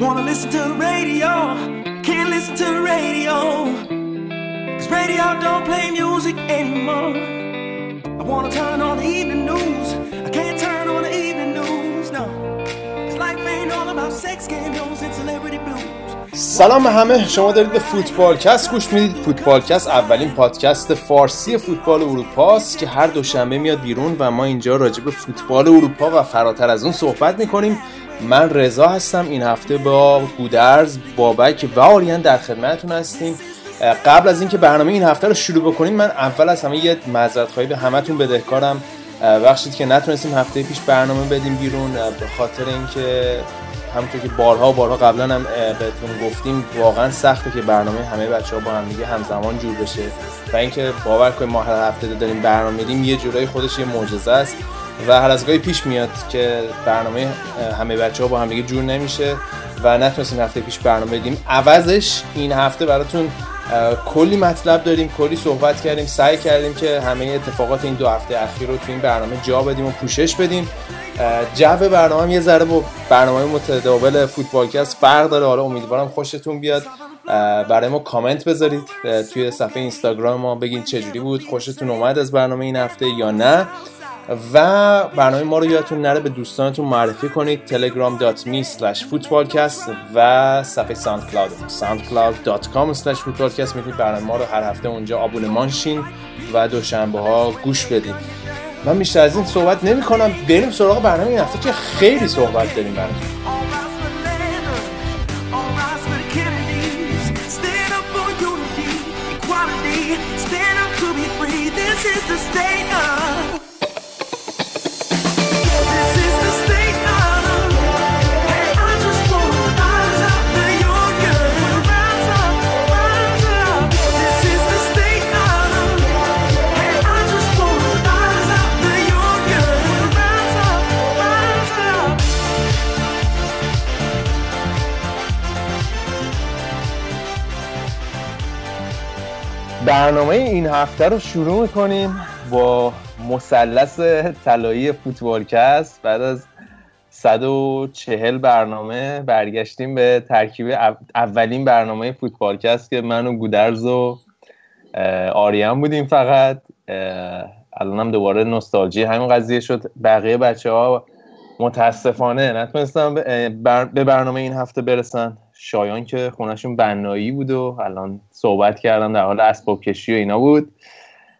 Wanna listen to the radio, can't listen to the radio. Cause radio don't play music anymore. I wanna turn on the evening news, I can't turn on the evening news, no. Cause life ain't all about sex scandals and celebrity blues. سلام همه. شما دارید به فوتبالکست گوش می‌دید. فوتبالکست اولین پادکست فارسی فوتبال اروپا است که هر دوشنبه میاد بیرون و ما اینجا راجع به فوتبال اروپا و فراتر از اون صحبت می‌کنیم. من رضا هستم. این هفته با گودرز بابک و آریان در خدمتتون هستیم. قبل از اینکه برنامه این هفته رو شروع بکنیم من اول از همه یه معذرت خواهی به همتون بدهکارم. بخشید که نتونستیم هفته پیش برنامه بدیم بیرون به خاطر اینکه همونطور که بارها و بارها قبلا هم بهتون گفتیم واقعا سخته که برنامه همه بچه ها با هم دیگه همزمان جور بشه. و اینکه باور کنید ما هر هفته داریم برنامه میدیم یه جورایی خودش یه معجزه است. و هر از گاهی پیش میاد که برنامه همه بچه ها با هم دیگه جور نمیشه. و نتونستیم هفته پیش برنامه بدیم. عوضش این هفته براتون کلی مطلب داریم کلی صحبت کردیم سعی کردیم که همه اتفاقات این دو هفته اخیر رو تو این برنامه جا بدیم و پوشش بدیم. جو برنامه هم یه ذره با برنامه متداول فوتبالکست فرق داره. حالا امیدوارم خوشتون بیاد. برای ما کامنت بذارید. توی صفحه اینستاگرام ما بگین چجوری بود خوشتون اومد از برنامه این هفته یا نه. و برنامه ما رو یادتون نره به دوستانتون معرفی کنید. telegram.me slash footballcast و صفحه soundcloud. soundcloud.com slash footballcast می‌تونید برنامه ما رو هر هفته اونجا آبونمان شین و دوشنبه ها گوش بدید من بیشتر از این صحبت نمی کنم بریم سراغ برنامه این هفته که خیلی صحبت داریم برنامه. برنامه این هفته رو شروع می‌کنیم با مثلث طلایی فوتبالکست. بعد از 140 برنامه برگشتیم به ترکیب او- اولین برنامه فوتبالکست که من و گودرز و آریان بودیم فقط. الان هم دوباره نوستالژی همین قضیه شد. بقیه بچه ها متاسفانه نتونستم به برنامه این هفته برسن. شایان که خونشون بنایی بود و الان صحبت کردن در حال اسباب کشی و اینا بود.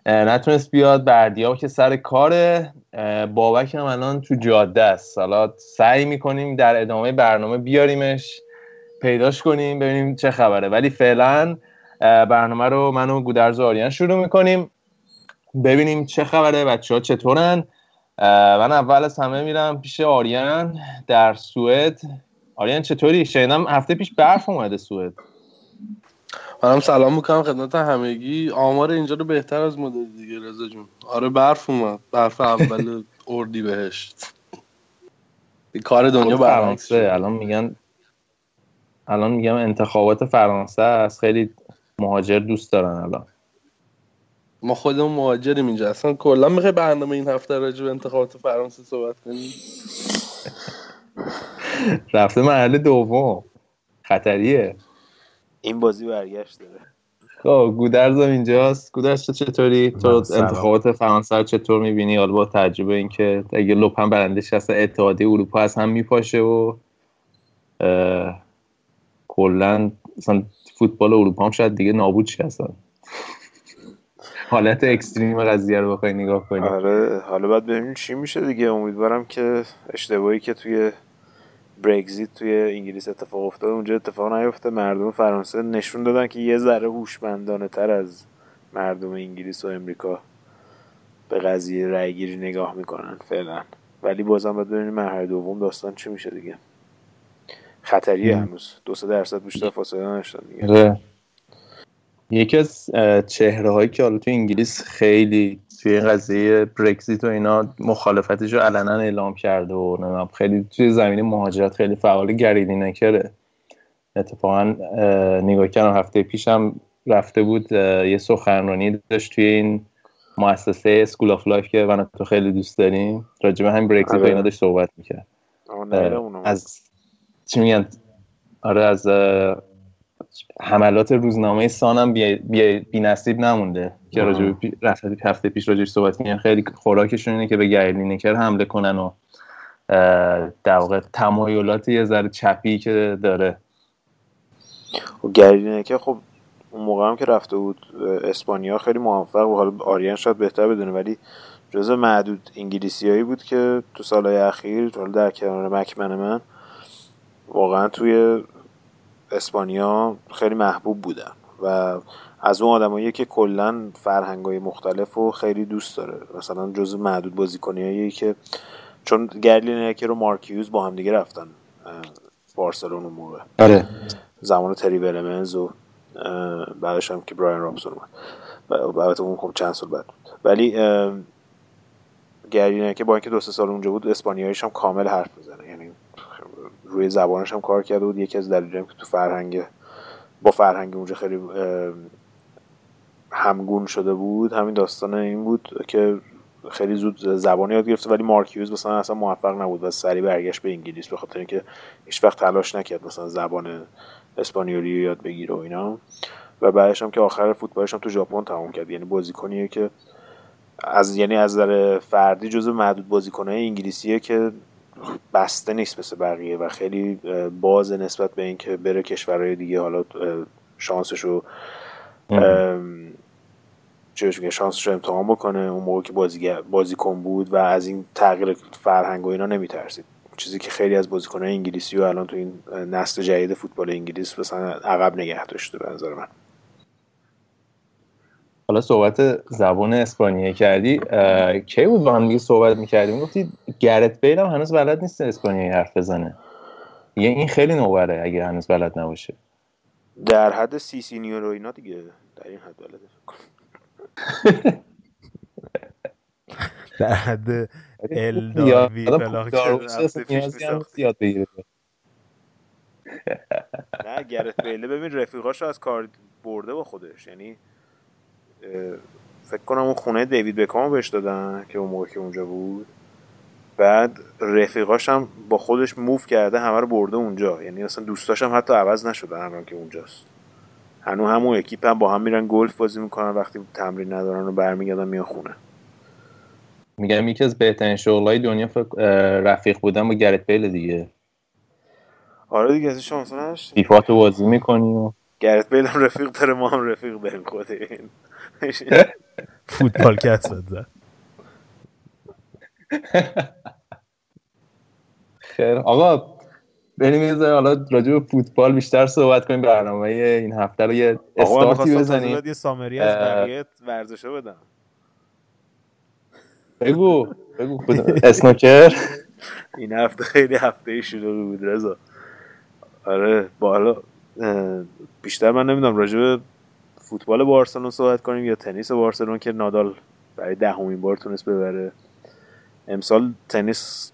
نتونست بیاد بردیا که سر کاره. اه، بابک هم الان تو جاده است. حالا سعی می‌کنیم در ادامه برنامه بیاریمش پیداش کنیم ببینیم چه خبره. ولی فعلا برنامه رو من و گودرز و آریان شروع می‌کنیم. ببینیم چه خبره بچه ها چطورن من اول از همه میرم پیش آریان در سوئد. آریان چطوری؟ شنیدم هفته پیش برف اومده سوئد. منم سلام می‌کنم خدمت همگی. آمار اینجا رو بهتر از مدل دیگه رضا جون. آره برف اومد. برف اول اردی بهشت. کار دنیا فرانسه. الان میگن الان میگم انتخابات فرانسه است. خیلی مهاجر دوست دارن الان. ما خودمون مهاجریم اینجا. اصلا کلا می‌خوای برنامه این هفته راجع به انتخابات فرانسه صحبت کنیم رفته مرحله دوم. خطریه. این بازی برگشت داره. خب گودرزم اینجاست. گودرز چطوری؟ تو. انتخابات فرانسه رو چطور می‌بینی؟ حالا با تجربه اینکه اگه لپ هم برندش هست اتحادیه اروپا از هم میپاشه و کلا مثلا فوتبال اروپا هم شاید دیگه نابود شه اصلا. حالت اکستریم قضیه رو بخوای نگاه کنی. آره حالا باید ببینیم چی میشه دیگه. امیدوارم که اشتباهی که توی برگزیت توی انگلیس اتفاق افتاد اونجا اتفاق نیفته. مردم فرانسه نشون دادن که یه ذره هوشمندانه تر از مردم انگلیس و امریکا به قضیه رأی گیری نگاه می‌کنن فعلا. ولی بازم باید ببینیم مرحله دوم داستان چی میشه دیگه. خطریه. هنوز. دو سه درصد بیشتر فاصله نداشتن دیگه. آره. یکی از چهره هایی که حالا تو انگلیس خیلی توی این قضیه برگزیت و اینا مخالفتش رو علنا اعلام کرده و نمی‌دونم خیلی توی زمینه مهاجرت خیلی فعال گری لینکره اتفاقا اه، نگاه کردم هفته پیشم رفته بود یه سخنرانی داشت توی این مؤسسه School of Life که من تو خیلی دوست داریم راجع به همین برگزیت آره. با اینا داشت صحبت می‌کرد اونو. از چی میگن آره از حملات روزنامه سانم بی, بی, بی نصیب نمونده که رفت هفته پیش راجعش صحبت میگن خیلی خوراکشون اینه که به گری لینکر حمله کنن و در واقع تمایلات یه ذره چپی که داره. خب گری که خب اون موقع هم که رفته بود اسپانیا خیلی موفق بود. حالا آریان شاید بهتر بدونه ولی جزء معدود انگلیسیایی بود که تو سالهای اخیر در کنار مکمن من واقعا توی اسپانیا خیلی محبوب بودن و از اون آدمایی که کلا فرهنگای مختلف رو خیلی دوست داره. مثلا جزء معدود بازیکنایی که چون گرلی رو مارکیوز با هم دیگه رفتن بارسلون اون موقع. آره زمان تری ولمنز و بعدش هم که برایان رابسون اومد. و- و البته اون خب چند سال بعد بود. ولی اه، گری که با اینکه دو سه سال اونجا بود اسپانیاییش هم کامل حرف می‌زنه. روی زبانش هم کار کرده بود. یکی از دلایلی که تو فرهنگ با فرهنگ اونجا خیلی همگون شده بود همین داستان این بود که خیلی زود زبان یاد گرفته ولی مارکیوز مثلا اصلا موفق نبود و سریع برگشت به انگلیس به خاطر اینکه هیچ وقت تلاش نکرد مثلا زبان اسپانیولی رو یاد بگیره و اینا. و بعدش هم که آخر فوتبالش هم تو ژاپن تمام کرد. یعنی بازیکنیه که از یعنی از نظر فردی جزو معدود بازیکنهای انگلیسیه که بسته نیست مثل بقیه و خیلی باز نسبت به اینکه بره کشورهای دیگه حالا چه بهش میگه شانسش رو امتحان بکنه. اون موقع که بازیکن بود و از این تغییر فرهنگ و اینا نمیترسید. چیزی که خیلی از بازیکنهای انگلیسی و الان تو این نسل جدید فوتبال انگلیس مثلا عقب نگه داشته به نظر من. حالا صحبت زبان اسپانیایی کردی کی بود با هم دیگه صحبت می‌کردیم؟ گفتی گرت بیل هم هنوز بلد نیست اسپانیایی حرف بزنه. یه این خیلی نوبره اگه هنوز بلد نباشه. در حد سی سینیور و اینا دیگه در این حد بلده فکر. در حد ال داروی یاد بگیره. نه گرت بیله ببین رفیقاشو از کار برده با خودش. یعنی فکر کنم اون خونه دیوید بکامو بهش دادن که اون موقع که اونجا بود. بعد رفیقاش هم با خودش موف کرده همه رو برده اونجا. یعنی اصلا دوستاش هم حتی عوض نشدن الان که اونجاست. هنو همون اکیپ هم با هم میرن گلف بازی می‌کنن وقتی تمرین ندارن و برمیگردن میان خونه. میگم یکی از بهترین شغلای دنیا فکر رفیق بودن با گرت بیل دیگه. آره دیگه از شانس نشد بازی می‌کنی و گرت بیل هم رفیق داره ما هم رفیق داریم خود فوتبال کست زد. خیر. آقا بریم یه حالا راجع به فوتبال بیشتر صحبت کنیم برنامه این هفته رو یه استارتی بزنیم. یه سامری از. بقیه ورزشه بدم. بگو بگو؟ اسنوکر. این هفته خیلی هفته شروع بود رضا. آره بالا بیشتر من نمی‌دونم راجع به فوتبال بارسلون صحبت کنیم یا تنیس بارسلون که نادال برای دهمین بار تونست ببره. امسال تنیس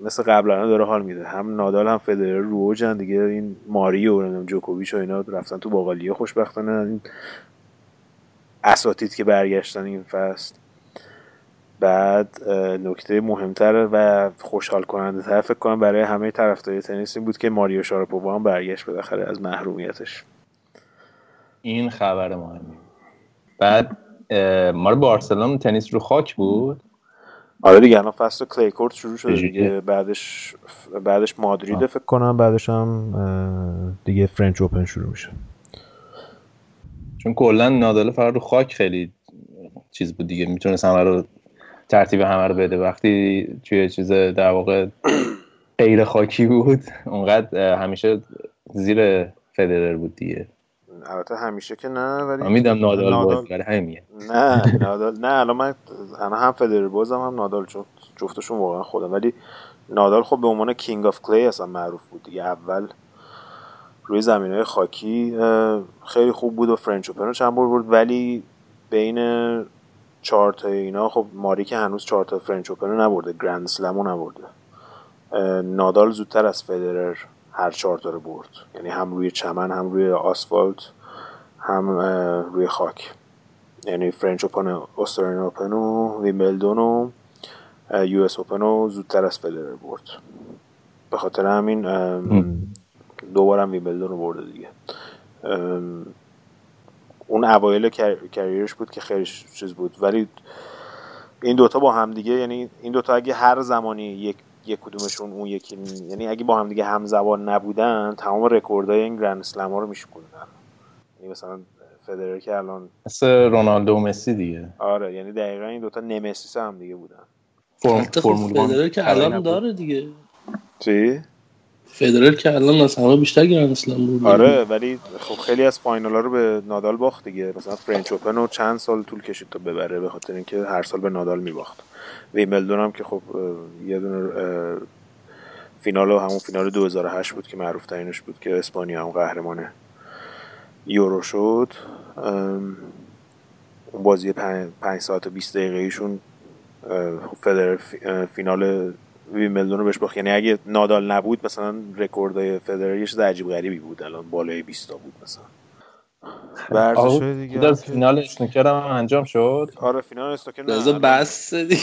مثل قبلا داره حال میده. هم نادال هم فدرر رو اوجن دیگه. این ماریو و جوکوویچ و اینا رفتن تو باقالیه خوشبختانه. این اساتید که برگشتن این فصل. بعد نکته مهمتر و خوشحال کننده تر فکر کنم برای همه طرفدارای تنیس این بود که ماریو شاراپووا هم برگشت بالاخره از محرومیتش. این خبر مهمی. بعد ما رو بارسلون تنیس رو خاک بود؟ آره دیگه الان فصل کلی کورت شروع شده چجوریه؟ دیگه. بعدش بعدش مادرید فکر کنم بعدش هم دیگه فرنچ اوپن شروع میشه. چون کلا نادال فقط رو خاک خیلی چیز بود دیگه. می‌تونست همه رو ترتیب همه رو بده. وقتی توی چیز در واقع غیر خاکی بود اونقدر همیشه زیر فدرر بود دیگه. البته همیشه که نه ولی من میدم نادال نادال- بود برای همین نه نادال نه الان من الان هم فدرر بازم هم نادال چون جفتشون واقعا خودم. ولی نادال خب به عنوان کینگ آف کلی اصلا معروف بود دیگه. اول روی زمین های خاکی خیلی خوب بود و French Open رو چند بار برد. ولی بین چهار تا اینا خب ماری که هنوز چهار تا French Open رو نبرده Grand Slam رو نبرده. نادال زودتر از فدرر هر چهار تا رو برد. یعنی هم روی چمن هم روی آسفالت هم روی خاک. یعنی French Open Australian Open و ویمبلدون و US Open رو زودتر از فدرر برد. به خاطر همین دوبارم ویمبلدون رو برده دیگه. اون اوایل کریرش بود که خیلی چیز بود. ولی این دوتا با هم دیگه یعنی این دوتا اگه هر زمانی یک یک کدومشون اون یکی یعنی اگه با هم دیگه همزبان نبودن تمام رکوردهای این گرند اسلم ها رو میشکوندن. یعنی مثلا فدرر که الان مثل رونالدو و مسی دیگه. آره یعنی دقیقا این دوتا نمسیس هم دیگه بودن. فرم خب فرمول فدرر که الان داره دیگه. چی؟ فدرر که الان از همه بیشتر Grand Slam بود آره ولی خب خیلی از final ها رو به نادال باخت دیگه. مثلا French Open رو چند سال طول کشید تا ببره به خاطر اینکه هر سال به نادال میباخت. ویمبلدون هم که خب یه دونه فینال همون فینال 2008 بود که معروف ترینش بود که اسپانیا هم قهرمان یورو شد. اون بازی پنج, پنج ساعت و 20 دقیقه ایشون فی- اه، فینال ویمبلدون رو بهش باخت. یعنی اگه نادال نبود مثلا رکوردای فدرر یه چیز عجیب غریبی بود. الان بالای 20 تا بود مثلا. ورزش آقا دیگه در فینال اسنوکر هم انجام شد. آره فینال استوکر نه بس دیگه.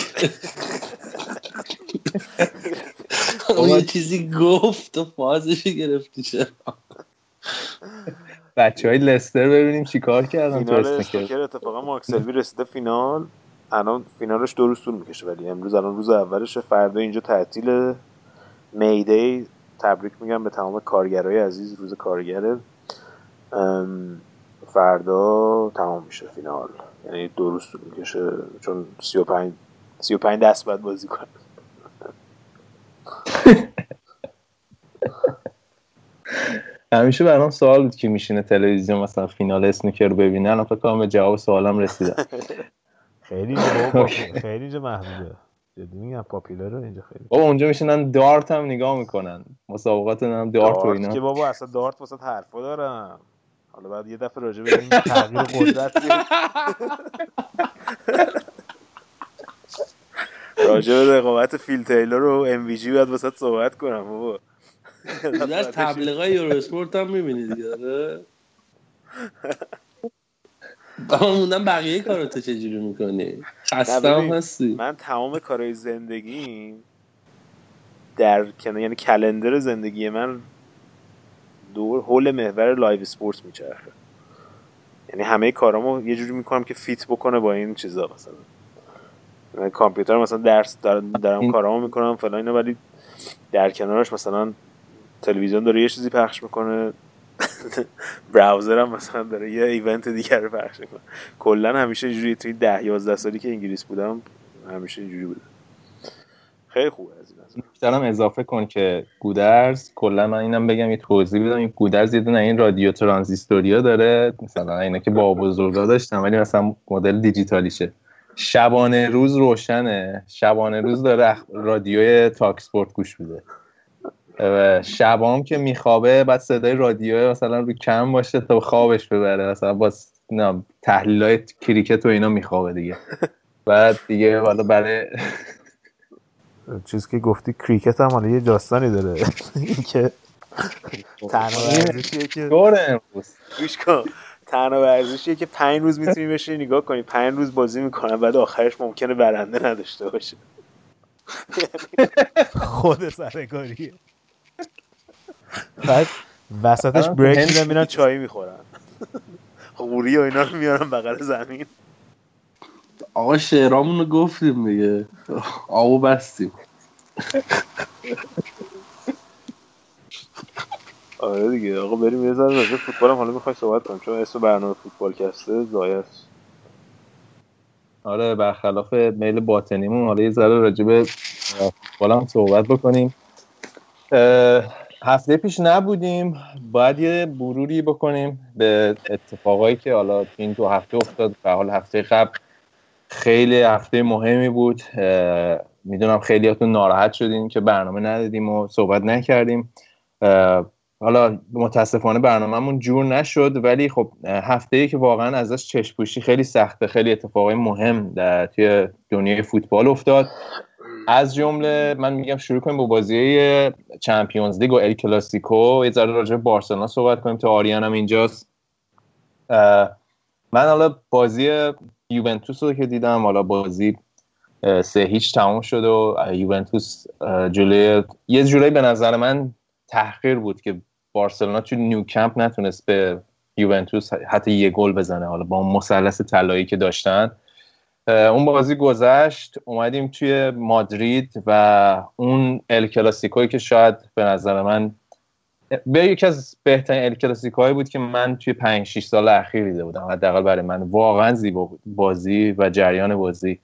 اون یه چیزی گفت و فازش گرفتی چرا؟ بچه های لستر ببینیم چیکار کردن تو فینال اسنوکر. اتفاقا مارک سلوی رسیده فینال. الان فینالش دو روز طول می‌کشه ولی امروز الان روز اولشه. فردا اینجا تعطیل میدی تبریک میگم به تمام کارگرای عزیز روز کارگره. ام، فردا تمام میشه فینال. یعنی دو روز طول می‌کشه. چون 35 35 دست باید بازی کنه. همیشه برام سوال بود که میشینه تلویزیون مثلا فینال اسنوکر رو ببینه. الان فکر کنم به جواب سوالم رسیدم. خیلی خیلی اینجا محبوبه جدی میگم پاپیلاره اینجا خیلی بابا اونجا میشینن دارت هم نگاه می‌کنن. مسابقات هم دارت و دارت اینا. که بابا اصلا دارت واسه حرفا دارم. حالا بعد یه دفعه راجع به این تغییر قدرت راجع به رقابت فیل تیلور و ام وی جی باید واسه صحبت کنم بابا. در تبلیغای Eurosport هم می‌بینی دیگه آره؟ موندم بقیه کارو تو چجوری می‌کنی؟ ببین، هستی. من تمام کارهای زندگیم در کنار یعنی calendar زندگی من دور حول محور live sport میچرخه. یعنی همه کارامو یه جوری می‌کنم که fit بکنه با این چیزا مثلا. من کامپیوتر مثلا درس دارم, دارم کارامو می‌کنم فلان اینا ولی در کنارش مثلا تلویزیون داره یه چیزی پخش می‌کنه. براوزرم مثلا داره یه ایونت دیگر رو پخش می‌کنه. کلا همیشه اینجوری توی ده یازده سالی که انگلیس بودم همیشه اینجوری بوده. خیلی خوبه. بیشترم اضافه کن که گودرز کلا من اینم بگم یه توضیح بدم. این گودرز یه دونه این رادیو ترانزیستوریا داره. مثلا اینا که با بزرگا داشتن ولی مثلا مدل دیجیتالیشه. شبانه روز روشنه. شبانه روز داره رادیوی تاک سپورت گوش میده. شبام که میخوابه بعد صدای رادیو مثلا رو کم باشه تا خوابش ببره. مثلا با تحلیل های کریکت و اینا میخوابه دیگه. بعد دیگه حالا برای چیز که گفتی کریکت هم حالا یه داستانی داره. اینکه تنها ورزشیه که گوش کن. تنها ورزشیه که پنج روز می‌تونی بشینی نگاه کنی. پنج روز بازی می‌کنن بعد آخرش ممکنه برنده نداشته باشه. خود سرکاریه بعد وسطش بریک میدن میرن چای می‌خورن. قوری و اینا رو میارن بغل زمین. آقا شعرامون رو گفتیم دیگه. آبو بستیم. آره دیگه. آقا بریم یه ذره راجع فوتبال هم حالا می‌خوای صحبت کنیم چون اسم برنامه فوتبال کسته زایه است. آره برخلاف میل باطنیمون حالا یه ذره راجع به فوتبال هم صحبت بکنیم. هفته پیش نبودیم. باید یه بروری بکنیم به اتفاقایی که حالا این دو هفته افتاد. به حال هفته قبل خیلی هفته مهمی بود. می‌دونم خیلیاتون ناراحت شدین که برنامه ندادیم و صحبت نکردیم. حالا متاسفانه برنامهمون جور نشد ولی خب هفته ای که واقعا ازش چشم پوشی خیلی سخته. خیلی اتفاقای مهم در توی دنیای فوتبال افتاد. از جمله من میگم شروع کنیم با بازی چمپیونز لیگ و ال کلاسیکو. یه ذره راجع بارسلونا صحبت کنیم تا آریان هم اینجاست من حالا بازی یوونتوس رو که دیدم حالا بازی سه هیچ تمام شد و یوونتوس جلوی یه جورایی به نظر من تحقیر بود که بارسلونا تو نیوکمپ نتونست به یوونتوس حتی یه گل بزنه حالا با اون مثلث طلایی که داشتن. اون بازی گذشت اومدیم توی مادرید و اون ال کلاسیکوی که شاید به نظر من به یکی از بهترین ال کلاسیکوهایی بود که من توی 5 6 سال اخیر دیده بودم. حداقل برای من واقعا زیبا بود. بازی و جریان بازی.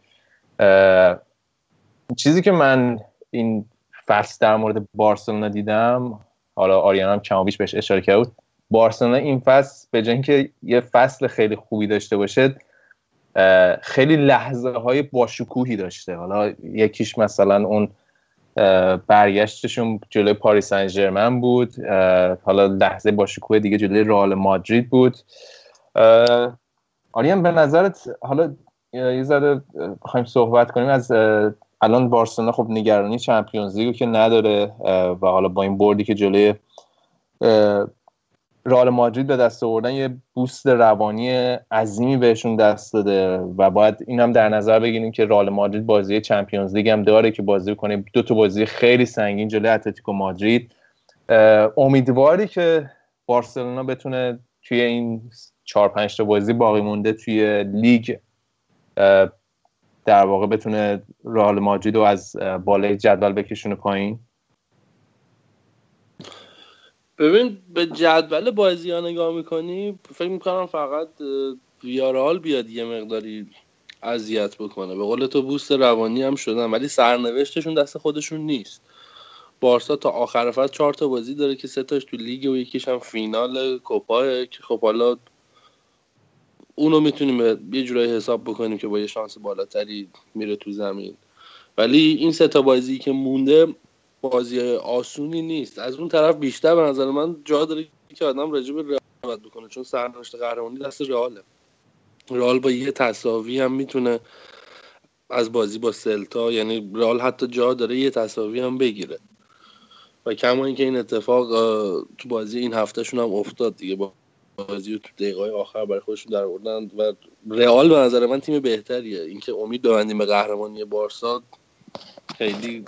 چیزی که من این فصل در مورد بارسلونا دیدم حالا آریان هم کمابیش بهش اشاره کرد بارسلونا این فصل به جای اینکه یه فصل خیلی خوبی داشته باشه خیلی لحظه های باشکوهی داشته. حالا یکیش مثلا اون برگشتشون جلوی پاریس سن بود. حالا لحظه باشکوه دیگه جلوی رئال مادرید بود. آریان به نظرت حالا یه ذره بخوایم صحبت کنیم از الان بارسلونا خب نگرانی چمپیونز لیگو که نداره و حالا با این بردی که جلوی رئال مادرید به دست آوردن یه بوست روانی عظیمی بهشون دست داده و باید این هم در نظر بگیریم که رئال مادرید بازی چمپیونز لیگ هم داره که بازی کنه. دو تا بازی خیلی سنگین جلوی اتلتیکو مادرید. امیدواری که بارسلونا بتونه توی این چهار پنج تا بازی باقی مونده توی لیگ در واقع بتونه رئال مادرید رو از بالای جدول بکشونه پایین. ببین به جدول بازی ها نگاه می‌کنی فکر می‌کنم فقط ویارال بیاد یه مقداری اذیت بکنه. به قول تو بوست روانی هم شدن ولی سرنوشتشون دست خودشون نیست. بارسا تا آخر فصل چهار تا بازی داره که سه تاش تو لیگ و یکیش هم فینال کوپا که خب حالا اونو می‌تونیم یه جورایی حساب بکنیم که با یه شانس بالاتری میره تو زمین. ولی این سه تا بازی که مونده بازی آسونی نیست. از اون طرف بیشتر به نظر من جا داره که آدم راجع به رئال بکنه چون سرنوشت قهرمانی دست رئاله. رئال با یه تصاوی هم می‌تونه از بازی با سلتا یعنی رئال حتی جا داره یه تصاوی هم بگیره. و کما اینکه این اتفاق تو بازی این هفتهشون هم افتاد دیگه. با بازی تو دقیقه آخر برای خودشون در آوردن و رئال به نظر من تیم بهتریه. اینکه امید ببندیم به قهرمانی بارسا خیلی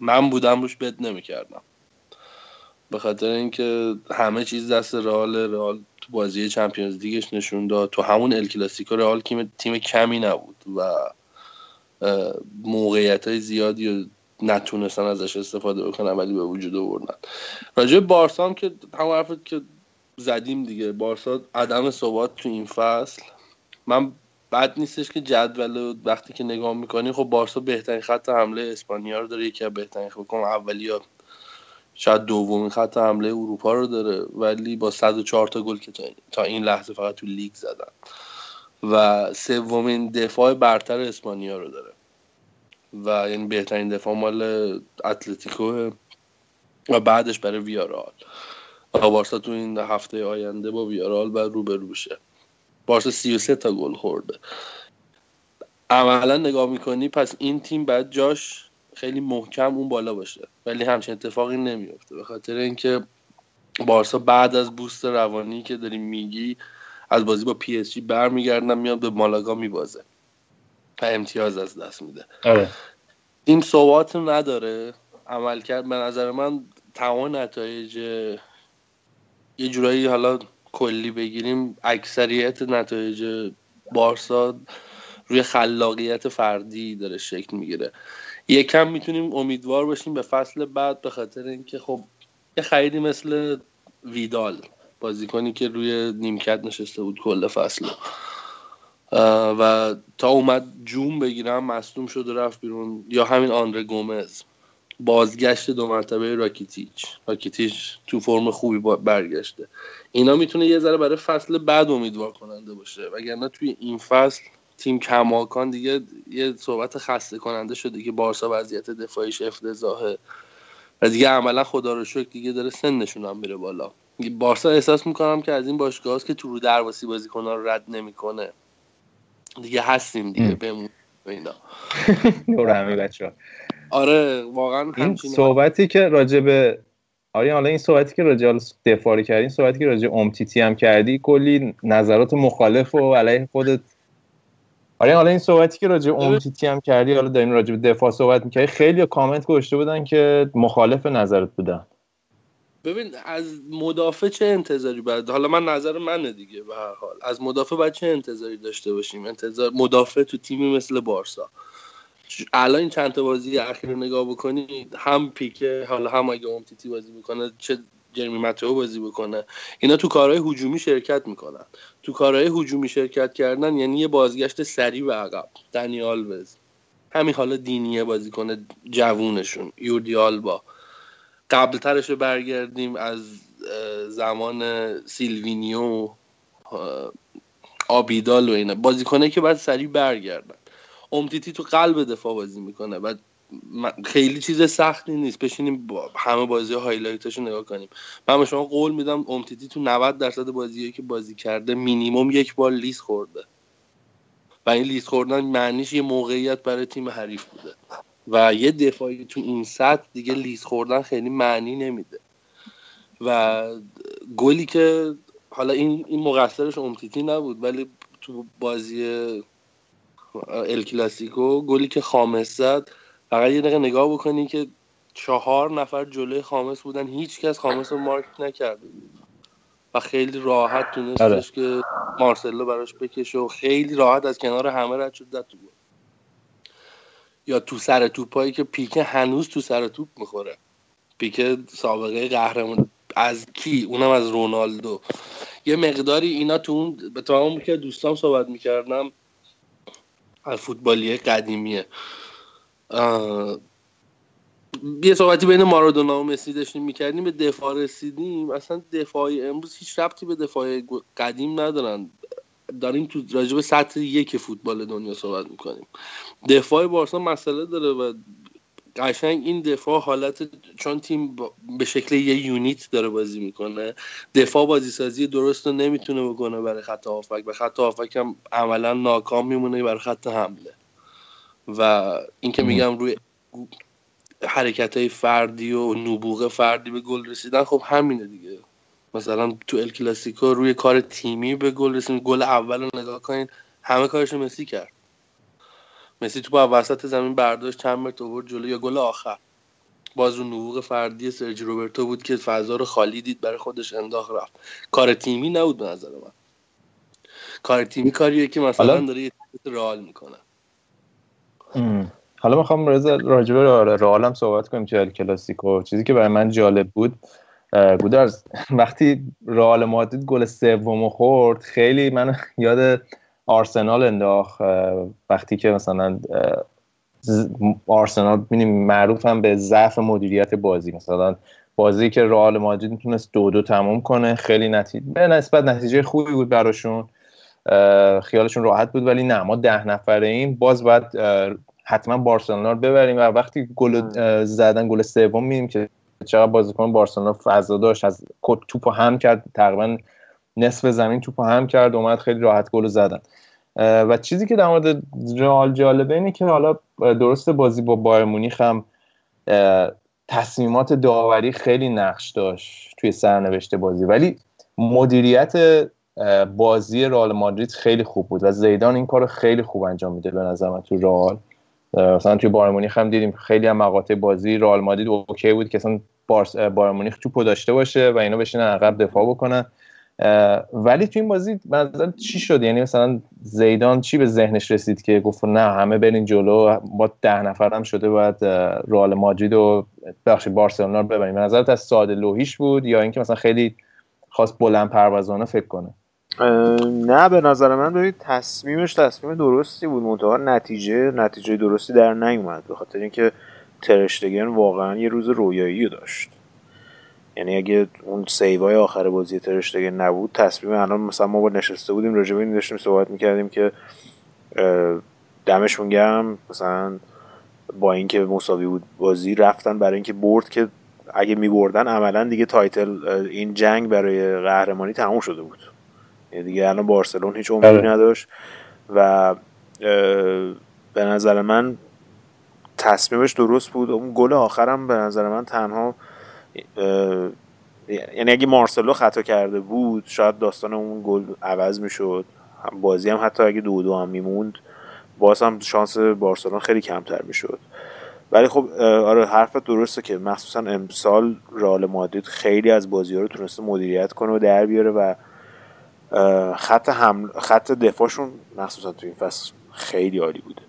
من بودم روش بد نمی‌کردم. به خاطر اینکه همه چیز دست رئال رئال تو بازی چمپیونز لیگش نشون داد. تو همون ال کلاسیکو رئال تیم کمی نبود و موقعیت های زیادی نتونستن ازش استفاده بکنن ولی به وجود آوردن. راجع بارسا هم که همون حرفت که زدیم دیگه. بارسا عدم ثبات تو این فصل. من بد نیستش که جدول وقتی که نگاه می‌کنی خب بارسا بهترین خط حمله اسپانیا رو داره یکی از بهترین خب اولی ها شاید دومین خط حمله اروپا رو داره ولی با 104 تا گل که تا این لحظه فقط تو لیگ زدن. و سومین دفاع برتر اسپانیا رو داره. و یعنی بهترین دفاع مال اتلتیکو و بعدش برای ویارال بارسا تو این هفته آینده با ویارال و روبرو بشه. بارسا 33 تا گل خورده. عملا نگاه می‌کنی پس این تیم باید جاش خیلی محکم اون بالا باشه. ولی همچین اتفاقی نمیفته به خاطر اینکه بارسا بعد از بوست روانی که داری میگی از بازی با پی اس جی برمیگردن میاد به مالاگا میبازه. و امتیاز از دست میده. آره. این صحبات نداره. عمل کرد به نظر من تمام نتایج یه جورایی حالا کلی بگیریم اکثریت نتایج بارسا روی خلاقیت فردی داره شکل می‌گیره. یکم می‌تونیم امیدوار باشیم به فصل بعد به خاطر اینکه خب یه خریدی مثل ویدال بازیکنی که روی نیمکت نشسته بود کل فصل. و تا اومد جون بگیرم مصدوم شد و رفت بیرون. یا همین آندره گومز. بازگشت دو مرتبه راکیتیچ. راکیتیچ تو فرم خوبی برگشته. اینا می‌تونه یه ذره برای فصل بعد امیدوار کننده باشه. وگرنه توی این فصل تیم کماکان دیگه یه صحبت خسته کننده شده که بارسا وضعیت دفاعیش افتضاحه. و دیگه عملا خدا رو شکر دیگه داره سنشون هم میره بالا. بارسا احساس می‌کنم که از این باشگاه که تو رو درواسی بازیکن‌ها رو رد نمی‌کنه. دیگه هستیم دیگه بمون اینا. نور همه بچه آره واقعا این صحبتی که راجع به آره حالا این صحبتی که راجع دفاع کردی صحبتی که راجع امتیتی هم کردی کلی نظرات مخالف و علیه خودت آره حالا این صحبتی که راجع امتیتی هم کردی حالا داریم راجع به دفاع صحبت می‌کردی خیلی کامنت گذاشته بودن که مخالف نظرت بودن. ببین از مدافع چه انتظاری باید حالا من نظر منه دیگه به هر حال. از مدافع باید چه انتظاری داشته باشیم؟ انتظار مدافع تو تیمی مثل بارسا. الان این چند تا بازی اخیر رو نگاه بکنید هم پیکه حالا هم اگه امتیتی بازی بکنه چه جرمی متیو بازی بکنه. اینا تو کارهای هجومی شرکت می‌کنن. تو کارهای هجومی شرکت کردن یعنی یه بازگشت سریع به عقب. دنی آلوز همین حالا دینیه بازی کنه جوونشون. یوردی آلبا. قبل ترش رو برگردیم از زمان سیلوینیو آبیدال و اینا. بازیکنه که باید سریع برگردن. امتیتی تو قلب دفاع بازی می‌کنه. و خیلی چیز سختی نیست. بشینیم با همه بازی highlight اشو نگاه کنیم. من به شما قول میدم امتیتی تو 90 درصد بازیهایی که بازی کرده مینیموم یک بار لیز خورده. و این لیز خوردن معنیش یه موقعیت برای تیم حریف بوده. و یه دفاعی تو این سطح دیگه لیز خوردن خیلی معنی نمیده. و گلی که حالا این این مقصرش امتیتی نبود ولی تو بازی ال کلاسیکو گلی که خامس زد. فقط یه دقیقه نگاه بکنی که چهار نفر جلوی خامس بودن هیچ کس خامس رو مارک نکرده و خیلی راحت تونستش آره. که مارسلو براش بکشه و خیلی راحت از کنار همه رد شد تو یا تو سر توپایی که پیکه هنوز تو سر توپ می‌خوره. پیکه سابقه قهرمان. از کی؟ اونم از رونالدو. یه مقداری اینا تو اون به تمام که دوستام صحبت می‌کردم فوتبالی قدیمیه. یه صحبتی بین مارادونا و مسی داشتیم می‌کردیم به دفاع رسیدیم. اصلا دفاعی امروز هیچ ربطی به دفاع قدیم ندارن. داریم تو راجب سطح یک فوتبال دنیا صحبت می‌کنیم. دفاع بارسا مسئله داره و قشنگ این دفاع حالت چون تیم به شکل یه یونیت داره بازی می‌کنه دفاع بازی سازی درست رو نمی‌تونه بکنه برای خط هافک. و خط هافک هم عملا ناکام میمونه برای خط حمله. و اینکه میگم روی حرکت های فردی و نبوغ فردی به گل رسیدن خب همینه دیگه. مثلا تو ال کلاسیکو روی کار تیمی به گل رسید گل اول رو نگاه کنین همه کارش مسی کرد. مسی تو با وسط زمین برداشت چند متر آورد جلو یا گل آخر. باز رو نبوغ فردی سرجی روبرتو بود که فضا رو خالی دید برای خودش انداخت رفت. کار تیمی نبود به نظر من. کار تیمی کاریه که مثلا داره یه رئال می‌کنه. حالا می‌خوام راجبه رئال هم صحبت کنیم تو کلاسیکو. چیزی که برای من جالب بود گودرز وقتی رئال مادرید گل سوم خورد خیلی من یاد آرسنال انداخت وقتی که مثلا آرسنال می‌بینیم معروف هم به ضعف مدیریت بازی. مثلا بازی که رئال مادرید می‌تونست دو دو تموم کنه خیلی نتیجه به نسبت نتیجه خوبی بود براشون. خیالشون راحت بود ولی نه ما ده نفره ایم باز باید حتما بارسلونا رو ببریم. و وقتی گل زدن گل سوم می‌بینیم که چقدر بازیکن بارسلونا فضا داشت از توپو هم کرد تقریبا نصف زمین توپو هم کرد اومد خیلی راحت گل زدن. و چیزی که در مورد رئال جالبه اینه که حالا درست بازی با بایر مونیخ هم تصمیمات داوری خیلی نقش داشت توی سرنوشت بازی. ولی مدیریت بازی رئال مادرید خیلی خوب بود و زیدان این کار خیلی خوب انجام میده به نظر من تو رئال. مثلا توی بایر مونیخ هم دیدیم خیلی هم مقاطع بازی رئال مادرید اوکی بود که اصلا بایر مونیخ توپو داشته باشه و اینا بشینن عقب دفاع بکنن. ولی تو این بازی مثلا چی شد؟ یعنی مثلا زیدان چی به ذهنش رسید که گفت نه همه برین جلو با ده نفر هم شده باید رئال مادرید و بخش بارسلونا رو ببریم. نظرت از ساده لوحیش بود یا اینکه مثلا خیلی خواست بلند پروازانه فکر کنه؟ نه به نظر من ببینید تصمیمش تصمیم درستی بود. منتها نتیجه نتیجه درستی در نیومد. به خاطر اینکه ترشتگن واقعا یه روز رویایی داشت. یعنی اگه اون save ای آخر بازی ترشتگن نبود تصمیم الان مثلا ما با نشسته بودیم راجع به داشتیم صحبت می‌کردیم که دمشون گرم. مثلا با اینکه مساوی بود بازی رفتن برای اینکه برد که اگه میبردن عملا دیگه title این جنگ برای قهرمانی تموم شده بود. دیگه الان بارسلون هیچ امیدی بله. نداشت و به نظر من تصمیمش درست بود. اون گل آخرم به نظر من تنها یعنی اگه مارسلو خطا کرده بود شاید داستان اون گل عوض می‌شد. بازی هم حتی اگه دو دو هم میموند باز هم شانس بارسلون خیلی کمتر می‌شد. ولی خب آره حرفت درسته که مخصوصا امسال رئال مادرید خیلی از بازی ها رو تونسته مدیریت کنه و در بیاره و خط حمله خط دفاعشون مخصوصا تو این فصل خیلی عالی بوده.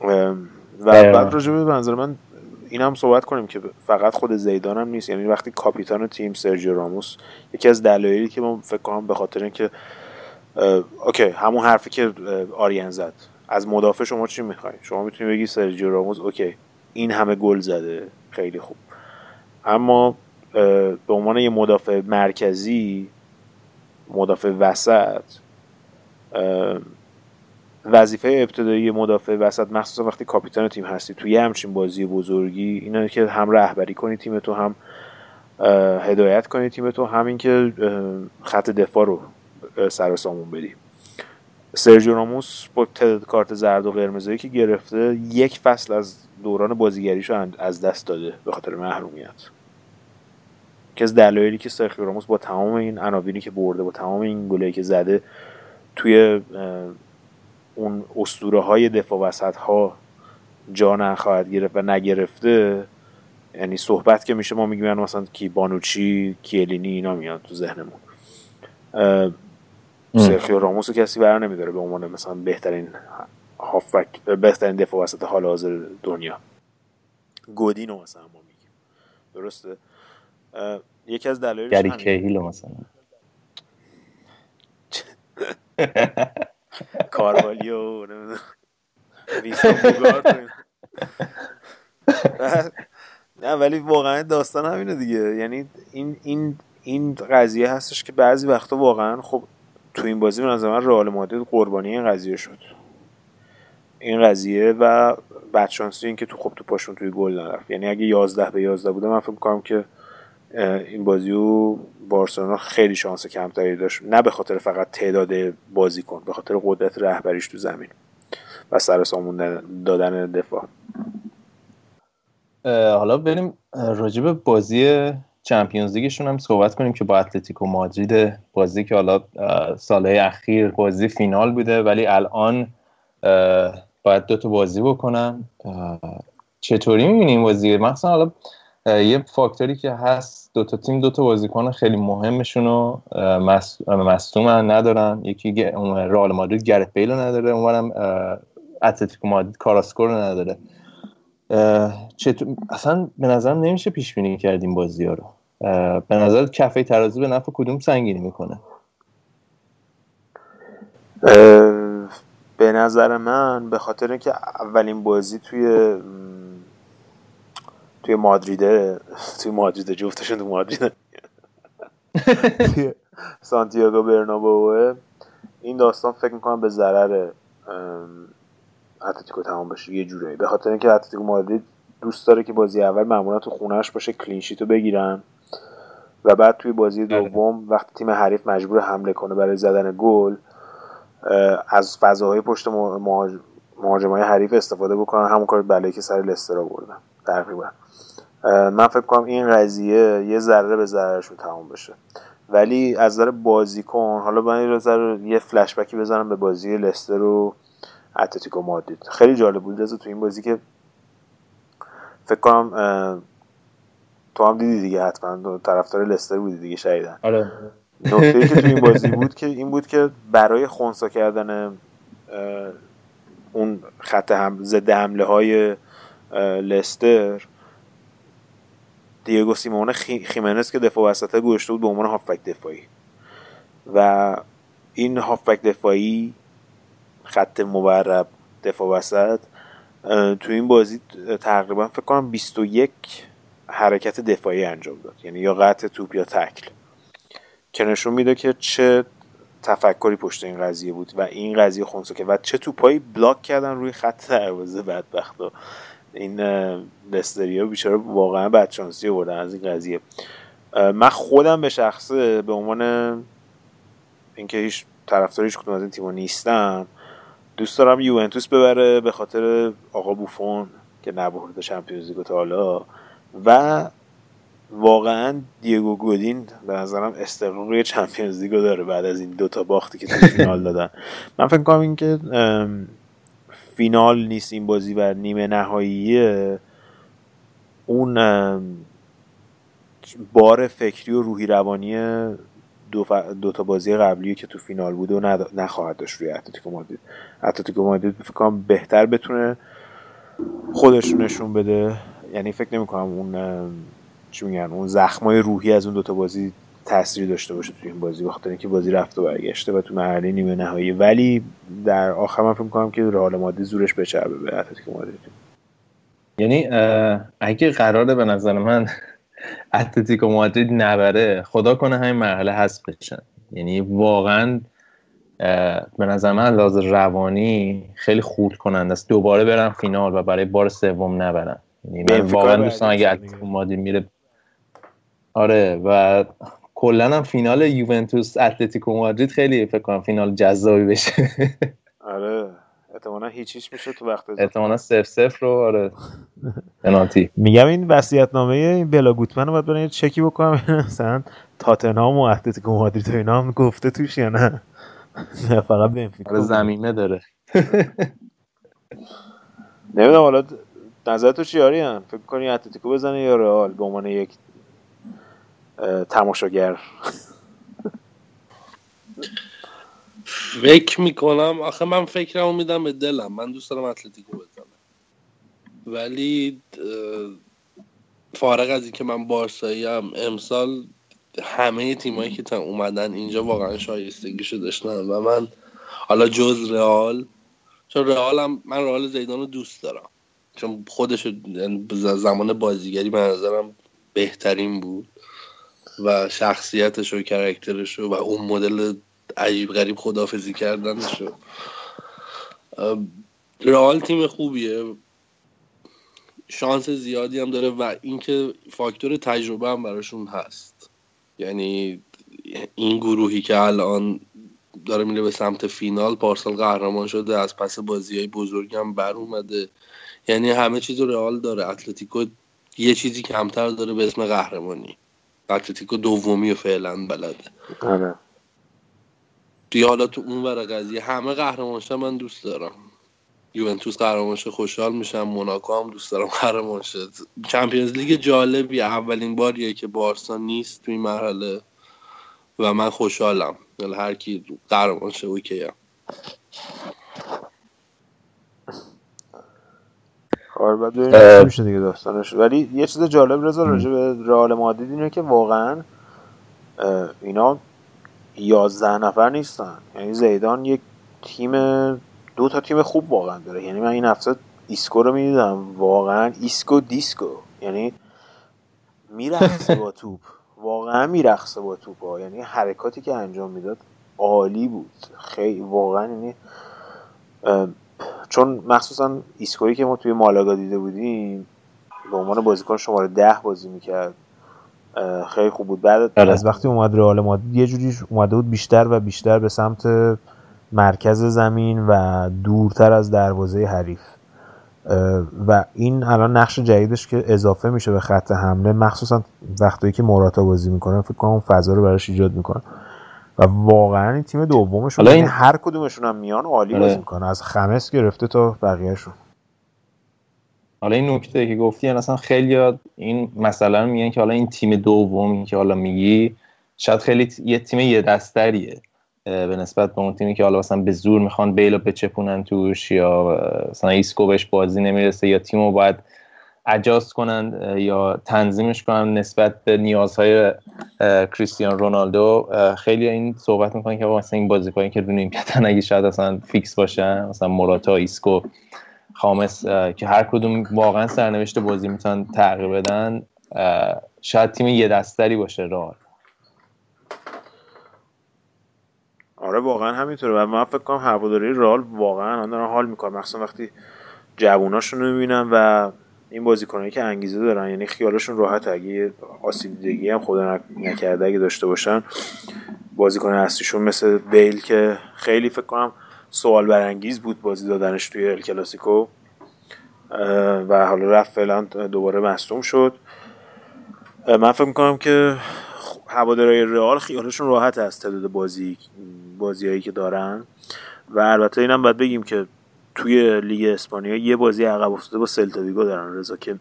و بعد راجع به به نظر من این هم صحبت کنیم که فقط خود زیدان هم نیست. یعنی وقتی کاپیتان تیم سرجیو راموس یکی از دلایلی که ما فکر کنم به خاطر اینکه okay همون حرفی که آریان زد. از مدافع شما چی می‌خوای؟ شما می‌تونی بگی سرجیو راموس okay این همه گل زده خیلی خوب. اما به عنوان یه مدافع مرکزی مدافع وسط وظیفه ابتدایی مدافع وسط مخصوصا وقتی کاپیتان تیم هستی توی همچین بازی بزرگی اینه که هم رهبری کنی تیم تو هم هدایت کنی تیم تو همین که خط دفاع رو سر سامون بدی سرجیو راموس با تعداد کارت زرد و قرمزایی که گرفته یک فصل از دوران بازیگریشو از دست داده به خاطر محرومیت. که از دلایلی که سرخیو راموس با تمام این عناوینی که برده با تمام این گلایی که زده توی اون اسطوره های دفاع وسط ها جا نخواهد گرفت و نگرفته یعنی صحبت که میشه ما میگیم مثلا کی بانوچی کیلینی اینا میاد تو ذهنمون. سرخیو راموس کسی برای نمیداره به عنوان مثلا بهترین هافبک بهترین دفاع وسط حال حاضر دنیا. گودینو مثلا ما میگیم. درسته؟ یکی از دلایلش گری مثلا. کاروالیو نه ولی واقعا داستان همینه دیگه. یعنی این این این قضیه هستش که بعضی وقتا واقعا خب تو این بازی به نظر من رئال مادرید قربانی این قضیه شد. این قضیه و بدشانسی این که تو خب تو پاشون توی گل نرفت. یعنی اگه 11 به 11 بوده من فکر می‌کنم که این بازی و بارسلونا خیلی شانس کمتری داشت. نه به خاطر فقط تعداد بازیکن به خاطر قدرت رهبریش تو زمین و سر سامون دادن دفاع. حالا بریم راجب بازی چمپیونز لیگشون هم صحبت کنیم که با اتلتیکو مادرید بازی که حالا سالهای اخیر بازی فینال بوده ولی الان باید دوتا بازی بکنن. چطوری می‌بینیم بازی؟ مثلا حالا یه فاکتوری که هست دوتا تیم دوتا بازیکن خیلی مهمشون رو مصدوم ندارن. یکی رئال مادرید گرت بیل نداره اونورم اتلتیکو مادرید کاراسکو رو نداره. چطور اصلا به نظرم نمیشه پیش بینی کردیم بازی ها رو. به نظر کفه ترازی به نفع کدوم سنگینی می‌کنه؟ به نظر من به خاطر اینکه اولین بازی توی توی مادریده توی مادریده جفتشون تو مادریده. سانتیاگو برنابوه این داستان فکر می‌کنم به ضرر اتلتیکو تمام بشه. یه جورایی. به خاطر اینکه اتلتیکو مادرید دوست داره که بازی اول معمولا تو خونهش باشه clean sheet و بگیرن و بعد توی بازی دوم وقتی تیم حریف مجبور حمله کنه برای زدن گل از فضاهای پشت مهاجمای حریف استفاده بکنن. همون کار بلایی که سر لستر آوردن. تقریبا. من فکر کنم این قضیه یه ذره به ضررشون تمام بشه. ولی از نظر بازیکن حالا من یه فلش بکی بزنم به بازی لستر و اتلتیکو مادرید. خیلی جالب بود تو این بازی که فکر کنم تو هم دیدی دیگه حتما طرفدار لستر بودی دیگه شایدن آره. نکته که تو این بازی بود که این بود که برای خونسا کردن اون خط هم ضد حمله های لستر. دیگو سیمونه خیمنس که دفاع وسطه گوشته بود به عنوان هافبک دفاعی. و این هافبک دفاعی خط مبرب دفاع وسط تو این بازی تقریبا فکر کنم 21 حرکت دفاعی انجام داد. یعنی یا قطع توپ یا تکل. که نشون میده که چه تفکری پشت این قضیه بود و این قضیه خونسا که و چه توپایی بلاک کردن روی خط دروازه بدبختا. این لستریا بیچاره واقعا بدشانسی بردن از این قضیه. من خودم به شخصه به عنوان اینکه هیچ طرفدار هیچ کدوم از این تیم‌ها نیستم دوست دارم یوونتوس ببره به خاطر آقا بوفون که نبرده چمپیونز لیگ تا حالا. و واقعا دیگو گودین به نظرم استقرار چمپیونز لیگو داره بعد از این دوتا باختی که تو فینال دادن. من فکر کنم این که فینال نیست این بازی و نیمه نهاییه. اون بار فکری و روحی روانی دو, دو تا بازی قبلی که تو فینال بود و نخواهد داشت روی اتلتیکو مادرید. اتلتیکو مادرید فکر کنم بهتر بتونه خودش نشون بده. یعنی فکر نمی کنم اون چی میگن اون زخمای روحی از اون دوتا بازی تاثیری داشته باشه تو این بازی بخاطر اینکه بازی رفت و برگشته و تو مرحله نیمه نهایی. ولی در آخر من فکر کنم که رئال مادرید زورش بچربه به اتلتیکو مادرید. یعنی اگه قراره به نظر من اتلتیکو مادرید نبره خدا کنه همین مرحله حذف بشن یعنی واقعا به نظر من لحاظ روانی خیلی خورد کننده است. دوباره برن فینال و برای بار سوم نبرن. یعنی من واقعا دوستان اگه اتلتیکو مادرید میره آره و کلا هم فینال یوونتوس اتلتیکو مادرید خیلی فکر کنم فینال جذابی بشه. آره احتمالا هیچ هیچ میشه تو وقت احتمالا سف سف رو آره. پنالتی. میگم این وصیت نامه این بلا گوتمن رو باید برن چکی بکنم. مثلا تاتنهام و اتلتیکو مادرید و اینا هم گفته توش یا نه؟ فقط بنفیکا آره زمینه داره. نمی‌دونم حالا نظر تو چی آریان؟ فکر کنی اتلتیکو بزنه یا رئال؟ به عنوان یک تماشاگر. فکر می‌کنم آخه من فکرمو میدم به دلم. من دوست دارم اتلتیکو بزنم. ولی فارغ از اینکه من بارسایی هم امسال همه تیمایی که اومدن اینجا واقعا شایستگیشو داشتن و من حالا جز رئال چون رئال من رئال زیدان رو دوست دارم. چون خودش زمان بازیگری به نظرم بهترین بود. و شخصیتش و کرکترش و اون مدل عجیب غریب خدافزی کردنش رئال تیم خوبیه. شانس زیادی هم داره و اینکه فاکتور تجربه هم براشون هست. یعنی این گروهی که الان داره میره به سمت فینال پارسال قهرمان شده از پس بازی های بزرگ هم بر اومده. یعنی همه چیز رو رئال داره. اتلتیکو یه چیزی کمتر داره به اسم قهرمانی. اتلتیکو دومی و فعلا بلده. آره. دیگه حالا تو اون ور قضیه همه قهرمان من دوست دارم. یوونتوس قهرمان خوشحال میشم موناکو هم دوست دارم قهرمان شد چمپیونز لیگ جالبی اولین باریه که بارسا نیست تو این مرحله و من خوشحالم. هر کی قهرمان شه اوکی آره بعد میشه دیگه داستانش. ولی یه چیز جالب رضا راجع به رئال مادرید اینه که واقعا اینا یازده نفر نیستن. یعنی زیدان یک تیم دو تا تیم خوب واقعا داره. یعنی من این هفته ایسکو رو می‌دیدم. واقعا ایسکو دیسکو. یعنی می‌رقصه با توپ. واقعا می‌رقصه با توپ ها. یعنی حرکاتی که انجام می‌داد عالی بود. خیلی واقعا یعنی چون مخصوصا ایسکویی که ما توی مالاگا دیده بودیم به عنوان بازیکن شماره ده بازی می‌کرد. خیلی خوب بود. بعد بله. از وقتی اومد رئال مادرید یه جوری اومده بود بیشتر و بیشتر به سمت مرکز زمین و دورتر از دروازه حریف. و این الان نقش جدیدش که اضافه میشه به خط حمله مخصوصا وقتی که موراتا بازی می‌کنه فکر کنم فضا رو براش ایجاد می‌کنه. و واقعا این تیم دومشون این... هر کدومشون هم میان عالی بازی می‌کنه. از خامس گرفته تا بقیهشون. حالا این نکته که گفتی یعنی اصلا خیلی این مثلا میگن که حالا این تیم دومی که حالا میگی شاید خیلی یه تیم یه دست‌تریه به نسبت به اون تیمی که حالا مثلا به زور می‌خوان بیلو بچپونن توش یا مثلا ایسکو بهش بازی نمی‌رسه یا تیمو باید adjust کنن یا تنظیمش کنن نسبت به نیازهای کریستیان رونالدو. خیلی این صحبت می‌کنن که مثلا این بازیکنی که رو نیمکتن اگه شاید اصلا فیکس باشن مثلا موراتا ایسکو خامس که هر کدوم واقعا سرنوشت بازی می‌تونن تغییر بدن شاید تیم یه دست‌تری باشه راه آره واقعا همینطوره. و من فکر کنم هوادارای رئال واقعا دارن حال می‌کنم مخصوصا وقتی جووناشون رو می‌بینم و این بازیکنایی که انگیزه دارن یعنی خیالشون راحت اگه آسیب دیدگی هم خدا نکرده اگه داشته باشن بازیکن اصلیشون مثل بیل که خیلی فکر کنم سوال برانگیز بود بازی دادنش توی ال کلاسیکو. و حالا رفت فعلا دوباره مصدوم شد. من فکر می‌کنم که هوادارهای رئال خیالشون راحت از تعداد بازی بازیهایی که دارن. و البته اینم باید بگیم که توی لیگ اسپانیا یه بازی عقب افتاده با سلتا ویگو دارن رضا که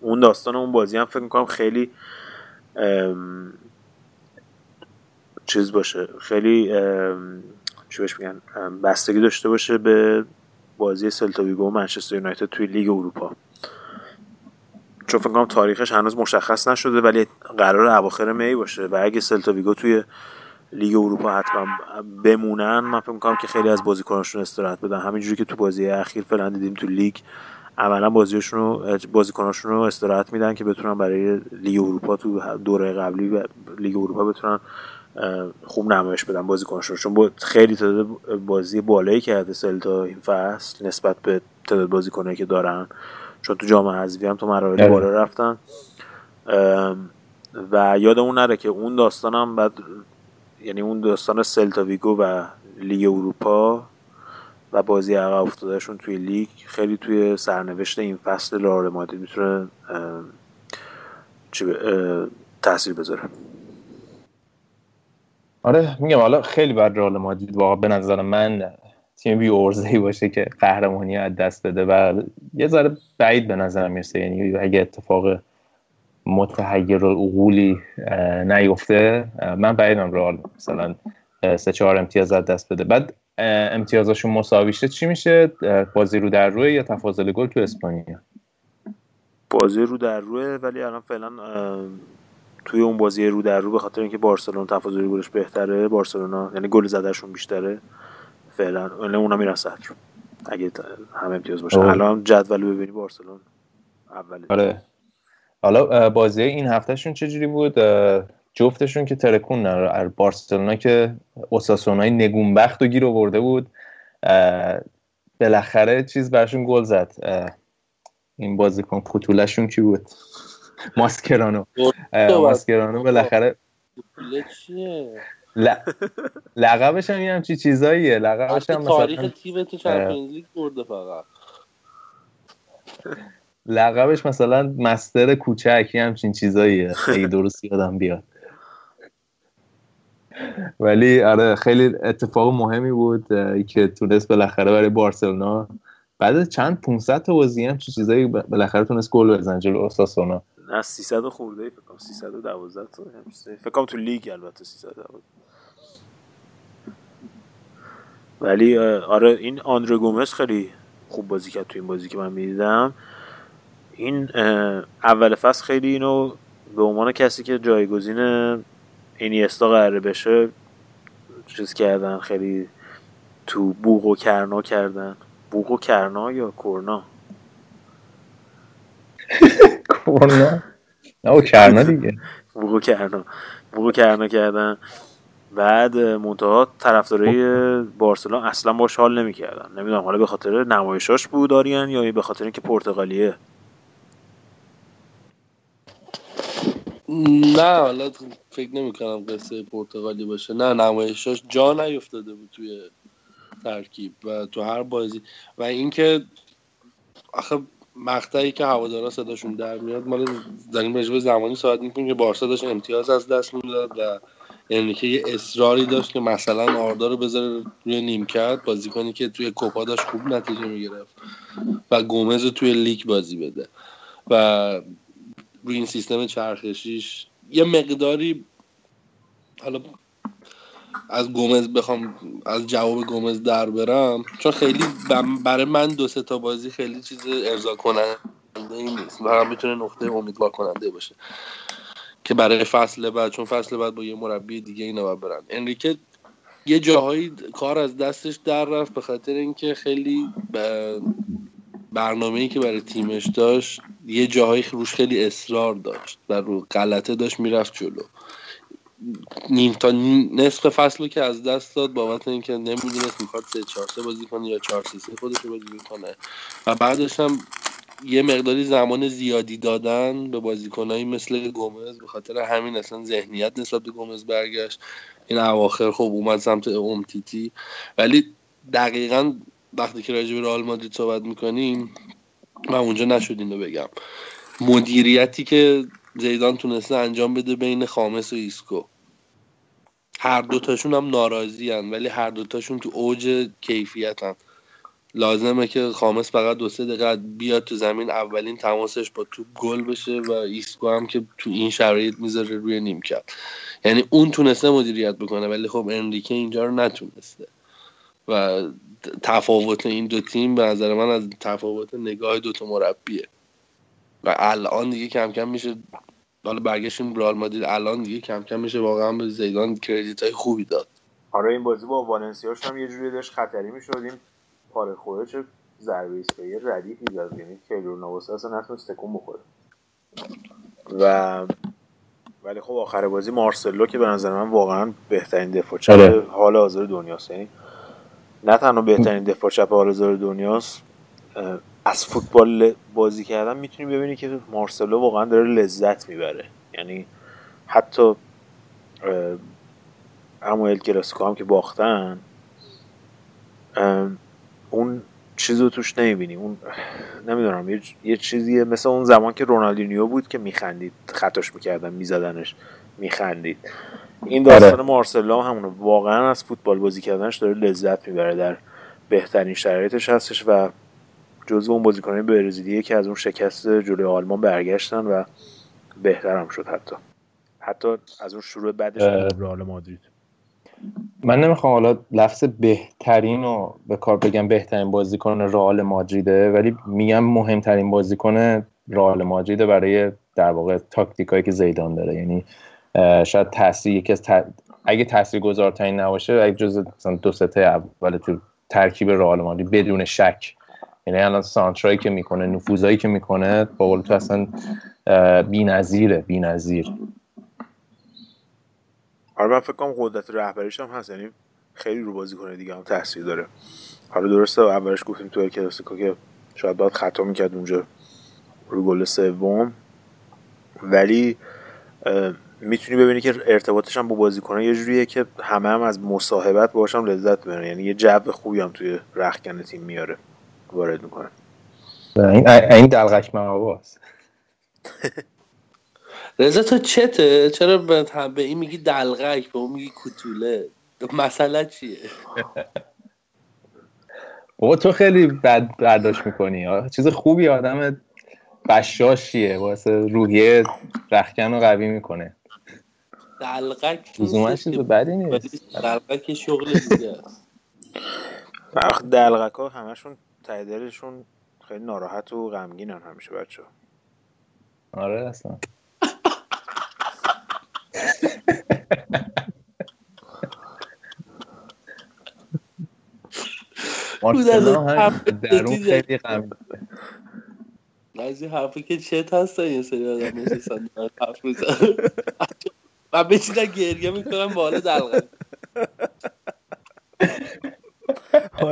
اون داستان اون بازی هم فکر می‌کنم خیلی چیز باشه خیلی چی بهش میگن بستگی داشته باشه به بازی سلتا ویگو و منچستر یونایتد توی لیگ اروپا. چون فکر کنم تاریخش هنوز مشخص نشده ولی قرار اواخر May باشه و اگه سلتا ویگو توی لیگ اروپا حتما بمونن. من فکر می‌کنم که خیلی از بازیکناشون استراحت بدن. همینجوری که تو بازی اخیر فعلا دیدیم تو لیگ عملا بازیشون رو بازیکناشون رو استراحت میدن که بتونن برای لیگ اروپا تو دوره قبلی لیگ اروپا بتونن خوب نمایش بدن بازیکناشون چون با خیلی تعداد بازی بالایی کرده سلتا این فصل نسبت به تعداد بازیکنایی که دارن. چون تو جام حذفی هم تو مراحل بالا رفتن. و یادمون نره که اون داستانم بعد یعنی اون داستان سلتا ویگو و لیگ اروپا و بازی عقب افتادهشون توی لیگ خیلی توی سرنوشت این فصل رئال مادرید می‌تونه تاثیر بذاره. آره میگم حالا خیلی بر رئال مادرید واقعا به نظر من تیم بی ای باشه که قهرمانی از دست بده و یه ذره بعید به نظر می‌رسه. یعنی اگه اتفاق متحیر العقولی نیفته من بعیدم رئال مثلا سه چهار امتیاز از دست بده. بعد امتیازشون مساوی چی میشه؟ بازی رو در روی یا تفاضل گل تو اسپانیا؟ بازی رو در روی ولی الان فعلا توی اون بازی رو در رو به خاطر اینکه بارسلونا تفاضل گلش بهتره بارسلونا یعنی گل زدهشون بیشتره فعلا یعنی اونا میرن اگه هم امتیاز باشه. الان جدول ببینی بارسلون اوله. آره. حالا بازی این هفتهشون چجوری بود؟ جفتشون که ترکون نره بارسلونا که اوساسونای نگونبخت و گیر آورده بود. بالاخره چیز برشون گل زد. این بازیکن پوتولشون کی بود؟ ماسکرانو. ماسکرانو بالاخره لقبش هم یه همچی چیزاییه. لقبش هم تاریخ تیم تو چمپیونز لیگ برده فقط. لقبش مثلا مستر کوچک همچین چیزاییه. خیلی درست یادم بیاد. ولی آره خیلی اتفاق مهمی بود که تونست بالاخره برای بارسلونا بعد چند 500 تا بازی هم چه چیزایی بالاخره تونست گل بزنه جلو اوساسونا. نه 300 خورده فکر کنم. 312 تا فکر کنم تو لیگ البته 312 ولی آره این آندره گومز خیلی خوب بازی کرد تو این بازی که من می‌دیدم. این اول فصل خیلی اینو به عنوان کسی که جایگزین اینیستا قراره بشه چیز کردن خیلی تو بوغ و کرنا کردن. بوغ و کرنا یا کرنا؟ کرنا؟ نه کرنا دیگه. بوغ و کرنا. بوغ و کرنا کردن. بعد منتها طرفدارای بارسلون اصلا باش حال نمی‌کردن. نمی‌دونم حالا به خاطر نمایشاش بود آریان یا به خاطر اینکه پرتغالیه. نه حالا فکر نمی کنم قصه پرتغالی باشه. نه نمایشاش جا نیفتاده بود توی ترکیب و تو هر بازی. و اینکه آخه مقطعی که هوادارا صداشون در میاد مال داریم راجع زمانی صحبت می‌کنیم که بارسا داشت امتیاز از دست می‌داد و یعنی که یه اصراری داشت که مثلا آردا رو بذاره روی نیمکت بازی کنی که توی کوپا داشت خوب نتیجه می‌گرفت و گومز رو توی لیک بازی بده. و روی این سیستم چرخشیش یه مقداری حالا از گومز بخوام از جواب گومز در برم چون خیلی برای من دو سه تا بازی خیلی چیز ارضا کننده این نیست. هم می‌تونه نقطه امیدوار کننده باشه که برای فصل بعد چون فصل بعد با یه مربی دیگه اینا باید برن. انریکه یه جاهایی کار از دستش در رفت به خاطر اینکه خیلی برنامه ای که برای تیمش داشت یه جاهایی روش خیلی اصرار داشت و رو غلطه داشت می‌رفت جلو. نیم تا نصف فصل که از دست داد بابت اینکه نمی‌دونست می‌خواد سه چهار سه بازی کنه یا چهار سه سه خودش بازی کنه و بعدش هم یه مقداری زمان زیادی دادن به بازیکنایی مثل گومز به خاطر همین اصلا ذهنیت نسبت به گومز برگشت. این اواخر خب اومد سمت اومتیتی ولی دقیقا وقتی که راجع به رئال مادرید صحبت می‌کنیم من اونجا نشد اینو بگم. مدیریتی که زیدان تونسته انجام بده بین خامس و ایسکو. هر دوتاشون هم ناراضی هن ولی هر دوتاشون تو اوج کیفیت هن. لازمه که خامس فقط دو سه دقیقه بیاد تو زمین اولین تماسش با توپ گل بشه و ایسکو هم که تو این شرایط می‌ذاره روی نیمکت. یعنی اون تونسته مدیریت بکنه ولی خب انریکه اینجا رو نتونسته. و تفاوت این دو تیم به نظر من از تفاوت نگاه دوتا مربیه. و الان دیگه کم کم میشه حالا برگشتیم رئال مادرید الان دیگه کم کم میشه واقعا به زیدان credit های خوبی داد. آره این بازی با والنسیاش هم یه جوری داشت خطری می‌شد. این پاره خوره چه ضربه ایستگاهی ردیفی زد یعنی کیلور نواس اصلا نتونست تکون بخوره. و ولی خب آخر بازی مارسلو که به نظر من واقعا بهترین دفاع چپ آره. حال حاضر دنیاست. یعنی نه تنها بهترین دفاع چپ حاضر دنیاست از فوتبال بازی کردن می‌تونی ببینی که مارسلو واقعا داره لذت می‌بره. یعنی حتی اما ال کلاسیکو هم که باختن اون چیز رو توش نمی‌بینی. اون نمی‌دونم یه, یه چیزیه مثل اون زمان که رونالدینیو بود که میخندید خطاش می‌کردن میزدنش میخندید. این داستان آره. مارسلو هم همونه واقعا از فوتبال بازی کردنش داره لذت می‌بره در بهترین شرایطش هستش و جزو اون بازیکنان برزیلیه که از اون شکست جلوی آلمان برگشتن و بهتر هم شد حتی. حتی از اون شروع بعدش رئال مادرید. من نمی‌خوام حالا لفظ بهترین رو به کار بگم بهترین بازیکن رئال مادریده ولی میگم مهمترین بازیکن رئال مادریده برای در واقع تاکتیکایی که زیدان داره. یعنی شاید تاثیر یکی از ت... اگه تاثیرگذارترین نباشه اگه جز مثلا دو سته اول تو ترکیب رئال مادرید بدون شک. یعنی الان سانترایی که می‌کنه نفوذایی که می‌کنه با قول تو اصلا بی‌نظیره بی‌نظیر. آره من فکر کنم قدرت رهبریش هم هست. یعنی خیلی رو بازیکن دیگه هم تاثیر داره. حالا درسته اولش گفتیم تو کلاسیکو که شاید باید خطا می‌کرد اونجا رو گل سوم. ولی می‌تونی ببینی که ارتباطش هم با بازیکنان یه جوریه که همه هم از مصاحبت باهاش هم لذت ببرن یعنی یه جو خوبی هم توی رخکن تیم میاره. وارد می‌کنه. این این دلغک مواست رضا تو چته؟ چرا به, به این میگی دلغک به اون میگی کوتوله؟ مسئله چیه؟ بابا تو خیلی بد برداشت می‌کنی. چیز خوبی آدم بشاشیه. واسه روحیه رخکن رو قوی می‌کنه. دلغک لزوما چیز بدی نیست. دلغک شغل دیگه. وقت دلغک ها همشون ته دلشون خیلی ناراحت و غمگینن همیشه بچه آره اصلا. مارسلو هم درون خیلی غم از این حرفی که چت هستن یه سری آدم نشستن حرف می‌زنن. من بچینم گریه می‌کنم بالا دلغک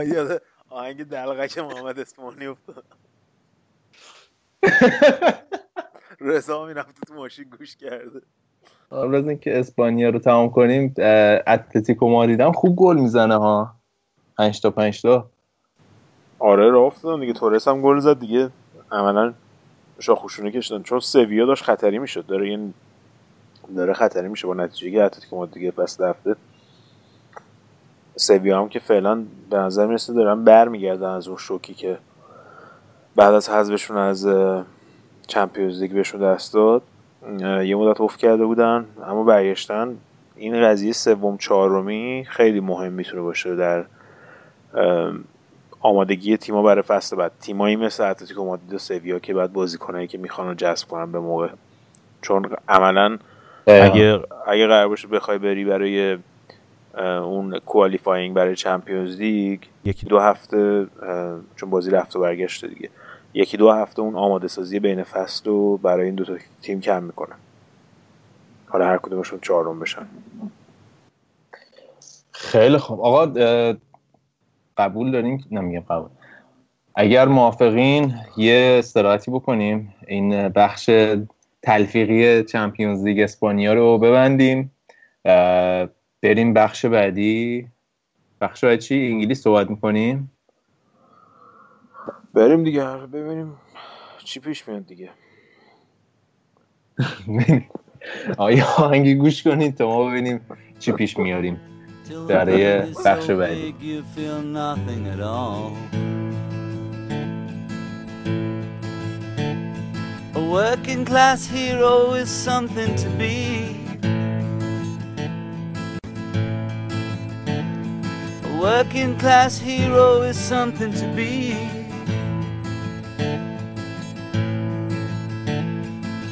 یاد آهنگ دلغک محمد اسمانی افتاد. رضا می‌رفت تو ماشین گوش کرده. قبل از اینکه اسپانیا رو تمام کنیم اتلتیکو مادرید خوب گل می‌زنه ها. 5 تا 5 تا. آره راه افتادن دیگه. تورس هم گل زد دیگه. عملا شاخوشونه کشیدن چون سویا داشت خطری می‌شد. داره این داره خطری میشه با نتیجه که اتلتیکو مادرید دیگه پس رفته. سویا هم که فعلا به نظر می‌رسه دارن برمیگردن از اون شوکی که بعد از حذفشون از چمپیونز لیگ بهشون دست داد. یه مدت افت کرده بودن اما برگشتن. این قضیه سوم چهارمی خیلی مهم می‌تونه باشه در آمادگی تیما برای فصل بعد. تیمایی مثل اتلتیکو مادرید و سویا که بعد بازیکنایی که می‌خوان رو جذب کنن به موقع. چون عملا اگه اگه قرار باشه بخوای بری برای اون qualifying برای Champions League یکی دو هفته چون بازی رفت و برگشته دیگه. یکی دو هفته اون آماده سازی بین فصل رو برای این دو تا تیم کم می‌کنن حالا هر کدومشون چهارم بشن. خیلی خوب. آقا قبول داریم نمیگم قبول. اگر موافقین یه استراحتی بکنیم. این بخش تلفیقی چمپیونز لیگ اسپانیا رو ببندیم. بریم بخش بعدی. بخش بعدی چی؟ انگلیس صحبت می‌کنیم؟ بریم دیگه ببینیم چی پیش میاد دیگه. آیا آهنگی گوش کنید تا ما ببینیم چی پیش میاریم. برای بخش بعدی. Working class hero is something to be. A working class hero is something to be.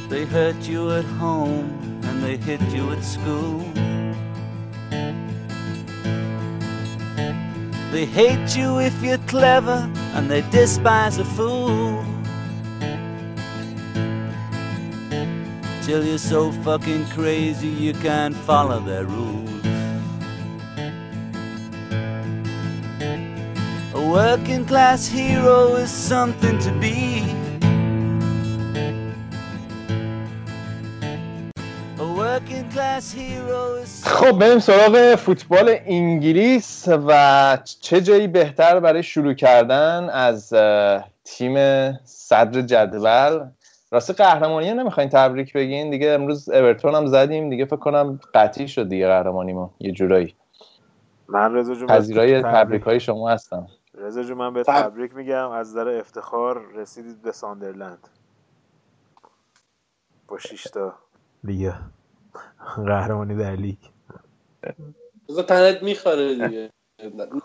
They hurt you at home and they hit you at school. They hate you if you're clever and they despise a fool. Till you're so fucking crazy you can't follow their rules. A working class hero is something to be. خب بریم سراغ فوتبال انگلیس و چه جایی بهتر برای شروع کردن از تیم صدر جدول راستی قهرمانی نمی‌خواین تبریک بگین؟ دیگه امروز اورتون هم زدیم. دیگه فکر کنم قطعی شد دیگه قهرمانیمون یه جورایی. من رضا جون پذیرای تبریک. های شما هستم. رضا جون من به تب- تبریک میگم. از نظر افتخار رسیدید به ساندرلند. با شیشتا دیگه. قهرمانی در لیگ. بذار تنت می‌خوره دیگه.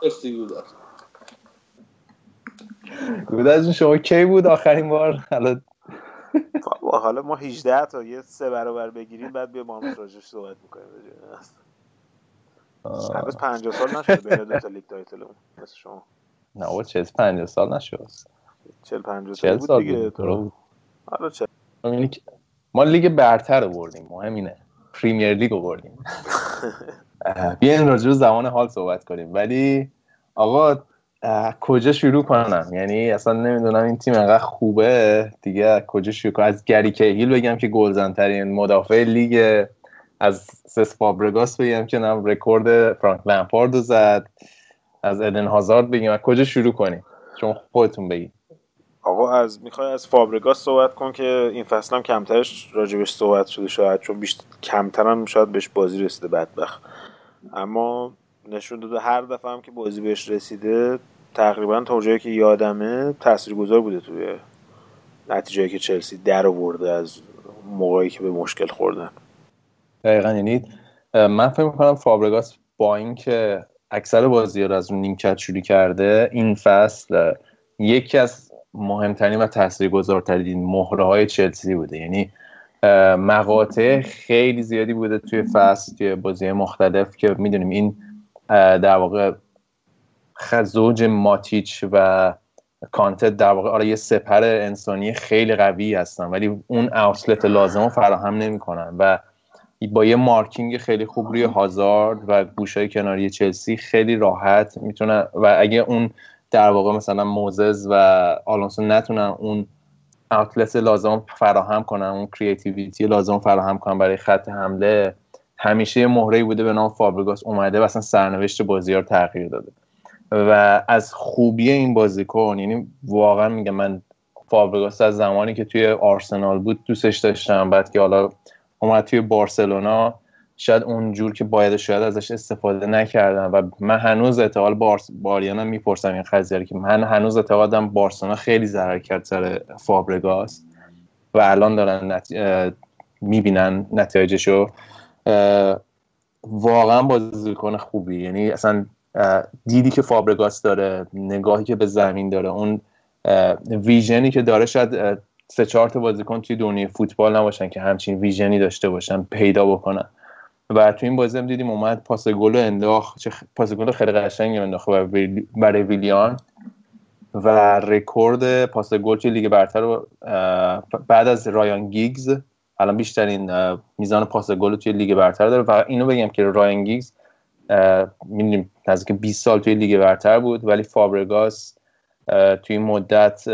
مرسی گودار گودرز شما کی بود آخرین بار؟ حالا بابا حالا ما 18 تا یه سه برابر بگیریم بعد بیا با هم راجعش صحبت می‌کنیم هنوز 50 سال نشده بین دو تا لیگ تایتلمون مثل شما. نه بابا 40 50 سال نشد 40 50 40 سال بود دیگه درست. حالا چه ما لیگ برتر رو بردیم مهم اینه. Premier League رو بردیم. بیاین راجع به زمان حال صحبت کنیم. ولی آقا کجا شروع کنم؟ یعنی اصلا نمی‌دونم این تیم انقدر خوبه. دیگه کجا شروع کنم؟ از گری کهیل بگم که گلزنترین مدافع لیگ. از سس فابرگاس بگم که نم رکورد فرانک لمپارد زد. از ادن هازارد بگیم. از کجا شروع کنیم؟ چون خودتون بگید. آقا از می‌خوای از فابرگاس صحبت کن که این فصل هم کمترش راجبش صحبت شده شاید چون بیشتر کمتر هم شاید بهش بازی رسیده بدبخت. اما نشون داده هر دفعه هم که بازی بهش رسیده تقریبا تا جایی که یادمه تاثیرگذار بوده توی نتیجه که چلسی در آورده از موقعی که به مشکل خوردن. دقیقا یعنی من فکر می‌کنم فابرگاس با اینکه اکثر بازی رو از اون نیمکت شروع کرده این فصل یکی از مهمترین و تاثیرگذارترین مهره های چلسی بوده. یعنی مقاطع خیلی زیادی بوده توی فصل توی بازی مختلف که می‌دونیم این در واقع خزوج ماتیچ و کانتت در واقع آره یه سپر انسانی خیلی قوی هستن ولی اون اوتلت لازم رو فراهم نمی‌کنن و با یه marking خیلی خوب روی هازارد و گوشای کناری چلسی خیلی راحت می‌تونن و اگه اون در واقع مثلا موزز و آلونسو نتونن اون outlet لازم فراهم کنن اون creativity لازم فراهم کنن برای خط حمله همیشه یه مهره بوده به نام فابرگاس اومده و اصلا سرنوشت بازی رو تغییر داده. و از خوبی این بازیکن یعنی واقعا میگم من فابرگاس از زمانی که توی آرسنال بود دوستش داشتم بعد که حالا اومد توی بارسلونا شاید اونجور که باید شاید ازش استفاده نکردم و من هنوز اعتقاد بارس باریانم می‌پرسم این قضیه که من هنوز اعتقادم بارسلونا خیلی ضرر کرد سر فابرگاس و الان دارن نت... می‌بینن نتایجشو. واقعا بازیکن خوبی یعنی اصلا دیدی که فابرگاس داره نگاهی که به زمین داره اون ویژنی که داره شاید سه چهار تا بازیکن توی دنیای فوتبال نباشن که همچین vision ی داشته باشن پیدا بکنن. و تو این بازی هم دیدیم اومد پاس گل انداخت چه پاس گل خیلی قشنگی انداخت برای ویل- برای ویلیان. و رکورد پاس گل توی لیگ برتر بعد از رایان گیگز الان بیشترین میزان پاس گل توی لیگ برتر داره. و اینو بگم که رایان گیگز می‌دونیم نزدیک 20 سال توی لیگ برتر بود ولی فابرگاس توی این مدت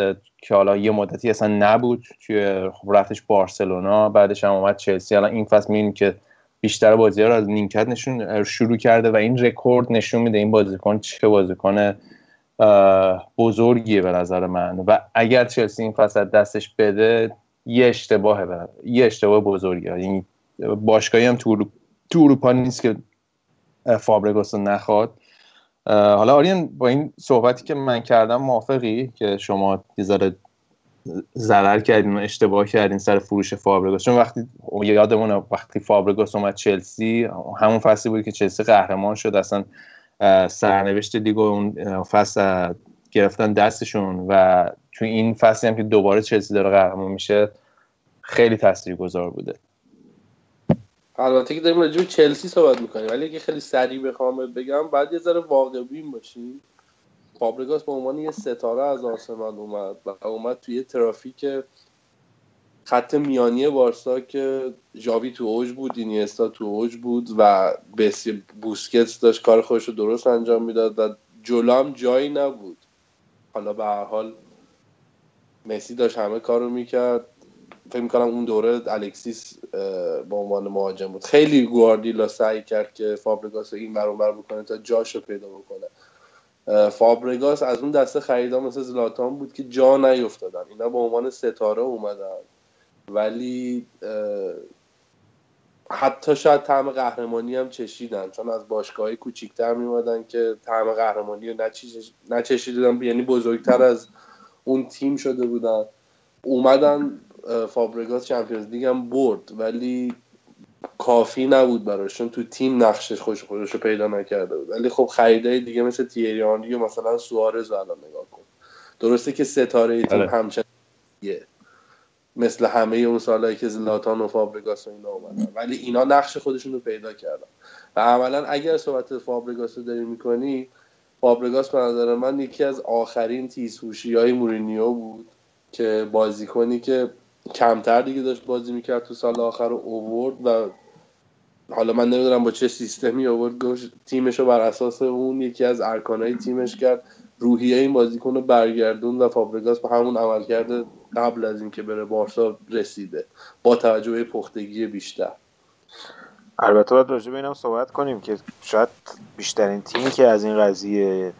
که حالا یه مدتی اصلا نبود توی خب رفتش بارسلونا بعدش هم اومد چلسی. الان این فصل می‌بینیم که بیشتر بازی رو از نیمکت نشون شروع کرده و این رکورد نشون میده این بازیکن چه بازیکن بزرگیه به نظر من. و اگر چلسی این فصل دستش بده یه اشتباهه یه اشتباه بزرگه یعنی باشگاهی هم تو اروپا نیست که فابرگاس رو نخواد. حالا آریان با این صحبتی که من کردم موافقی که شما یه ضرر کردین و اشتباه کردین سر فروش فابرگاس چون وقتی یادمون وقتی فابرگاس اومد چلسی همون فصلی بود که چلسی قهرمان شد اصلا سرنوشت دیگه اون فصل گرفتن دستشون و تو این فصلی هم که دوباره چلسی داره قهرمان میشه خیلی تاثیرگذار بوده. البته که داریم راجع چلسی صحبت می‌کنیم. ولی اگه خیلی سریع بخوام بگم بعد یه ذره واقع بین باشیم. فابرگاس به عنوان یه ستاره از آرسنال اومد و اومد توی ترافیک خط میانی بارسا که ژاوی تو اوج بود اینیستا تو اوج بود و بسی بوسکتس داشت کار خودش رو درست انجام می‌داد و جلام جایی نبود. حالا به هر حال مسی داشت همه کار رو می‌کرد. فکر می‌کنم اون دوره الکسیس به عنوان مهاجم بود. خیلی گواردیلا سعی کرد که فابرگاس رو این بر بکنه تا جاش رو پیدا بکنه. فابرگاس از اون دسته خریدا مثل زلاتان بود که جا نیفتادن. اینا به عنوان ستاره اومدن. ولی حتی شاید طعم قهرمانی هم چشیدن. چون از باشگاهی کوچیکتر میومدن که طعم قهرمانی رو نچشیدن. یعنی بزرگتر از اون تیم شده بودن. اومدن فابرگاس چمپیونز لیگ هم برد ولی کافی نبود براشون تو تیم نقشش خوش خودش رو پیدا نکرده بود. ولی خب خریدای دیگه مثل تیری آنری و مثلا سوارز رو الان نگاه کن. درسته که ستاره تیم همچنان مثل همه اون سالهایی که زلاتان و فابرگاس و اینا اومدن. ولی اینا نقش خودشون رو پیدا کردن. و عملا اگر صحبت فابرگاس رو داری می‌کنی فابرگاس به نظر من یکی از آخرین تیزهوشی های مورینیو بود که بازیکنی که کمتر دیگه داشت بازی می‌کرد تو سال آخر رو اوورد و حالا من نمی‌دونم با چه سیستمی اوورد. تیمش رو بر اساس اون یکی از ارکانهای تیمش کرد. روحیه این بازیکن رو برگردون و فابرگاس به همون عمل کرده قبل از اینکه بره بارسا رسیده. با توجه به پختگی بیشتر. البته باید راجع به اینم صحبت کنیم که شاید بیشترین تیمی که از این قضیه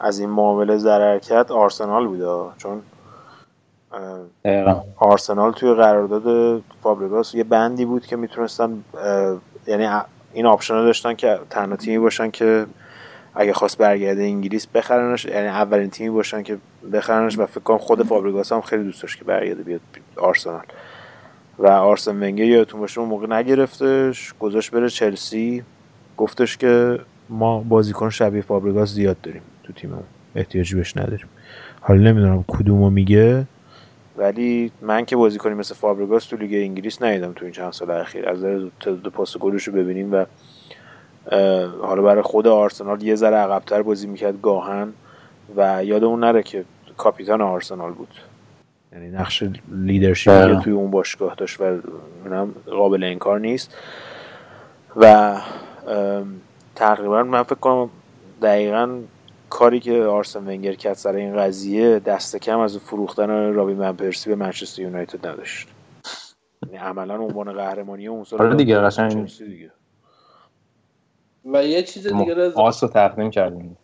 از این معامله ضرر کرد آرسنال بوده. چون آرسنال توی قرارداد فابرگاس یه بندی بود که می‌تونستن یعنی این option داشتن که تنها تیمی باشن که اگه خواست برگرده انگلیس بخرنش یعنی اولین تیمی باشن که بخرنش و فکر کنم خود فابریگاس هم خیلی دوست داشت که برگرده بیاد آرسنال. و آرسن ونگر یادتون باشه اون موقع نگرفتش گذاشت بره چلسی. گفتش که ما بازیکن شبیه فابریگاس زیاد داریم تو تیممون احتیاجی بهش نداریم. حالا نمی‌دونم کدومو میگه. ولی من که بازیکنی مثل فابریگاس تو لیگ انگلیس ندیدم تو این چند سال اخیر. از تعداد پاس گلش رو ببینیم و حالا برای خود آرسنال یه ذره عقبتر بازی می‌کرد گاهن و یادمون نره که کاپیتان آرسنال بود. یعنی نقش لیدرشیپی که توی اون باشگاه داشت و اونم قابل انکار نیست. و تقریبا من فکر کنم دقیقا کاری که آرسن ونگر کرد سر این قضیه دست کم از فروختن رابی منپرسی به منچستر یونایتد نداشت. یعنی عملا عنوان قهرمانی اون سال آره دیگه قشنگ. دیگه. و یه چیز دیگه آس رو تقدیم کردیم.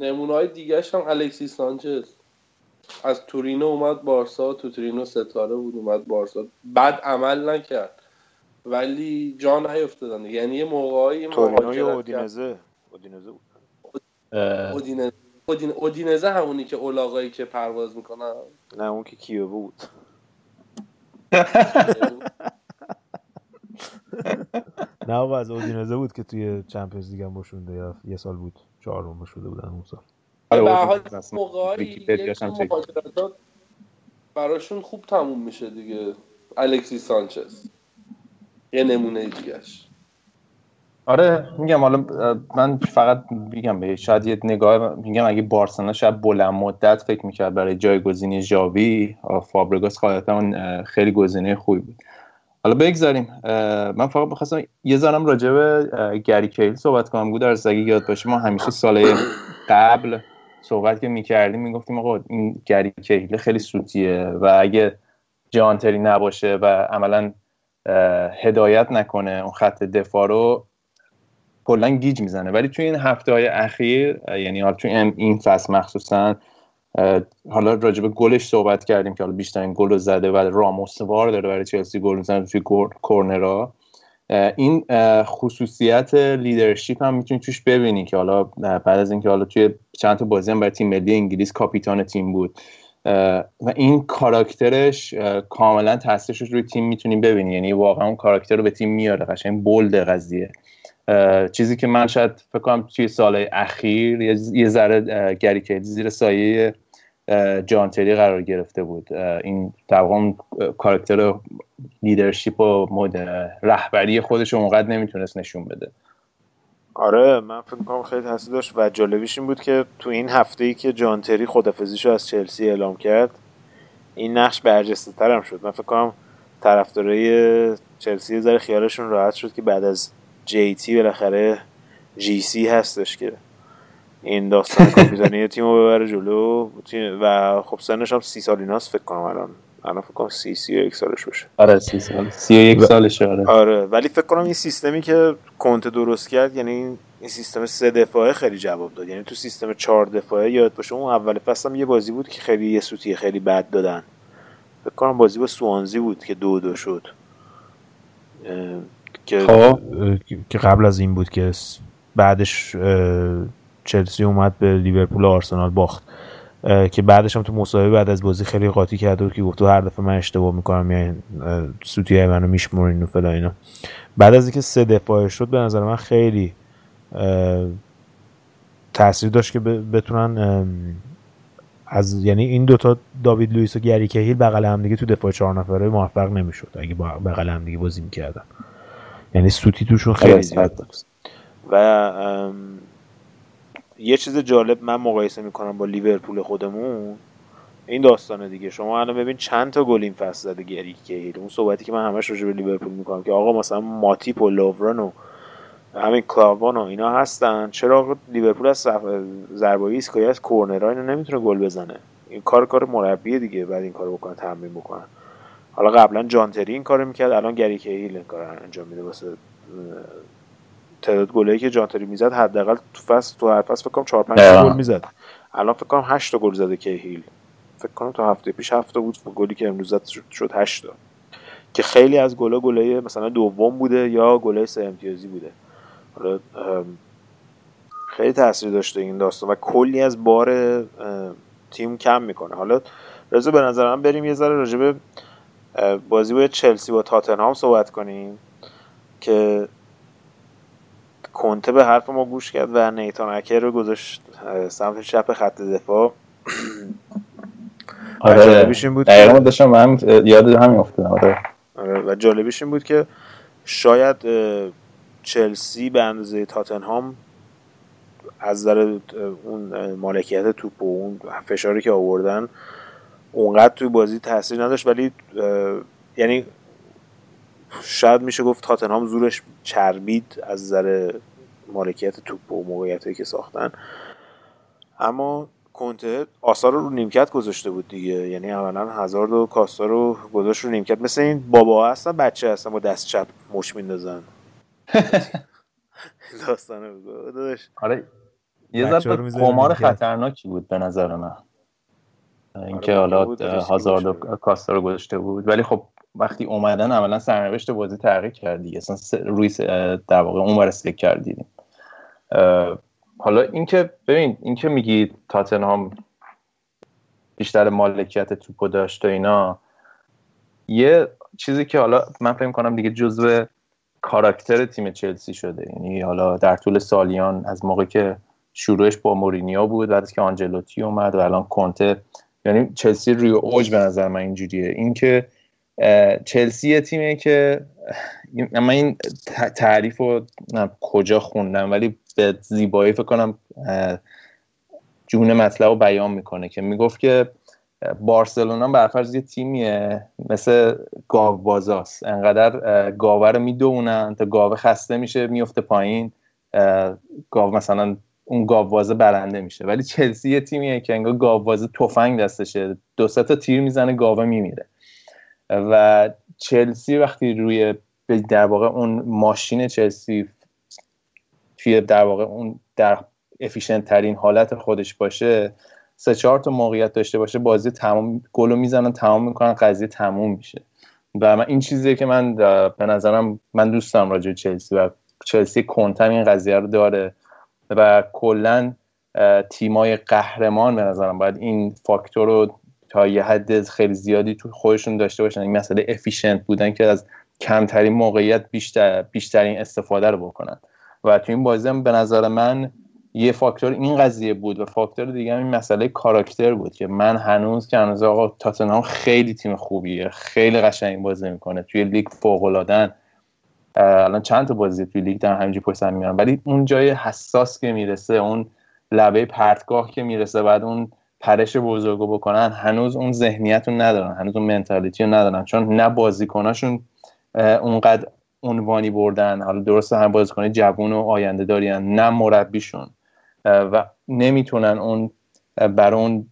نمونه های دیگه هم الکسی سانچز. از تورینو اومد بارسا تو تورینو ستاره بود اومد بارسا. بعد عمل نکرد. ولی جا نیفتادن یعنی یه موقعی تورینو یا اودینزه. اودینزه بود. اودینزه اودینزه همونی که اولاغایی که پرواز می‌کنن؟ نه اون که کیو بود. نه آقا از اودینزه بود که توی چمپیونز لیگ هم بشونده یا یه سال بود. چهارم بشونده بودن اون سال. به حال موقعی براشون خوب تموم میشه دیگه. الکسی سانچز. یه نمونه دیگهش آره میگم حالا من فقط میگم به شاید یه نگاه میگم اگه بارسلونا شاید بلند مدت فکر می‌کرد برای جایگزینی ژاوی فابرگاس قاعدتا خیلی گزینه خوبی بود. حالا بگذاریم من فقط بخواستم یه زنم راجع به گری کیل صحبت کنم. بود در اگه یاد باشه ما همیشه ساله قبل صحبت که می‌کردیم می‌گفتیم آقا این گری کیل خیلی سوتیه و اگه جانتری نباشه و عملا هدایت نکنه اون خط دفاع رو کلا گیج می‌زنه. ولی توی این هفته های اخیر یعنی حالا توی این فصل مخصوصا حالا راجع به گلش صحبت کردیم که حالا بیشترین گل رو زده و راموس وار داره برای چلسی گل می‌زنه توی اه، این خصوصیت leadership هم می‌تونی توش ببینی که حالا بعد از اینکه حالا توی چند تا بازی هم برای تیم ملی انگلیس کاپیتان تیم بود. و این کاراکترش کاملا تاثیرش رو روی تیم می‌تونیم ببینی. یعنی واقعا اون کاراکتر رو به تیم میاره. قشنگ bold قضیه. چیزی که من شاید فکر کنم توی سالهای اخیر یه ذره گری کیهیل زیر سایه جان تری قرار گرفته بود. این اه، کاراکتر leadership و مد رهبری خودش رو اونقدر نمی‌تونست نشون بده. آره من فکر کنم خیلی تاثیر داشت و جالبیش این بود که تو این هفته ای که جان تری خدافظیشو از چلسی اعلام کرد این نقش برجسته تر هم شد. من فکر کنم طرفدارای چلسی ذره خیالشون راحت شد که بعد از JT بالاخره GC هستش که این داستان کاپیتانی تیم رو ببره جلو. و خب سنش هم سی سال ایناست فکر کنم الان. الان فکر کنم سی سی و یک سالش باشه. آره سی سال. سی و یک سالشه آره. آره. ولی فکر کنم این سیستمی که کنته درست کرد یعنی این سیستم سه دفاعه خیلی جواب داد. یعنی تو سیستم چهار دفاعه یاد باشه. اون اول فصل هم یه بازی بود که خیلی یه سوتی خیلی بد دادن. فکر کنم بازی با سوانزی بود که دو دو شد. که خب. که قبل از این بود که بعدش چلسی اومد به لیورپول و آرسنال باخت. که بعدش هم تو مصاحبه بعد از بازی خیلی قاطی کرده بود که گفت تو هر دفعه من اشتباه می‌کنم یا سوتی های منو میشمرین و فلان اینا. بعد از اینکه سه دفاعه شد به نظر من خیلی تاثیر داشت که بتونن از یعنی این دوتا داوید لوئیس و گری کهیل بغل هم دیگه تو دفاع چهار نفره موفق نمی‌شد اگه بغل هم دیگه بازی می‌کردن. یعنی سوتی توشون خیلی زیاد. و یه چیز جالب من مقایسه می‌کنم با لیورپول خودمون. این داستانه دیگه. شما الان ببین چند تا گل این فصل زده گری کیل. اون صحبتی که من همش راجع به لیورپول می‌کنم که آقا مثلا ماتیپ و لوورن و همین کلاوان و اینا هستن. چرا آقا لیورپول از صف- ضربه ایستگاهی از کورنرها اینو نمی‌تونه گل بزنه؟ این کار کار مربیه دیگه بعد این کارو بکنن تمرین بکنن حالا قبلا جان تری این کارو می‌کرد الان گری کیل این کارو انجام میده. واسه تعداد گلایی که جان تری می‌زد حداقل تو فصل تو هر فصل فکر کنم 4 5 دقیقاً. گل می‌زد. الان فکر کنم 8 تا گل زده کیهیل فکر کنم تا هفته پیش هفته بود گلی که امروز زد شد, شد 8 تا. که خیلی از گلا گلای مثلا دوم بوده یا گلای سه امتیازی بوده. حالا خیلی تاثیر داشته این داستان و کلی از بار تیم کم می‌کنه. حالا رضا به نظر من بریم یه ذره راجع به اه، بازی با چلسی با تاتنهام صحبت کنیم که کنته به حرف ما گوش کرد و نیتان اکر رو گذاشت سمت چپ خط دفاع. آره. بود دقیقا داشتم من یاد همین افتادم آره. آره، و جالبیش این بود که شاید چلسی به اندازه تاتنهام از نظر اه، اون مالکیت توپ و اون فشاری که آوردن اونقدر توی بازی تاثیر نداشت ولی یعنی شاید میشه گفت تاتنهام زورش چربید از نظر مالکیت توپ و موقعیت که ساختن. اما کنته آثار رو رو نیمکت گذاشته بود دیگه. یعنی اولا هزارد و کاستا رو گذاشت رو نیمکت. مثل این بابا هستن بچه هستن با دست چپ مش میندازن. داستانه بگو آره یه ذره قمار. خطرناکی بود به نظر من. اینکه آره، حالا هازارد و. کاستا رو گذاشته بود. ولی خب وقتی اومدن عملا سرنوشت بازی تغییر کرد دیگه. اصلا روی در واقع اون ور استیک کردیم. حالا اینکه ببین اینکه میگی تاتنهام بیشتر مالکیت توپو داشت و اینا یه چیزی که حالا من فکر کنم دیگه جزو کاراکتر تیم چلسی شده. یعنی حالا در طول سالیان از موقعی که شروعش با مورینیو بود بعد که آنجلوتی اومد و الان کنته یعنی چلسی روی اوج به نظر من اینجوریه. اینکه چلسی یه تیمیه که من این تعریف رو کجا خوندم ولی به زیبایی فکر کنم جون مطلب رو بیان می‌کنه که می‌گفت که بارسلونا برفرض یه تیمیه مثل گاو بازاست انقدر گاوه رو می‌دونن تا گاوه خسته میشه میفته پایین. گاو مثلا اون گاوبازه برنده میشه. ولی چلسی یه تیمیه که انگار گاوبازه تفنگ دستشه. دو تا تیر می‌زنه گاوه میمیره. و چلسی وقتی روی در واقع اون ماشین چلسی توی در واقع اون در efficient ترین حالت خودش باشه سه چهار تا موقعیت داشته باشه بازی تمام گلو می‌زنن تمام می‌کنن قضیه تموم میشه. و من این چیزیه که من به نظرم من دوست دارم راجع چلسی و چلسی کنته هم این قضیه رو داره. و کلا تیمای قهرمان به نظرم باید این فاکتور رو تا یه حد خیلی زیادی تو خودشون داشته باشن. این مسئله efficient بودن که از کمترین موقعیت بیشتر بیشترین استفاده رو بکنن. و تو این بازی هم به نظر من یه فاکتور این قضیه بود و فاکتور دیگه این مسئله کاراکتر بود که من هنوز که هنوز آقا تاتنهام خیلی تیم خوبیه خیلی قشنگ بازی می‌کنه توی لیگ فوق الان چند تا بازی توی لیگ دارن همینجوری پشت میارن ولی اون جای حساس که می‌رسه اون لبه پرتگاه که می‌رسه بعد اون پرش بزرگو بکنن هنوز اون ذهنیت رو ندارن هنوز اون منتالیتی رو ندارن. چون نه بازیکناشون اونقدر عنوانی بردن. حالا درسته هم بازیکن جوون و آینده دارین نه مربیشون. و نمی‌تونن اون بر اون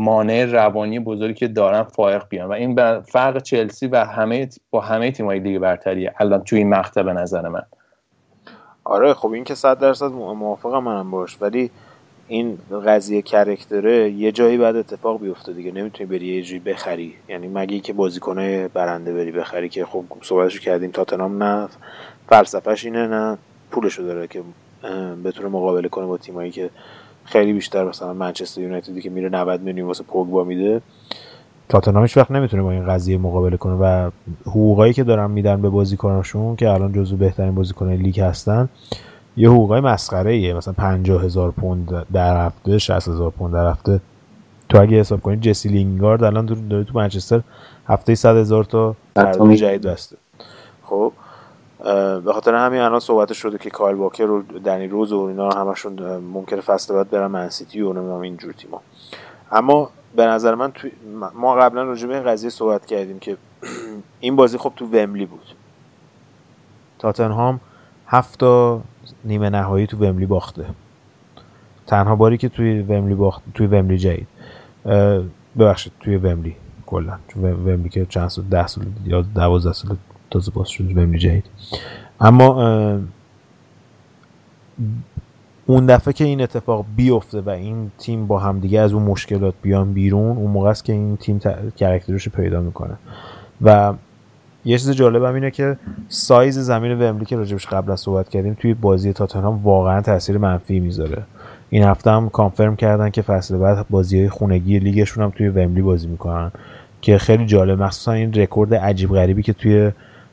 مانع روانی بزرگی که دارن فائق بیان. و این فرق چلسی و همه با همه تیم‌های دیگه برتریه. الان توی این مقطع به نظر من. آره خب این که صد درصد موافقم منم باش. ولی این قضیه کرکتره یه جایی بعد اتفاق بیفته دیگه. نمی‌تونی بری یه جایی بخری. یعنی مگه که بازیکنه برنده بری بخری که خب صحبتشو کردیم تاتنام نه فلسفهش اینه نه پولشو داره که بتونه مقابله کنه با تیمایی که خیلی بیشتر مثلا منچستر یونایتدی که میره 90 میلیون واسه پوگبا میده. تاتنهام هیچ وقت نمی‌تونه با این قضیه مقابله کنه و حقوقایی که دارن میدن به بازیکناشون که الان جزو بهترین بازیکنان لیگ هستن یه حقوقای مسخره ایه مثلا 50 هزار پوند در هفته 60 هزار پوند در هفته. تو اگه حساب کنید جسی لینگارد الان تو داره تو منچستر هفته 100 هزار تا قرارداد جدید بسته. خب به خاطر همین الان صحبت شده که کایل واکر و دنی روز و اینا همشون ممکنه فصل بعد برن منسیتی و نمی‌دونم اینجور تیما اما به نظر من تو ما قبلا راجع به این قضیه صحبت کردیم که این بازی خب تو وملی بود. تاتنهام هفت نیمه نهایی تو وملی باخته. تنها باری که توی وملی باخت توی وملی جدید. ببخشید توی وملی کلا. توی وملی که چند سال ده سال یا دوازده سال تازه باز شد وملی جدید. اما اون دفعه که این اتفاق بیفته و این تیم با هم دیگه از اون مشکلات بیان بیرون اون موقع است که این تیم کرکترش پیدا می‌کنه. و یه چیز جالب هم اینه که سایز زمین ومبلی که راجبش قبل از صحبت کردیم توی بازی تاتنهام واقعا تاثیر منفی می‌ذاره. این هفته هم confirm کردن که فصل بعد بازی های خونگی لیگشون هم توی ومبلی بازی می‌کنن که خیلی جالب. مخصوصا این رکورد عجیب غریبی که توی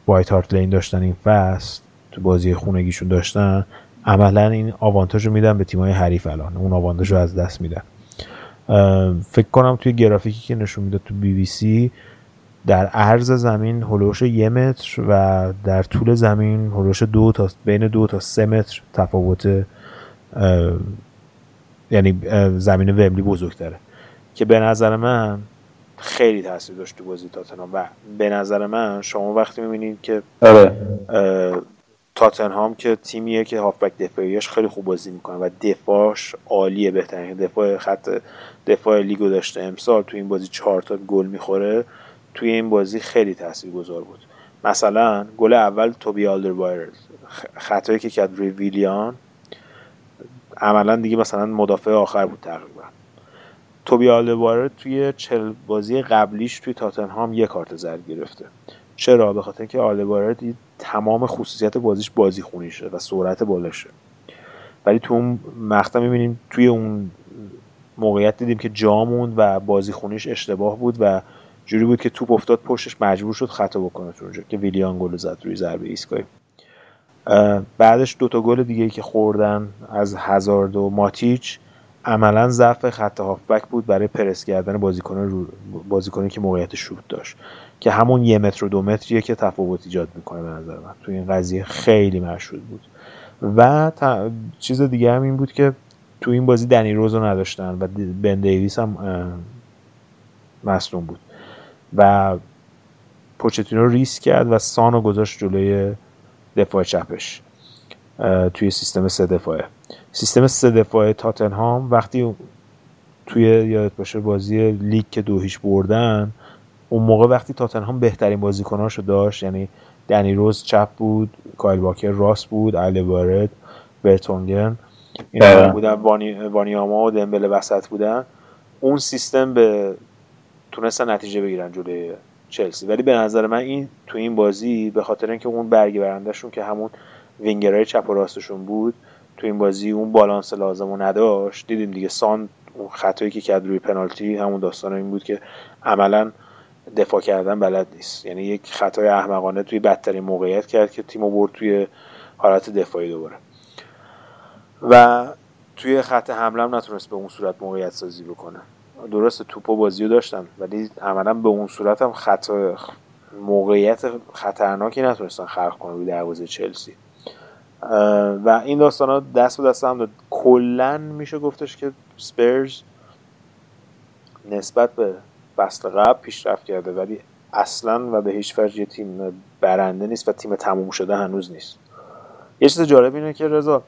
وایت هارت لین داشتن این فصل تو بازی خونگیشون داشتن عملا این آوانتاژ رو میدن به تیمای حریف الان اون آوانتاژ رو از دست میدن. فکر کنم توی گرافیکی که نشون می‌داد تو بی بی سی در عرض زمین حول و حوش یه متر و در طول زمین حول و حوش دو تا بین دو تا سه متر تفاوت یعنی زمین وملی بزرگتره. که به نظر من خیلی تاثیر داشت تو بازی تاتنهام و به نظر من شما وقتی می‌بینید که آره. تاتنهام که تیمیه که هافبک دفاعیش خیلی خوب بازی می‌کنه و دفاعش عالیه بهترین دفاع خط دفاع لیگو داشته. امسال تو این بازی چهار تا گل می‌خوره. توی این بازی خیلی تاثیرگذار بود. مثلا گل اول توبی آلدروایر خطایی که کرد روی ویلیان عملا دیگه مثلا مدافع آخر بود تقریبا. توبی آلدروایر توی چل بازی قبلیش توی تاتنهام یه کارت زرد گرفته. چرا؟ به خاطر اینکه آلدروایر تمام خصوصیت بازیش بازی خونیشه و سرعت بالاشه ولی تو اون مقطع می‌بینیم توی اون موقعیت دیدیم که جا موند و بازی خونیش اشتباه بود و جوری بود که توپ افتاد پشتش مجبور شد خطا بکنه تو اونجا که ویلیان گل زد روی ضربه ایستگاهی. بعدش دوتا گل دیگه که خوردن از هزارد و ماتیچ. عملا ضعف خط هافبک بود برای پرس کردن بازیکن بازیکنی که موقعیت شوت داشت که همون یه متر و دو متریه که تفاوت ایجاد می‌کنه به نظر من. تو این قضیه خیلی مشهود بود. و چیز دیگه هم این بود که تو این بازی دنی روز رو نداشتن و بن دیویس هم مصدوم بود. و پوچتینو ریسک کرد و سانو گذاشت جلوی دفاع چپش توی سیستم سه دفاعه. سیستم سه دفاعه تاتنهام وقتی توی یادت باشه بازی لیگ که دو هیچ بردن اون موقع وقتی تاتنهام بهترین بازیکناشو داشت یعنی دنی روز چپ بود کایل واکر راست بود علی وارد برتونگن اینا. بودن وانی... وانیاما و دمبله وسط بودن اون سیستم به تونستن نتیجه بگیرن جلوی چلسی ولی به نظر من این تو این بازی به خاطر اینکه اون برگ برندشون که همون وینگرهای چپ و راستشون بود تو این بازی اون بالانس لازم رو نداشت. دیدیم دیگه سان اون خطایی که کرد روی پنالتی همون داستان این بود که عملا دفاع کردن بلد نیست. یعنی یک خطای احمقانه توی بدترین موقعیت کرد که تیمو برد توی حالت دفاعی دوباره. و توی خط حمله هم نتونست به اون صورت موقعیت سازی بکنه. درسته توپ و بازی رو داشتن ولی عملا به اون صورت هم خطا موقعیت خطرناکی نتونستن خلق کنن روی دروازه چلسی. و این داستان ها دست به دست هم داد. کلا میشه گفتش که سپرز نسبت به فصل قبل پیشرفت کرده ولی اصلا و به هیچ وجه یه تیم برنده نیست و تیم تموم شده هنوز نیست. یه چیز جالب اینه که رضا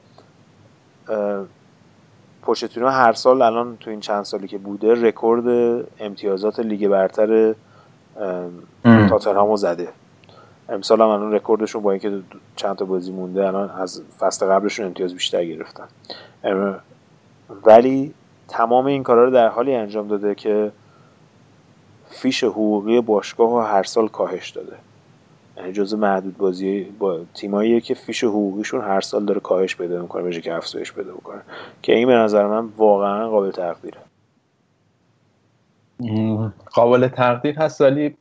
اه، پوچتینو هر سال الان تو این چند سالی که بوده رکورد امتیازات لیگ برتر ام، تاتنهامو زده. امسال هم الان رکوردشون با اینکه چند تا بازی مونده الان از فصل قبلشون امتیاز بیشتر گرفتن. ولی تمام این کارا رو در حالی انجام داده که فیش حقوقی باشگاه رو هر سال کاهش داده. یعنی جزء محدود بازی با تیماییه که فیش حقوقیشون هر سال داره کاهش پیدا می‌کنه به جای که افزایش پیدا بکنه. که این به نظر من واقعا قابل تقدیره. قابل تقدیر هست ولی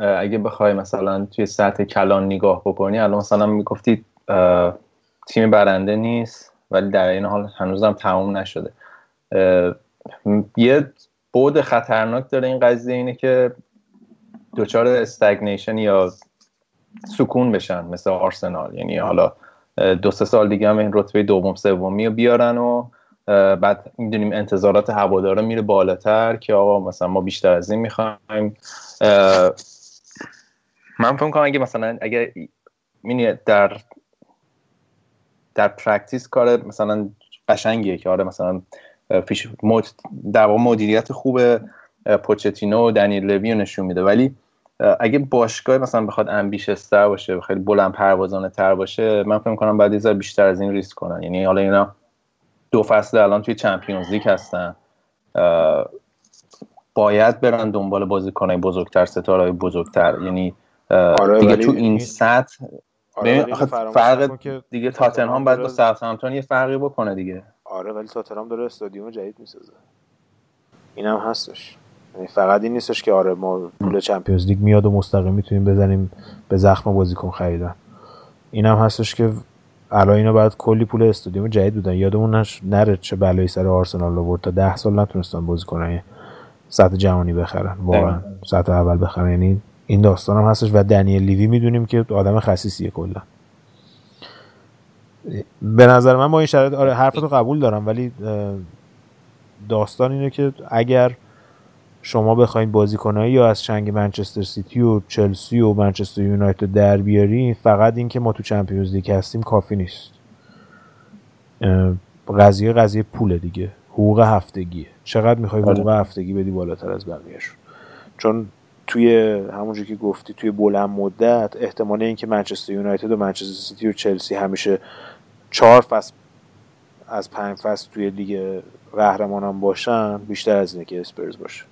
اگه بخوای مثلا توی سطح کلان نگاه بکنی الان مثلا می‌گفتید اه، تیم برنده نیست ولی در این حال هنوزم تموم نشده. یه بود خطرناک داره این قضیه اینه که دچار stagnation یا سکون بشن مثل آرسنال. یعنی حالا دو سه سال دیگه هم این رتبه دوم سومی رو بیارن و بعد می‌دونیم انتظارات هوادارا میره بالاتر که آقا مثلا ما بیشتر از این می‌خوایم. من فکر کنم اگه مثلا اگه می‌بینی در در practice کار مثلا قشنگیه که آره مثلا فیش مد... در واقع مدیریت خوب پوچتینو و دنیل لوی نشون میده. ولی اگه باشگاه مثلا بخواد امبیشستر باشه خیلی بلند پروازانه تر باشه من فکر کنم بعد یه بیشتر از این ریسک کنن. یعنی حالا اینا دو فصل الان توی چمپیونز لیگ هستن. باید برن دنبال بازیکنای بزرگتر ستاره بزرگتر. یعنی آره، دیگه تو این سطح آره فرق که دیگه تاتنهام باید با ساوثهامپتون یه فرقی بکنه دیگه. آره ولی تاتنهام داره استادیوم جدید می‌سازه. اینم هستش. یعنی فقط این نیستش که آره ما پول چمپیونز لیگ میاد و مستقیم می‌تونیم بزنیم به زخم بازیکن خریدن. این هم هستش که الان اینا باید کلی پول استادیوم جدید بودن. یادمون نش... نره چه بلایی سر آرسنال آورد تا ده سال نتونستن بازیکنای سطح جهانی بخرن. واقعا سطح اول بخرن. یعنی این داستان هم هستش و دنیل لیوی می‌دونیم که آدم خصیصیه کلا. به نظر من با این شرایط آره حرفتو قبول دارم ولی داستان اینه که اگر شما بخواید بازیکنایی یا از چنگ منچستر سیتی و چلسی و منچستر یونایتد در بیاری فقط اینکه ما تو Champions League هستیم کافی نیست. قضیه قضیه پوله دیگه حقوق هفتگیه. چقدر می‌خوای آره. حقوق هفتگی بدی بالاتر از بقیهشون؟ چون توی همونجور که گفتی توی بلند مدت احتمال اینکه منچستر یونایتد و منچستر سیتی و چلسی همیشه چهار فصل از پنج فصل توی لیگ قهرمانان باشن بیشتر از اینه که اسپرز باشه.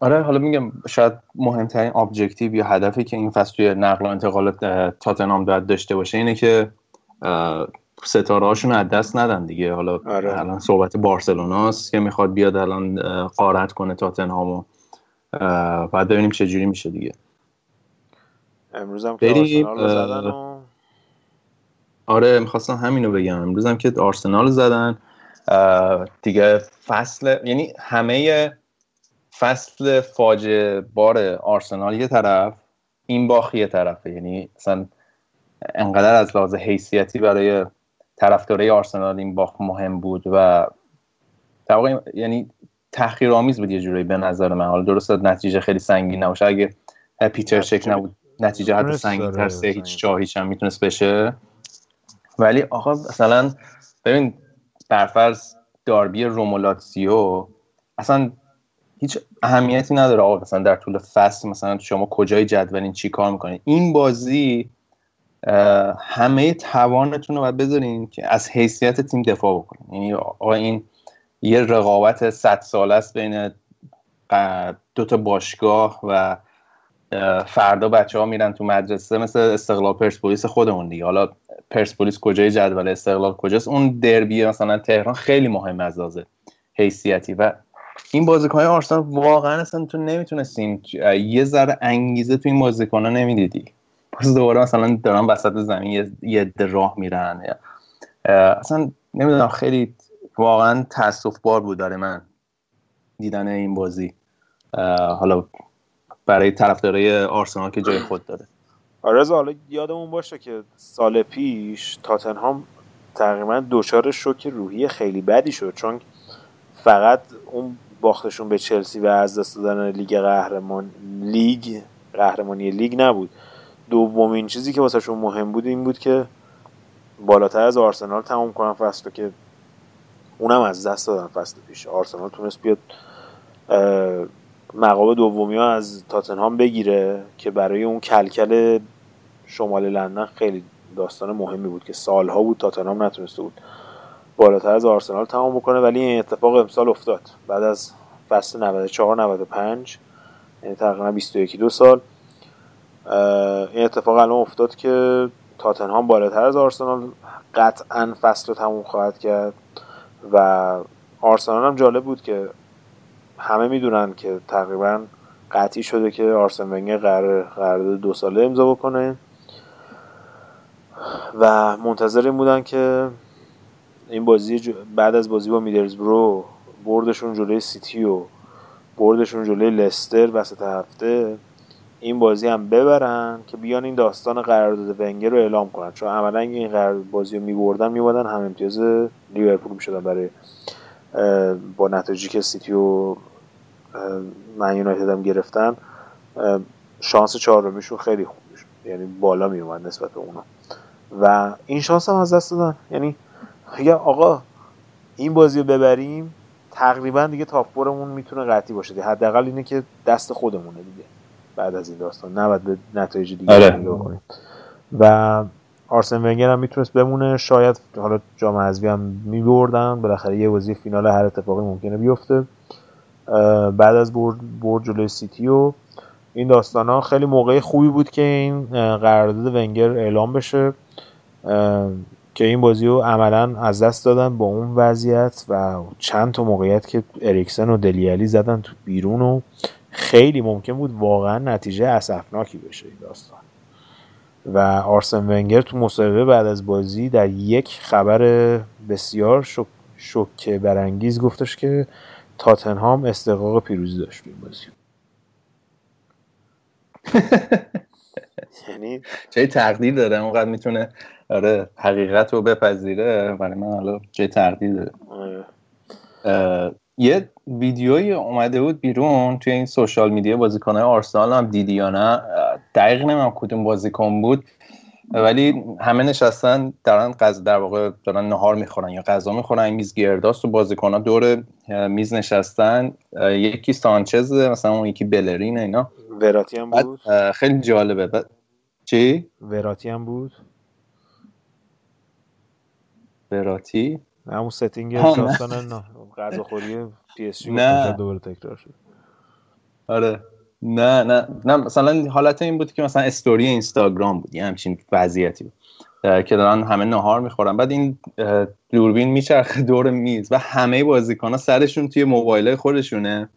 آره حالا میگم شاید مهمترین objective یا هدفی که این فصل توی نقل و انتقالات اه، تاتنهام باید داشته باشه اینه که ستاره هاشون از دست ندن دیگه. حالا آره. الان صحبت بارسلوناست که می‌خواد بیاد الان اه، غارت کنه تاتنهامو. بعد ببینیم چه جوری میشه دیگه. امروز هم که آرسنال زدن و آره می‌خواستم همینو بگم. امروز هم که آرسنال زدن. دیگه فصل یعنی همه فصل فاجعه بار آرسنال یه طرف این باخ یه طرفه. یعنی مثلا انقدر از لحاظ حیثیتی برای طرفدارای آرسنال این باخ مهم بود و واقع یعنی تحقیرآمیز بود یه جورایی به نظر من. حالا درست نتیجه خیلی سنگین نباشه. اگه پیتر شک نبود نتیجه حتی سنگین تر سه. هیچ چهار هیچ هم می‌تونست بشه. ولی آقا مثلا ببین برفرض داربی رومولاتسیو اصلا هیچ اهمیتی نداره آقا. مثلا در طول فصل مثلا شما کجای جدولین چی کار می‌کنید این بازی همه توانتون رو باید بذارین که از حیثیت تیم دفاع بکنین. یعنی آقا این یه رقابت صد ساله است بین دو تا باشگاه و فردا بچه ها میرن تو مدرسه مثل استقلال پرسپولیس خودمون دیگه. حالا پرسپولیس کجای جدول استقلال کجاست؟ اون دربی مثلا تهران خیلی مهم از لحاظ حیثیتی. و این بازیکن آرسنال واقعا اصلا تو نمی‌تونستین یه ذره انگیزه تو این بازیکن ها نمی‌دیدی. باز دوباره مثلا دارن وسط زمین یه- راه میرن اصلا نمی‌دونم خیلی واقعا تاسف بار بود برای من دیدن این بازی. حالا برای طرفدارای آرسنال که جای خود داره. رضا، حالا یادمون باشه که سال پیش تاتنهام تقریبا دچار شوک روحی خیلی بدی شد چون فقط اون باختشون به چلسی و از دست دادن لیگ قهرمان لیگ قهرمانی لیگ نبود. دومین چیزی که واسهشون مهم بود این بود که بالاتر از آرسنال تموم کنن فصل که اونم از دست دادن فصل پیش. آرسنال تونست بیاد مقام دومی ها از تاتنهام بگیره که برای اون کلکل شمال لندن خیلی داستان مهمی بود که سالها بود تاتنهام نتونسته بود بالاتر از آرسنال تمام بکنه ولی این اتفاق امسال افتاد. بعد از فصل 94 95 یعنی تقریبا 21 دو سال این اتفاق الان افتاد که تاتنهام بالاتر از آرسنال قطعا فصل رو تموم خواهد کرد. و آرسنال هم جالب بود که همه می‌دونن که تقریبا قطعی شده که آرسن ونگر قرار قرارداد دو ساله امضا بکنه. و منتظر این بودن که این بازی بعد از بازی با میدرزبرو بردشون جلوی سیتی و بردشون جلوی لستر وسط هفته. این بازی هم ببرن که بیان این داستان قرارداد ونگر رو اعلام کنن. چون عملا این قرارداد بازی رو میبردن میبادن هم امتیاز لیورپول می‌شدن برای با نتایجی که سیتی و من یونایتد هم گرفتن شانس چهارمیشون خیلی خوب می‌شد یعنی بالا میومد نسبت به اونا. و این شانس هم از دست دادن. یعنی اگه آقا این بازی رو ببریم تقریبا دیگه تاپ فورمون می‌تونه قطعی باشه. حداقل اینه که دست خودمونه دیگه. بعد از این داستان نباید به نتایج دیگه آره. کنیم. و آرسن ونگر هم می‌تونست بمونه. شاید حالا جام حذفی هم میبردن. بالاخره یه بازی فینال هر اتفاقی ممکنه بیفته. بعد از برد, برد جلوی سیتی و این داستان ها خیلی موقع خوبی بود که این قرارداد ونگر اعلام بشه. که این بازی رو عملا از دست دادن با اون وضعیت و چند تا موقعیت که اریکسن و دلیالی زدن تو بیرون و خیلی ممکن بود واقعا نتیجه اسفناکی بشه این داستان. و آرسن ونگر تو مصاحبه بعد از بازی در یک خبر بسیار شک شوکه برانگیز گفتش که تاتنهام استحقاق پیروزی داشت این بازی. یعنی جای تقدیر داره اونقدر می‌تونه آره حقیقت رو بپذیره برای من حالا جای تقدیر داره. آره. یه ویدیویی اومده بود بیرون توی این سوشال میدیا بازیکنهای آرسنال هم دیدی یا نه؟ دقیق نمیم کدوم بازیکن بود ولی همه نشستن دارن غذا در واقع دارن نهار می‌خورن یا غذا می‌خورن میز گرداست و بازیکنها دور اه، میز نشستن. یکی سانچز مثلا اون یکی بلرین اینا. وراتی هم بود. خیلی جالبه. چی؟ وراتی هم بود. براتی؟ همون setting. داستان غذاخوری پی اس نه. دوباره تکرار شد. آره. نه نه. نه مثلا حالت این بود که مثلا استوری اینستاگرام بود یه همچین وضعیتی بود. که دارن همه نهار می‌خورن. بعد این دوربین میچرخه دور میز و همه بازیکن ها سرشون توی موبایل خودشونه.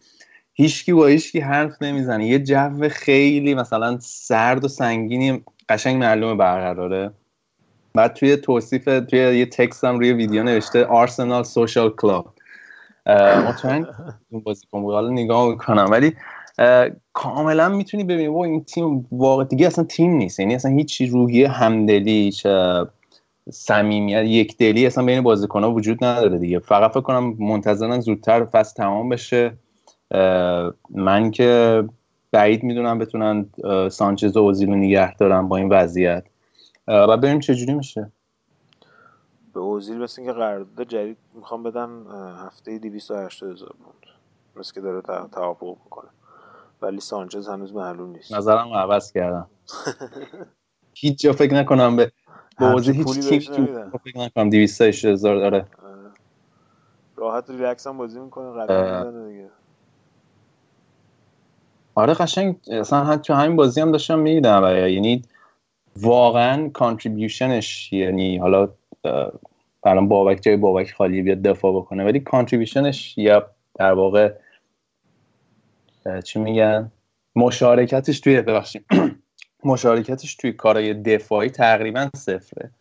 هیچکی با هیچکی حرف نمی‌زنه. یه جو خیلی مثلا سرد و سنگینی قشنگ معلومه برقراره. بعد توی توصیف توی یه تکست هم روی ویدیو نوشته آرسنال سوشال کلاب مطمئن اون بازیکن حالا نگاه می‌کنم. ولی کاملا می‌تونی ببینی با این تیم واقع دیگه اصلا تیم نیست. یعنی اصلا هیچ روحیه همدلی صمیمیت یک دلی اصلا بین بازیکن ها وجود نداره دیگه. فقط فکر کنم منتظرن زودتر فصل تمام بشه. من که بعید می‌دونم بتونن سانچز و اوزیل رو نگه دارن با این وضعیت. و ببینیم چه جوری میشه؟ به اوزیل مثل اینکه قرارداد جدید می‌خوام بدن هفته 280 هزار پوند. مثل که داره توافق می‌کنه. ولی سانچز هنوز معلوم نیست. نظرم عوض کردم. هیچ جا فکر نکنم به بازی همچین هیچ نمیدن. فکر نکنم. 200 هزار داره. راحت ریلکس هم بازی می‌کنه. قدم می‌زنه دیگه. آره قشنگ اصلا تو همین بازی هم داشتم می‌دیدم یعنی واقعا contribution ش یعنی حالا الان بابک جای بابک خالی بیاد دفاع بکنه ولی contribution ش یا در واقع چی میگن؟ مشارکتش توی ببخشید. مشارکتش توی کارهای دفاعی تقریبا صفره.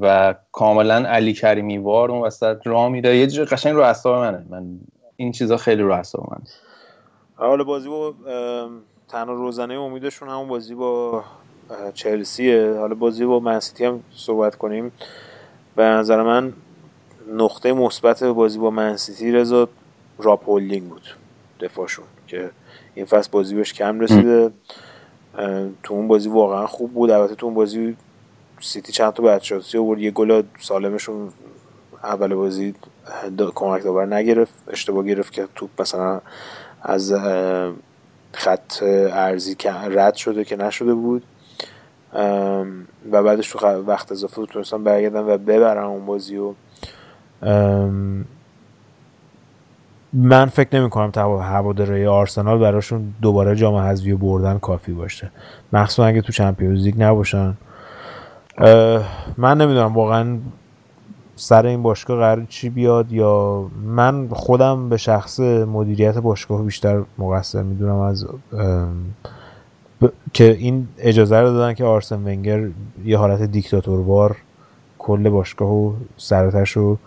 و کاملا علی کریمی وار اون وسط راه میده. یه جور قشنگ رو اعصاب منه. من این چیزا خیلی رو اعصاب منه. حالا بازی با تنها روزنه امیدشون همون بازی با چلسیه. حالا بازی با منسیتی هم صحبت کنیم. به نظر من نقطه مثبت بازی با منسیتی رضا راپ هولدینگ بود دفاعشون که این فصل بازی بهش کم رسیده. تو اون بازی واقعا خوب بود. البته تو اون بازی سیتی چند تا بچه‌سازی آورد یه گل سالمشون اول بازی دا- کمک داور نگرفت اشتباه گرفت که توپ مثلا از خط ارزی رد شده که نشده بود. و بعدش تو وقت اضافه تونستن برگردن و ببرن اون بازی و من فکر نمی کنم هوادارهای آرسنال براشون دوباره جام حذفی رو بردن کافی باشه. مخصوصا اگه تو چمپیونز لیگ نباشن. من نمی‌دونم واقعا سر این باشگاه قرار چی بیاد یا من خودم به شخص مدیریت باشگاه بیشتر مقصر می‌دونم از ب- که این اجازه رو دادن که آرسن ونگر یه حالت دیکتاتوروار کل باشگاه و سراتش رو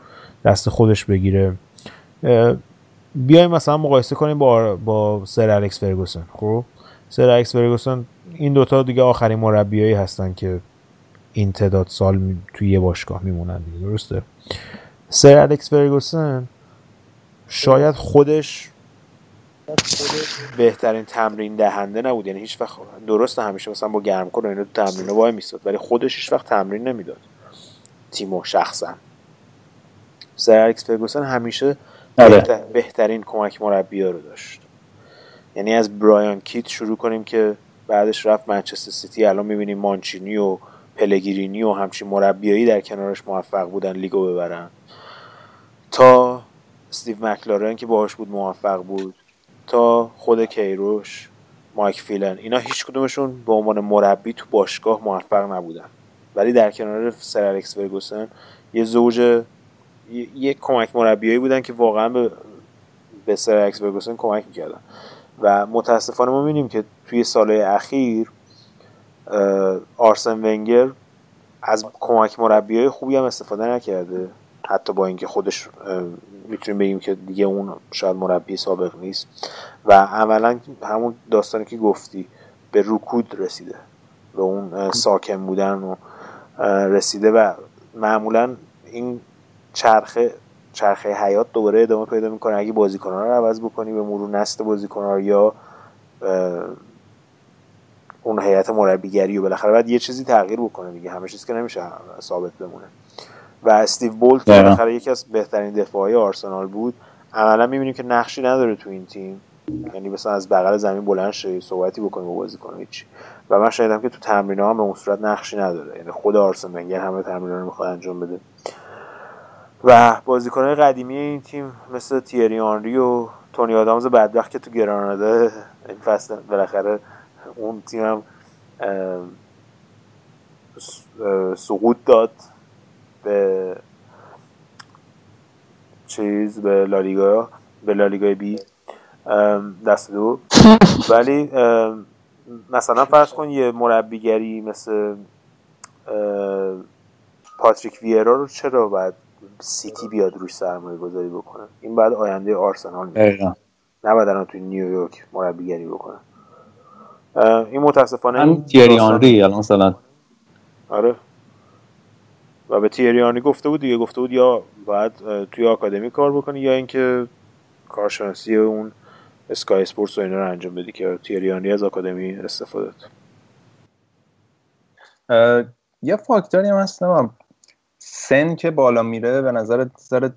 دست خودش بگیره. بیایم مثلا مقایسه کنیم با با سر الکس فرگوسن. خب سر الکس فرگوسن این دوتا دیگه آخرین مربیایی هستن که این تعداد سال می- توی یه باشگاه میمونن دیگه درسته؟ سر الکس فرگوسن شاید خودش بهترین تمرین دهنده نبود. یعنی هیچ وقت درست همیشه مثلا با گرم کن و اینا تو تمرین وای میستاد ولی خودش هیچ وقت تمرین نمی‌داد. تیمو شخصا. سر الکس فرگوسن همیشه آره. بهتر- بهترین کمک مربی رو داشت. یعنی از برایان کید شروع کنیم که بعدش رفت منچستر سیتی الان می‌بینیم مانچینی و پلگرینی و همچین مربیایی در کنارش موفق بودن لیگو ببرن. تا استیو مکلارن که باهاش بود موفق بود. تا خود کیروش مایک فیلن. اینا هیچ کدومشون به عنوان مربی تو باشگاه موفق نبودن. ولی در کنار سر الکس فرگوسن یه زوج یه, کمک مربیایی بودن که واقعا به به سر الکس فرگوسن کمک می‌کردن. و متاسفانه ما می‌بینیم که توی سالهای اخیر آرسن ونگر از کمک مربیای خوبی هم استفاده نکرده. حتی با اینکه خودش می‌تونیم بگیم که دیگه اون شاید مربی سابق نیست. و عملا همون داستانی که گفتی به رکود رسیده. به اون ساکن بودن و رسیده و معمولا این چرخه چرخه حیات دوباره ادامه پیدا می‌کنه. اگه بازیکنان رو عوض بکنی به مرور نسل بازیکنان یا اون هیئت مربیگری و بالاخره باید یه چیزی تغییر بکنه دیگه. همه چیز که نمیشه ثابت بمونه. و استیو بولت که. بالاخره یکی از بهترین دفاعی آرسنال بود عملا می‌بینیم که نقشی نداره تو این تیم. یعنی مثلا از بغل زمین بلند شه صحبتی بکنه با بازیکن هیچ و من شنیدم که تو تمرین هم به اون صورت نقشی نداره. یعنی خود آرسن ونگر همه تمرین رو می‌خواد انجام بده. و بازیکنهای قدیمی این تیم مثل تیری آنری و تونی آدامز بدبخت که تو گرانادا این فصل بالاخره اون تیم هم سقوط داد. به چیز به لالیگا به لالیگای بی دست دو. ولی مثلا فرض کن یه مربیگری مثل پاتریک ویرا رو چرا باید سیتی بیاد روش سرمایه گذاری بکنه؟ این بعد آینده آرسنال میشه نه بعد الان توی نیویورک مربیگری بکنه. این متاسفانه این تیری آنری الان مثلا. آره. و به تیریانی گفته بود دیگه گفته بود یا باید توی آکادمی کار بکنی یا اینکه کارشناسی اون اسکای اسپورتس و اینا رو انجام بدی که تیریانی از آکادمی استفاده یه فاکتوری هم هست. سن که بالا میره به نظر سر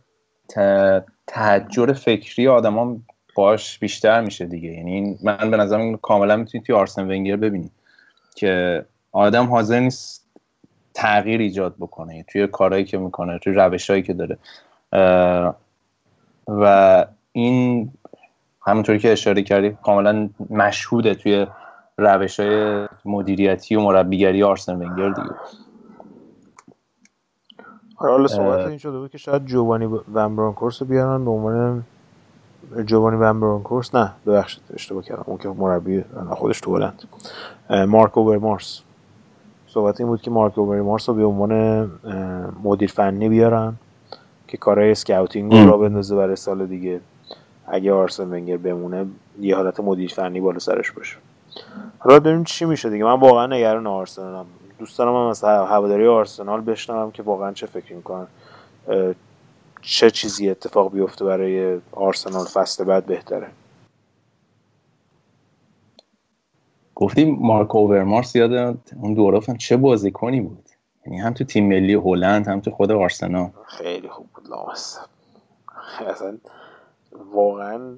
تحجر فکری آدما باش بیشتر میشه دیگه یعنی من به نظرم کاملا می‌تونید توی آرسن ونگر ببینید که آدم حاضر نیست تغییر ایجاد بکنه توی کارهایی که می‌کنه توی روشهایی که داره. و این همونطوری که اشاره کردی کاملا مشهوده توی روش های مدیریتی و مربیگری آرسن ونگر دیگه. حالا صحبت این شده بود که شاید جوانی ون برانکورس رو بیارن به عنوان جوانی ون برانکورس نه ببخشید اشتباه کردم. اون که مربی خودش تو هلند. اه، مارک اوورمارس صحبت این بود که مارک اوورمارس رو به عنوان مدیر فنی بیارن که کارهای scouting رو راه بندازه برای سال دیگه. اگه آرسن ونگر بمونه یه حالت مدیر فنی بالا سرش باشه. حالا ببینیم چی میشه دیگه. من واقعا نگران آرسنالم. دوست دارم من از هواداری آرسنال بشنوم که واقعا چه فکر می‌کنن. چه چیزی اتفاق بیفته برای آرسنال فصل بعد بهتره. گفتیم مارک اوورمارس یاد اون دوره افتادم چه بازیکنی بود؟ یعنی هم تو تیم ملی هلند هم تو خود آرسنال. خیلی خوب بود لامصب. اصلا واقعا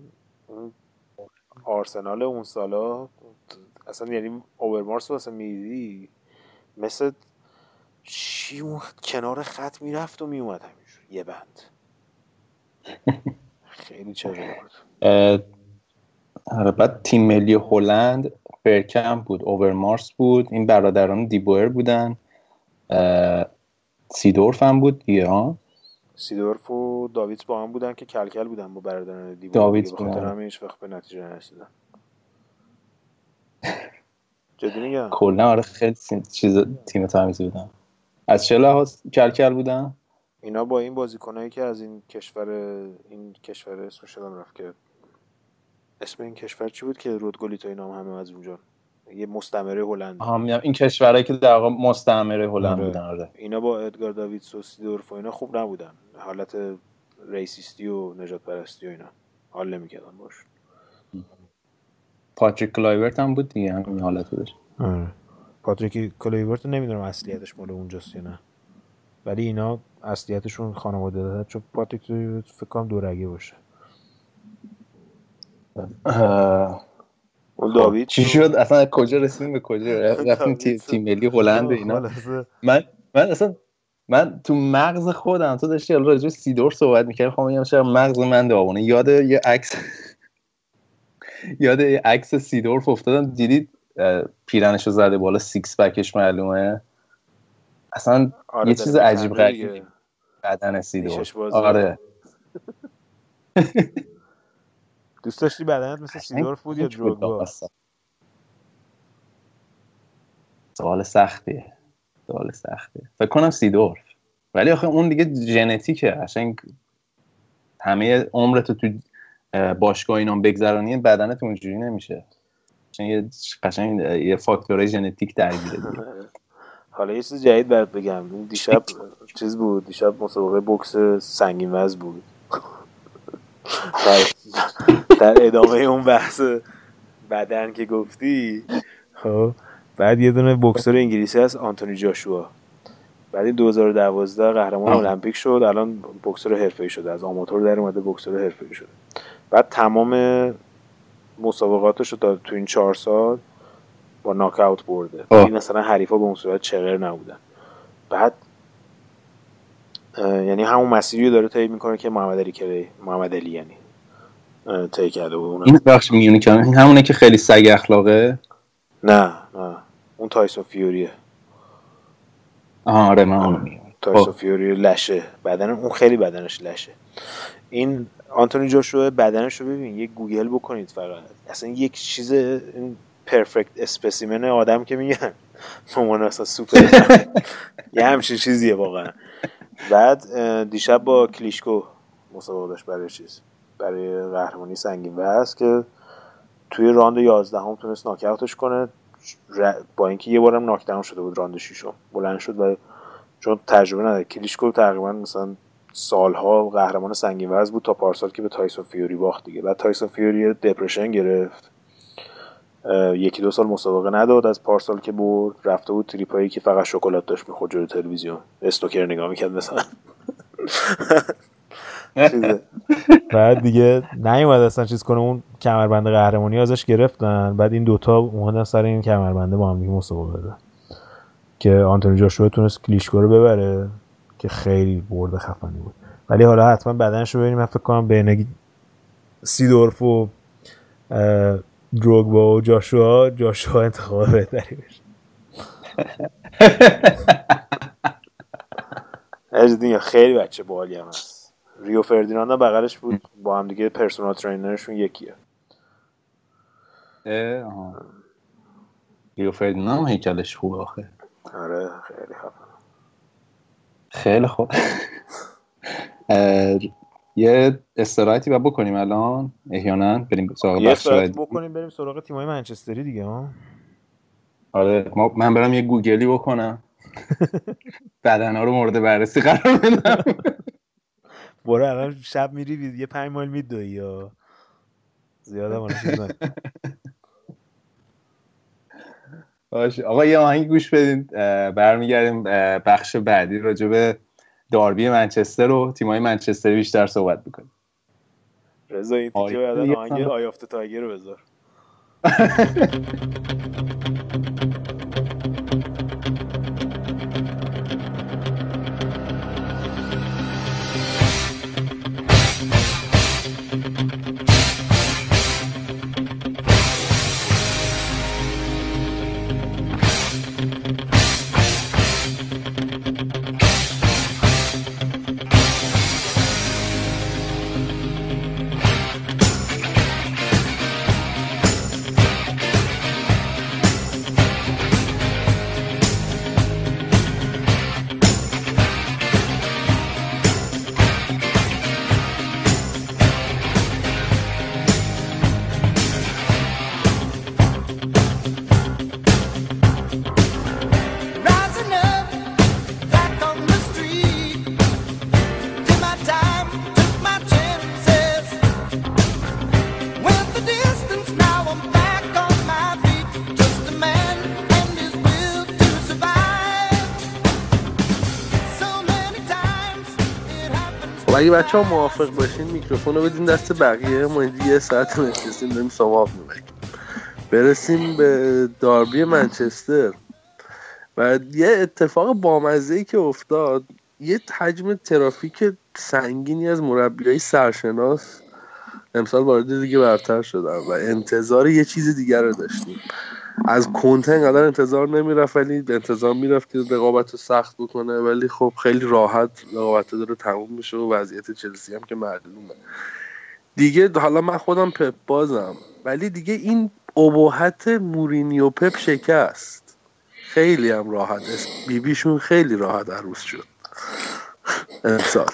آرسنال اون سالا اصلا یعنی اوورمارس رو اصلا می‌دیدی مثل چی اون کنار خط می‌رفت و میومد همینجور. یه بند. خیلی چقدر بود. آره، بعد تیم ملی هلند برکم بود اوورمارس بود این برادران دیبوئر بودن سیدورف هم بود دیگه ها؟ سیدورف و داویدز با هم بودن که کلکل بودن با برادران دیبا داویدز به خاطر بودن. همین هیچ وقت به نتیجه نرسیدن. جدی میگم؟ کلا آره خیلی چیز تیم تمیزی بودن. از چه لحاظ کلکل بودن؟ اینا با این بازیکنایی که از این کشور این کشور اسمش یادم رفت که اسم این کشور چی بود که رود گولیت و اینا هم همه از اونجا؟ یه مستعمره هلند. آها میگم این کشورهایی که در واقع مستعمره هلند آره. بودن آره. اینا با ادگار داویدز و سیدورف و اینا خوب نبودن. حالت racist ی و نژاد پرستی و اینا. حال نمی‌کردن باش. پاتریک کلایورت هم بود دیگه همین حالت داشت آره. پاتریک کلیورت نمی‌دونم اصلیتش مال اونجاست یا نه. ولی اینا اصلیتشون خانواده داره چون پاتریک فکر کنم دورگه باشه. داوید چی شد. اصلا کجا رسیدیم به کجا؟ رفتیم تیم ملی هلند و اینا. من من اصلا من تو مغز خودم تو داشتی الان راجع سیدور صحبت می‌کردی خب میگم شاید مغز من داغونه یاد یه عکس یاد یه عکس سیدورف افتادم. دیدید؟ پیرنشو زده بالا six pack ش معلومه. اصلا آره یه چیز عجیب غریبی. بدن سیدورف بازه. آره. دوست داشتی بدنت مثل سیدورف بود یا دروگبا. سوال سختیه. سوال سختیه. فکر کنم سیدورف. ولی آخه اون دیگه ژنتیکه. قشنگ همه عمرتو تو اه، باشگاه اینا بگذرانی بدنت اونجوری نمیشه. قشنگ یه قشنگ یه فاکتورهای ژنتیک درگیره دیگه. حالا یه چیز جدید برات بگم. دیشب چیز بود. دیشب مسابقه بوکس سنگین وزن بود. در, در ادامه اون بحث بدن که گفتی خب بعد یه دونه بوکسور انگلیسی هست آنتونی جاشوا. بعد این 2012 قهرمان. المپیک شد الان بوکسور حرفه‌ای شده. از آماتور در اومده بوکسور حرفه‌ای شده. بعد تمام مسابقاتش رو تا تو این چهار سال با ناکاوت برده. آه. ولی مثلا حریفا به اون صورت چغر نبودن. بعد یعنی همون مسیری داره طی می‌کنه که محمد علی کلی محمد علی یعنی طی کرده بود اونم. این بخش میونی این همونه که خیلی سگ اخلاقه؟ نه نه. اون تایسون فیوریه. آها آره من اونو میگم تایسون. فیوری لشه. بدن اون خیلی بدنش لشه. این آنتونی جاشوا بدنش رو ببین یه گوگل بکنید فقط. اصلا یک چیز این perfect specimen آدم که میگن. مامان اصلا سوپر یه همچین چیزیه واقعا. بعد دیشب با کلیچکو مسابقه داشت برای چیز برای قهرمانی سنگین وزن که توی راند 11 هم تونست ناکاوتش کنه. با اینکه یه بارم knockdown شده بود راند شیشم بلند شد و چون تجربه نداره. کلیچکو تقریبا مثلا سالها قهرمان سنگین وزن بود تا پارسال که به تایسون فیوری باخت دیگه. بعد تایسون فیوری depression گرفت. یکی دو سال مسابقه نداد از پارسال که برد رفته بود تریپایی که فقط شکلات داشت می‌خورد جلوی تلویزیون. اسنوکر نگاه می‌کرد مثلا. بعد دیگه نیومد اصلا چیز کنه اون کمربند قهرمانی ازش گرفتن. بعد این دوتا اومدن سر این کمربنده با هم دیگه مسابقه دادن. که آنتونی جاشوا تونست کلیشکو رو ببره که خیلی برد خفنی بود. ولی حالا حتما بدنش رو ببینیم. من فکر کنم بین سیدورف و دروگبا و جاشوا جاشوا انتخاب بهتری بشه. اجدین خیلی بچه بالی هم هست. ریو فردیناند هم بغلش بود. با هم دیگه پرسونال ترینرشون یکیه. اه،. ریو فردیناند هم هیکلش خوبه آخه. آره خیلی خفن خیلی خوب. یه استراحتی باید بکنیم الان. احیانا بریم سراغ یه بخش استراحت. بکنیم بریم سراغ تیمای منچستری دیگه ها. آره ما من برم یه گوگلی بکنم. بدنها رو مورد بررسی قرار بدم. برو الان شب میری یه پنج مایل میدوی یا؟ زیاد هم حالا چیز نکن. باشه. آقا یه آهنگ گوش بدین. برمیگردیم بخش بعدی راجع به داربی منچستر و تیمای منچستری بیشتر صحبت می‌کنیم رضا این تیکه یه آهنگ خنده. آی آفت تایگر رو بذار اگه بچه ها موافق باشین میکروفون رو بدین دست بقیه. ما یه ساعت نشستیم داریم سماف می‌بریم. برسیم به داربی منچستر. و یه اتفاق بامزه که افتاد یه حجم ترافیک سنگینی از مربیای سرشناس امسال وارد دیگه برتر شدن و انتظار یه چیز دیگر رو داشتیم. از کنته انقدر انتظار نمی‌رفت ولی انتظار می‌رفت که رقابت سخت بکنه. ولی خب خیلی راحت رقابت داره تموم میشه و وضعیت چلسی هم که معلومه. دیگه حالا من خودم پپ بازم ولی دیگه این ابهت مورینیو پپ شکست. خیلی هم راحت. است بیبیشون خیلی راحت عروس شد. امسال.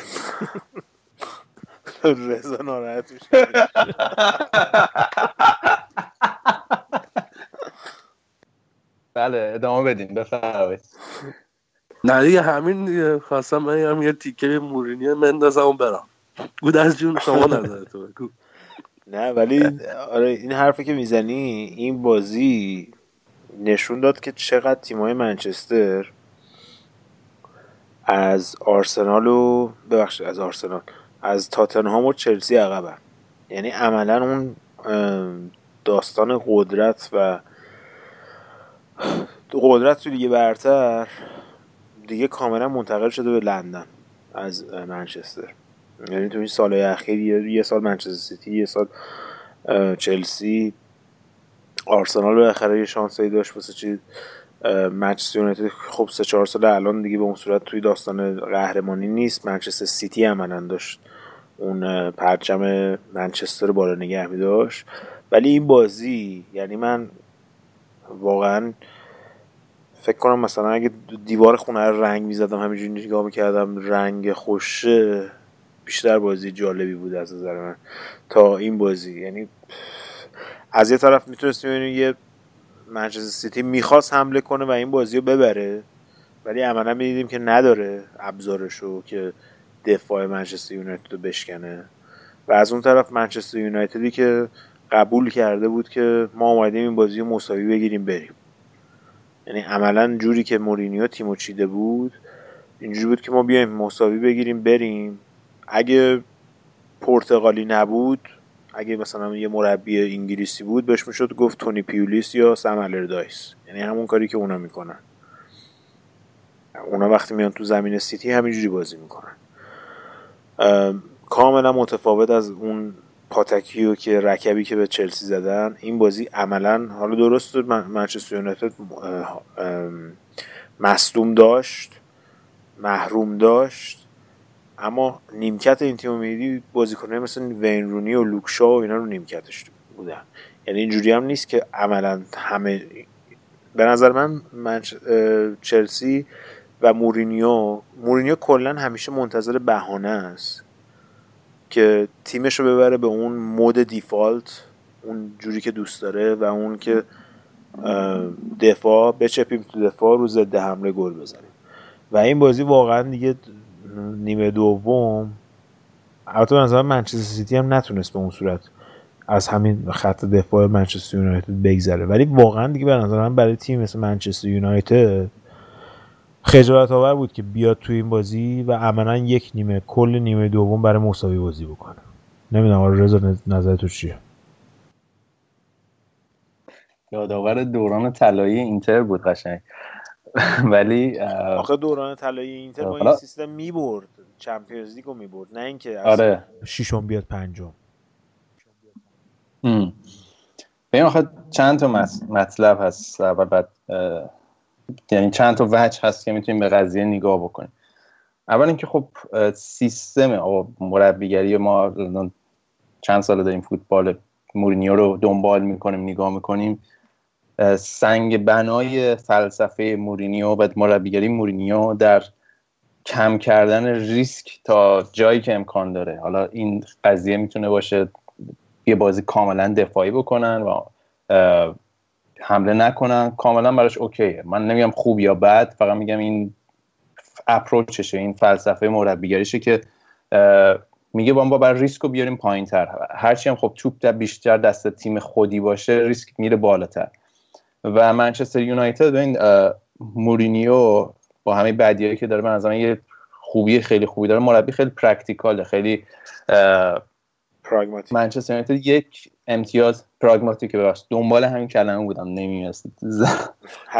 رضا ناراحت بله ادامه بدیم بفرمایید. نه دیگه همین دیگه خواستم من هم یه تیکه مورینیو مندازم و برم. گودرز جون شما نظرتو بگو. نه ولی آره این حرفی که می‌زنی این بازی نشون داد که چقدر تیمای منچستر از آرسنال و ببخشید از آرسنال از تاتنهام و چلسی عقبن. یعنی عملا اون داستان قدرت و قدرت تو دیگه برتر. دیگه کاملا منتقل شده به لندن از منچستر. یعنی تو این سالهای اخیر یه- سال منچستر سیتی یه سال چلسی. آرسنال بالاخره یه شانسی داشت واسه چی منچستر یونایتد. خب سه چهار سال الان دیگه به اون صورت توی داستان قهرمانی نیست. منچستر سیتی عملا داشت اون پرچم منچستر بالا نگه می داشت ولی این بازی یعنی من واقعا فکر کنم مثلا اگه دیوار خونه رو رنگ می‌زدم همینجوری نگاه می‌کردم رنگ خوشه بیشتر بازی جالبی بود از نظر من تا این بازی. یعنی از یه طرف می‌تونستیم یه منچستر سیتی می‌خواست حمله کنه و این بازی رو ببره ولی عملا می‌دیدیم که نداره ابزارشو که دفاع منچستر یونایتد رو بشکنه. و از اون طرف منچستر یونایتدی که قبول کرده بود که ما اومدیم این بازی رو مساوی بگیریم بریم. یعنی عملا جوری که مورینیو تیمو چیده بود اینجوری بود که ما بیایم مساوی بگیریم بریم. اگه پرتغالی نبود اگه مثلا یه مربی انگلیسی بود بهش می‌شد گفت تونی پیولیس یا سم الردایس. یعنی همون کاری که اونا می‌کنن. اونا وقتی میان تو زمین سیتی همینجوری بازی می‌کنن. کاملا متفاوت از اون پاتکیو که رکبی که به چلسی زدن این بازی عملا حالا درست منچستر یونایتد مصدوم داشت محروم داشت اما نیمکت این تیم امیدی بازیکنه مثل وین رونی و لوکشا و اینا رو نیمکتش بودن. یعنی اینجوری هم نیست که عملا همه به نظر من, من چلسی و مورینیو مورینیو کلا همیشه منتظر بهانه است. که تیمش رو ببره به اون mode default اون جوری که دوست داره و اون که دفاع بچپیم تو دفاع رو ضد حمله گل بزنیم و این بازی واقعا دیگه نیمه دوم البته به نظر منچستر سیتی هم نتونست به اون صورت از همین خط دفاع منچستر یونایتد بگذره. ولی واقعا دیگه به نظر من برای تیم مثل منچستر یونایتد خجالت آور بود که بیاد تو این بازی و عملا یک نیمه کل نیمه دوم برای مساوی بازی بکنه. نمی‌دونم آره رضا نظر تو چیه؟ یادآور دوران طلایی اینتر بود قشنگ. ولی آخه دوران طلایی اینتر با این سیستم می‌برد. چمپیونز لیگو می‌برد. نه اینکه آره. ششم بیاد پنجم. ببین آخه چند تا مطلب هست اول بعد یعنی چند تا وجه هست که می‌تونیم به قضیه نگاه بکنیم. اول اینکه خب سیستم مربیگری ما چند سال داریم فوتبال مورینیو رو دنبال می‌کنیم نگاه می‌کنیم. سنگ بنای فلسفه مورینیو و مربیگری مورینیو در کم کردن ریسک تا جایی که امکان داره. حالا این قضیه می‌تونه باشه یه بازی کاملا دفاعی بکنن و حمله نکنن کاملا براش اوکیه. من نمیگم خوب یا بد فقط میگم این اپروچشه این فلسفه مربیگریشه که میگه با ما بر ریسک رو بیاریم پایین تر هرچی هم خب توپ در بیشتر دست تیم خودی باشه ریسک میره بالاتر. و منچستر یونایتد این مورینیو با همه بدیایی که داره من یه خوبی خیلی خوبی داره. مربی خیلی پرکتیکاله خیلی پراگماتیک. منچستر یونایتد یک امتیاز پراگماتیک ببخشید. دنبال همین کلمه بودم نمیاد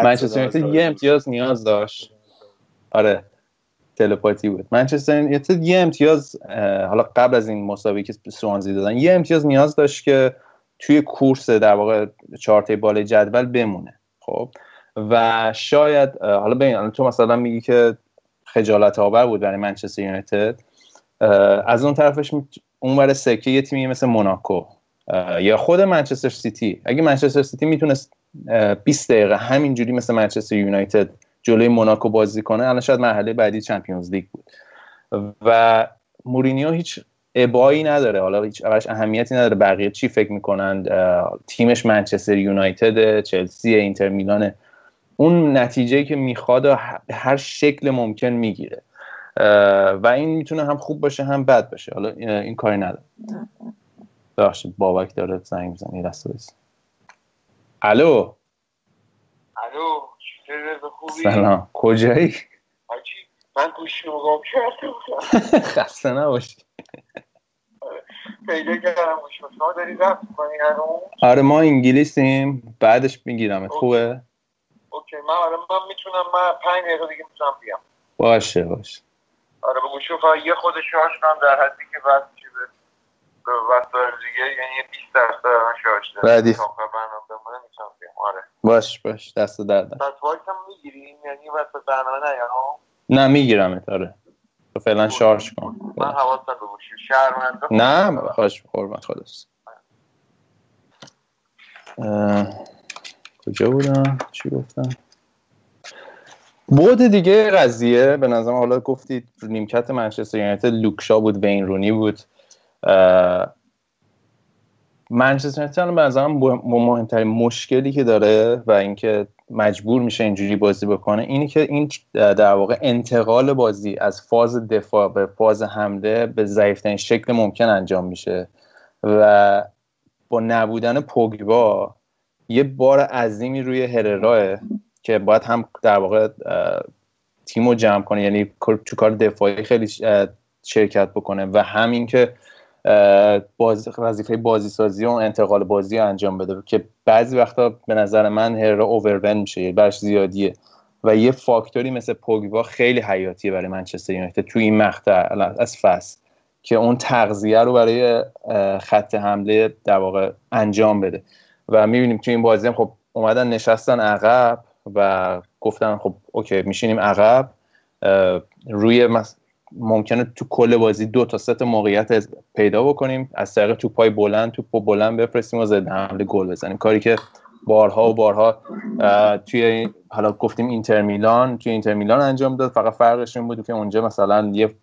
منچستر یونایتد یه امتیاز نیاز داشت. آره تلپاتی بود. منچستر یونایتد یه امتیاز حالا قبل از این مسابقه که سوانزی دادن یه امتیاز نیاز داشت که توی کورس در واقع چارت بالای جدول بمونه. خب؟ و شاید حالا ببین تو مثلا میگی که خجالت آور بود برای منچستر یونایتد. از اون طرفش اون سکه یه تیمی مثل موناکو یا خود منچستر سیتی. اگه منچستر سیتی می‌تونست 20 دقیقه همینجوری مثل منچستر یونایتد جلوی موناکو بازی کنه الان شاید مرحله بعدی Champions League بود. و مورینیو هیچ ابایی نداره. حالا هیچ اولش اهمیتی نداره. بقیه چی فکر می‌کنن؟ تیمش منچستر یونایتد چلسی اینتر میلانه اون نتیجه که می‌خواد هر شکل ممکن می‌گیره. و این می‌تونه هم خوب باشه هم بد باشه. حالا این کاری نداره ببخشید بابک داره زنگ می‌زنه یه دسته الو؟ الو سلام. کجایی؟ من گوشی رو گم کرده بودم خسته نباشی. پیدا کردم شما داری رفت کنی آره ما انگلیسیم. بعدش می‌گیرم. خوبه؟ اوکی من آره من می‌تونم من پنج دقیقه دیگه می‌تونم بیام. باشه باشه. آره به گوشی فقط یه خود شارژ کنم در حدی که بعد چی به وسایل دیگه یعنی 20 درصد الان شارژ داره بعدی برنامه می‌تونم بیام آره. باش باش. دست درد پس وایس هم می‌گیریم؟ یعنی وسط برنامه نیام نه؟ می‌گیرم آره. تو فعلا شارژ کن. من حواسم به گوشی. شهرمنده نه خوش قربان خداست کجا بودم؟ چی گفتم؟ بود دیگه قضیه. به نظرم حالا گفتید نیمکت منچستر یونایتد لوکشا بود وین رونی بود. منچستر یونایتد به نظرم مهمترین مشکلی که داره و اینکه مجبور میشه اینجوری بازی بکنه اینی که این در واقع انتقال بازی از فاز دفاع به فاز حمله به ضعیفترین شکل ممکن انجام میشه. و با نبودن پوگبا یه بار عظیمی روی هرراه که باید هم در واقع تیم رو جمع کنه یعنی تو کار دفاعی خیلی شرکت بکنه و همین که بازی وظیفه بازی سازی و انتقال بازی رو انجام بده که بعضی وقتا به نظر من هر اووربن میشه برش زیادیه و یه فاکتوری مثل پوگبا خیلی حیاتیه برای منچستر یونایتد تو این مقطع از فصل که اون تغذیه رو برای خط حمله در واقع انجام بده. و می‌بینیم تو این بازی هم خب اومدن نشستن عقب و گفتن خب اوکی میشینیم عقب روی ممکنه تو کل بازی دو تا سه موقعیت پیدا بکنیم از طریق توپای بلند توپ بلند بفرستیم و ضد حمله گل بزنیم. کاری که بارها و بارها توی حالا گفتیم اینتر میلان توی اینتر میلان انجام داد. فقط فرقش این بود که اونجا مثلا یه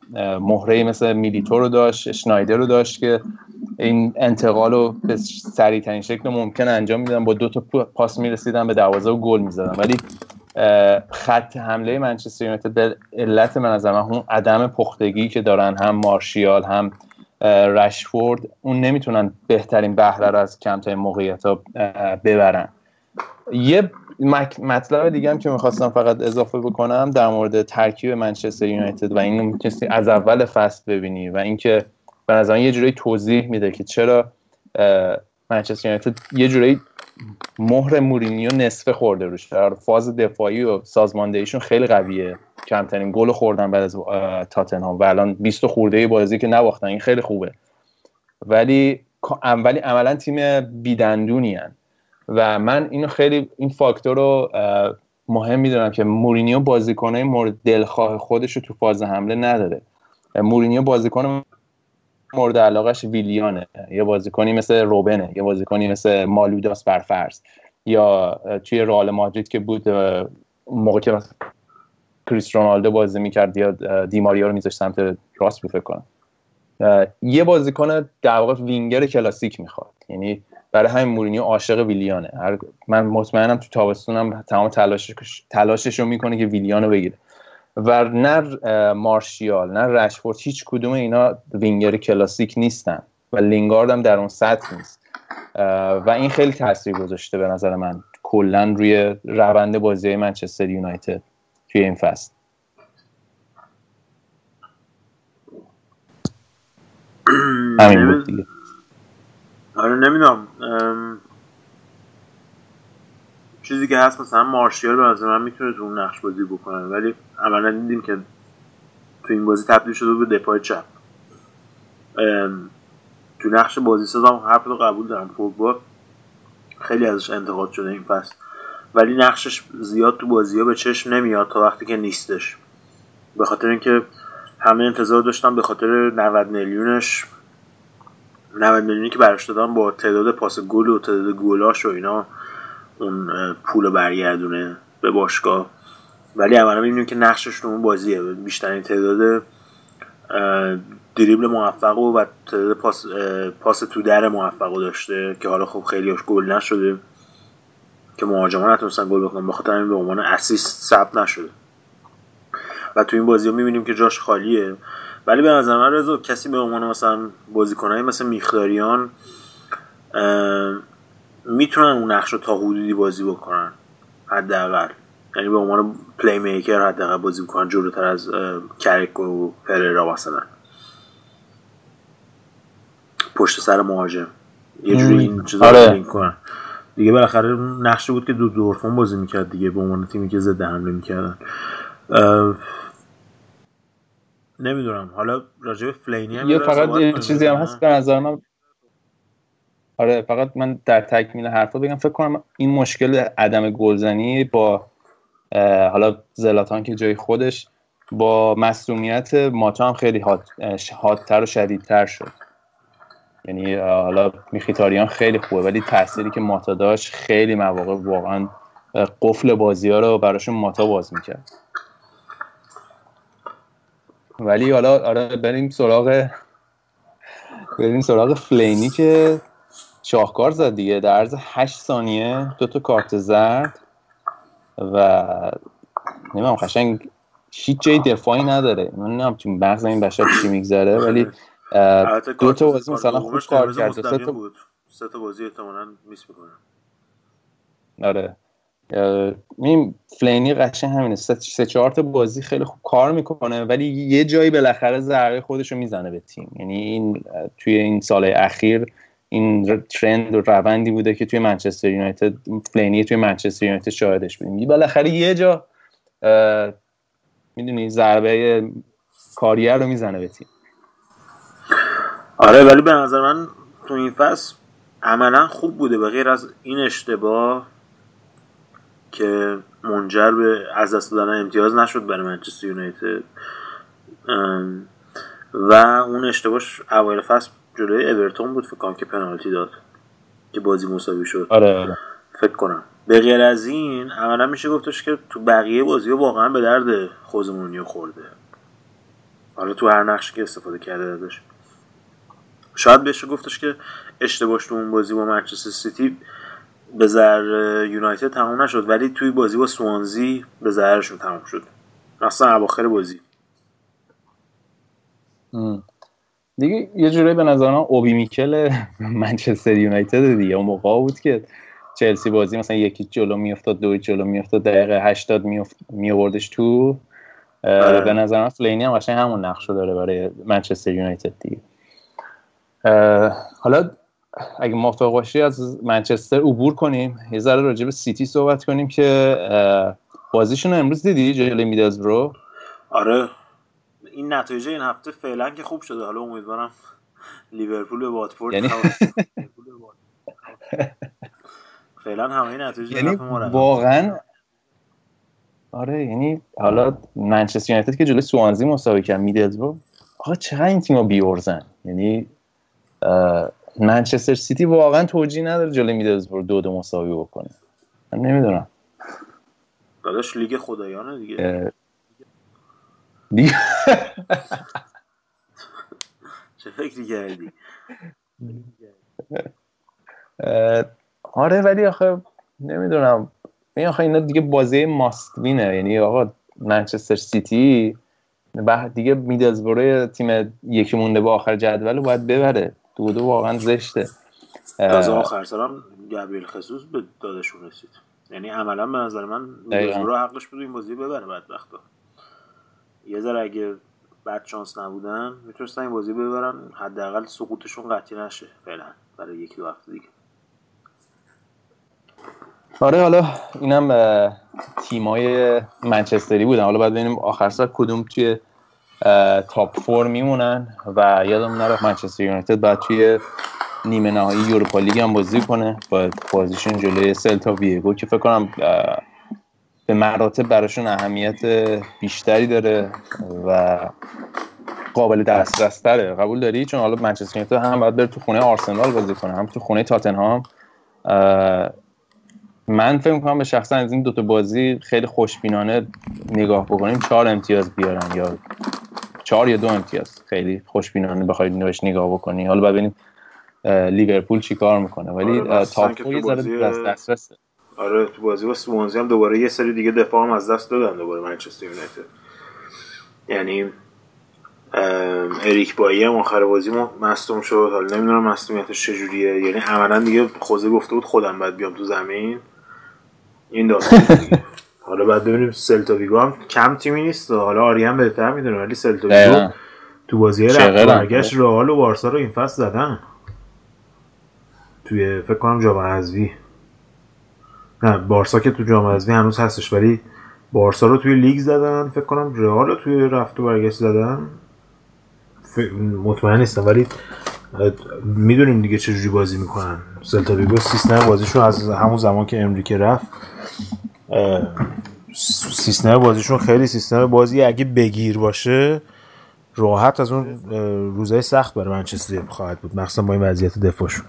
مهره مثل میلیتو رو داشت شنایدر رو داشت که این انتقال رو به سریع ترین شکل ممکن انجام میدن با دو تا پاس می‌رسیدن به دروازه و گل می‌زدن. ولی خط حمله منچستر یونایتد به علت من از اون عدم پختگی که دارن هم مارشیال هم رشفورد اون نمی‌تونن بهترین بهره رو از کمترین موقعیت ها ببرن. یه مطلب دیگه هم که می‌خواستم فقط اضافه بکنم در مورد ترکیب منچستر یونایتد و اینو کسی از اول فصل ببینی و اینکه به نظر یه جورایی توضیح میده که چرا منچستر یونایتد یه جورایی مهر مورینیو نصفه خورده روش فاز دفاعی و سازماندهیشون خیلی قویه. کمترین گل خوردن بعد از تاتنهام. و الان 20 خورده بازی که نباختن. این خیلی خوبه. ولی اولی عملا تیم بیدندونی و من اینو خیلی این فاکتور رو مهم می‌دونم که مورینیو بازیکنای مورد دلخواه خودش رو تو فاز حمله نداره. مورینیو بازیکن مورد علاقش ویلیانه. یه بازیکنی مثل روبنه یه بازیکنی مثل مالوداس برفرض یا توی رئال مادرید که بود موقع که کریس رونالدو بازی می‌کرد یا دیماریا رو میذاشت سمت راست رو فکر کنم. یه بازیکن در واقع وینگر کلاسیک می‌خواد. یعنی برای همین مورینیو عاشق ویلیانه. من مطمئنم تو تابستونم تمام تلاشش تلاشش رو می‌کنه که ویلیانو بگیره. و نه مارشیال نه رشفورد هیچ کدوم اینا وینگر کلاسیک نیستن و لینگارد هم در اون سطح نیست. و این خیلی تاثیر گذاشته به نظر من. کلا روی روند بازی منچستر یونایتد توی این فصل. همین بود دیگه. آره نمی‌دونم. چیزی که هست مثلا مارشیال به نظر من می‌تونه تو اون نقش بازی بکنه. ولی عملا دیدیم که تو این بازی تبدیل شده به دفاع چپ. تو نقش بازی سازم حرف رو قبول دارم. پوگبا خیلی ازش انتقاد شده این فصل. ولی نقشش زیاد تو بازی ها به چشم نمیاد تا وقتی که نیستش. به خاطر اینکه همه انتظار داشتم به خاطر 90 میلیونش 90 میلیونی که براش دادن با تعداد پاس گل و تعداد گلاش و اینا. اون پول برگردونه به باشگاه. ولی اولا می‌بینیم که نقشش تو اون بازیه. بیشترین تعداد دریبل موفق و تعداد پاس, پاس تو در موفق داشته که حالا خب خیلیش گل نشده. که مهاجما نتونستن گل بکنن بخاطر همین به عنوان اسیست ثبت نشده. و تو این بازی ها می‌بینیم که جاش خالیه. ولی به نظر من رضا کسی به عنوان مثلا بازیکنایی مثل میخداریان می‌تونن اون نقش رو تا حدودی بازی بکنن. حداقل. یعنی به عنوان پلی میکر حداقل بازی بکنن جلوتر از کرک و پررا مثلا. پشت سر مهاجم. یه جوری این چیزا آره. کنن. دیگه بالاخره نقشه بود که دو دورفون بازی می‌کرد دیگه به عنوان تیمی که ضد حمله می‌کردن. نمی‌دونم. حالا راجع به فلینی هم یه فقط یه چیزی هم هست به نظر من. آره فقط من در تکمیل حرفا بگم فکر کنم این مشکل عدم گلزنی با حالا زلاتان که جای خودش با مسئولیت ماتا هم خیلی حادتر و شدیدتر شد. یعنی حالا میخیتاریان خیلی خوبه ولی تأثیری که ماتا داشت خیلی مواقع واقعا قفل بازی ها رو براشون ماتا باز می‌کرد. ولی حالا آره بریم سراغ بریم سراغ فلینی که شاهکار زد دیگه. در عرض 8 ثانیه دو تا کارت زرد و نمی‌دونم قشنگ هیچ جای دفاعی نداره. من نمی‌دونم تو مغز این بشر چی میگذره ولی دو تا بازی مثلا خوب کار کرد سه تا بود. سه تا بازی احتمالاً میس می‌کنه. آره. این فلینی قشنگ همینه. سه چهار تا بازی خیلی خوب کار می‌کنه ولی یه جایی بالاخره ضربه خودش رو می‌زنه به تیم. یعنی این توی این سال اخیر این ترند و روندی بوده که توی منچستر یونایتد فلینی توی منچستر یونایتد شاهدش بودیم. بالاخره یه جا می‌دونی ضربه کاریر رو می‌زنه به تیم. آره ولی به نظر من تو این فصل عملا خوب بوده به غیر از این اشتباه که منجر به از دست دادن امتیاز نشد برای منچستر یونایتد. و اون اشتباهش اوایل فصل جلوی اورتون بود فکر کنم که پنالتی داد که بازی مساوی شد. آره. آره فکر کنم. به غیر از این عملا میشه گفتش که تو بقیه بازی واقعا به درد خوزمونیو خورده. حالا تو هر نقشی که استفاده کرده ازش. شاید بهش گفتش که اشتباهش تو اون بازی با منچستر سیتی به ضرر یونایتد تموم نشد ولی توی بازی با سوانزی به ضررشون تموم شد. مثلا اواخر بازی. ام. دیگه یه جورایی به نظر من اوبی میکل منچستر یونایتد دیگه. اون موقع بود که چلسی بازی مثلا یکی جلو میافتاد دو جلو میافتاد دقیقه 80 می آوردش تو. آره. به نظر من فلینی هم قشنگ همون نقش رو داره برای منچستر یونایتد دیگه. حالا اگه موافق باشی از منچستر عبور کنیم. یه ذره راجع به سیتی صحبت کنیم که بازیشون رو امروز دیدی؟ جلوی میدلزبرو؟ آره. این نتایج این هفته فعلا که خوب شده. حالا امیدوارم لیورپول به واتفورد یعنی-. فعلا همه نتایج یعنی. واقعا آره یعنی حالا منچستر یونایتد که جلوی سوانزی مساوی کرد میدلزبرو آقا چقدر این تیم‌ها بیورزن یعنی منچستر سیتی واقعا توجیه نداره جلوی میدلزبرو دو دو مساوی بکنه. من نمی‌دونم. داداش لیگ خدایانه دیگه. دیگه چه فکری کردی؟ آره ولی آخه نمی‌دونم. این آخه اینا دیگه بازی ماست وینه یعنی آقا منچستر سیتی بعد دیگه میدلزبرو تیم یکی مونده به آخر جدول باید ببره. دو دو واقعا زشته. تازه آخر سرم گابریل خصوص به دادشون رسید. یعنی عملا به نظر من دقیقاً. رو حقش بود این بازی ببره بدبختا. یه ذره اگه بد شانس نبودن می‌تونستن این بازی ببرن حداقل سقوطشون قطعی نشه فعلا برای یکی دو هفته دیگه. آره حالا اینم تیمای منچستری بودن. حالا باید ببینیم آخر سر کدوم توی top four میمونن و یادم نره منچستر یونایتد بعد توی نیمه نهایی Europa League هم بازی کنه. با بازیشون جلوی سلتا ویگو که فکر کنم به مراتب براشون اهمیت بیشتری داره و قابل دسترس تره قبول داری؟ چون حالا منچستر یونایتد هم باید بره تو خونه آرسنال بازی کنه. هم تو خونه تاتنهام. من فکر می‌کنم به شخصا از این دوتا بازی خیلی خوشبینانه نگاه بکنیم. چهار امتیاز بیارن یا چهار یا دو امتیاز. خیلی خوشبینانه بخواید بهش نگاه بکنی. حالا ببینیم لیورپول چی کار می‌کنه. ولی آره، تاپ یه ذره دست دسترسه آره تو بازی با سوانزی هم دوباره یه سری دیگه دفاع هم از دست دادن دوباره منچستر یونایتد. یعنی اریک بایی هم آخر بازی ما مصدوم شد. حالا نمی‌دونم مصدومیتش چجوریه. یعنی عملا دیگه خوزه گفته بود خودم باید بیام تو زمین. این داستان. حالا بعد ببینیم سلتا ویگو هم کم تیمی نیست. حالا آری هم بهتر می‌دونه ولی سلتا ویگو. تو بازی رفت. برگشت رئال و بارسا رو این فصل زدن. توی فکر کنم جام حذفی. نه بارسا که تو جام حذفی هنوز هستش ولی بارسا رو توی لیگ زدن فکر کنم رئال رو توی رفت و برگشت زدن. ف... مطمئن نیستم ولی می‌دونیم دیگه چجوری بازی می‌کنن. سلتا ویگو سیستم بازیشون از همون زمان که انریکه رفت سیستم بازیشون خیلی سیستم بازی اگه بگیر باشه راحت از اون روزای سخت برای منچستر خواهد بود. مخصوصا با این وضعیت دفاعشون.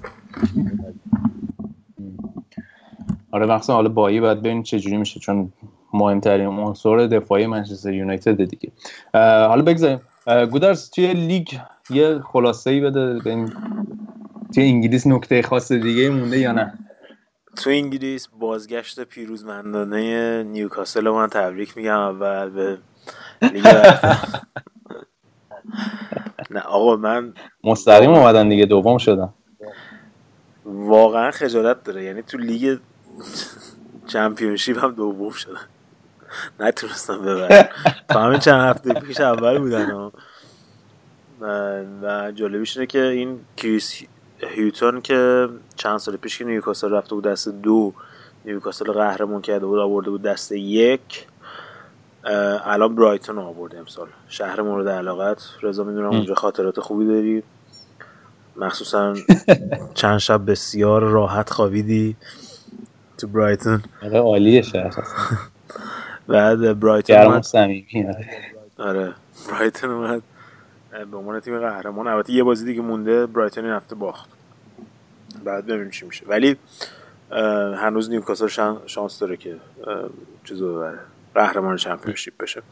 آره مخصوصا حالا بایی باید ببینیم چه جوری میشه چون مهمترین عنصر دفاعی منچستر یونایتد دیگه. حالا بگذاریم. گودرز توی لیگ یه خلاصه ای بده ببین توی انگلیس نکته خاص دیگه مونده یا نه؟ تو انگلیس بازگشت پیروزمندانه نیوکاسل رو من تبریک میگم اول به لیگ. نه آقا من مستقیم اومدن دیگه دوم شدن. واقعا خجالت داره. یعنی تو لیگ Championship هم دوم شدن. نتونستم ببرن تا همین چند هفته پیش اول بودن. و, و جالبیش اینه که این کریس هیوتون که چند سال پیش که نیوکاسل رفته بود دست دو نیوکاسل رو قهرمان کرده بود آورده بود دست یک الان برایتون آورد امسال. شهر مورد علاقت. رضا می‌دونم اونجا خاطرات خوبی داری؟ مخصوصا چند شب بسیار راحت خوابیدی. تو برایتون. آره عالیه شهر. بعد برایتون گرم صمیمی آره. آره برایتون اومد. به عنوان تیم قهرمان. البته یه بازی دیگه مونده برایتون این هفته باخت. بعد ببینیم چی میشه. ولی هنوز نیوکاسل شان- شانس داره که چیزو ببره. قهرمان چمپیونشیپ بشه.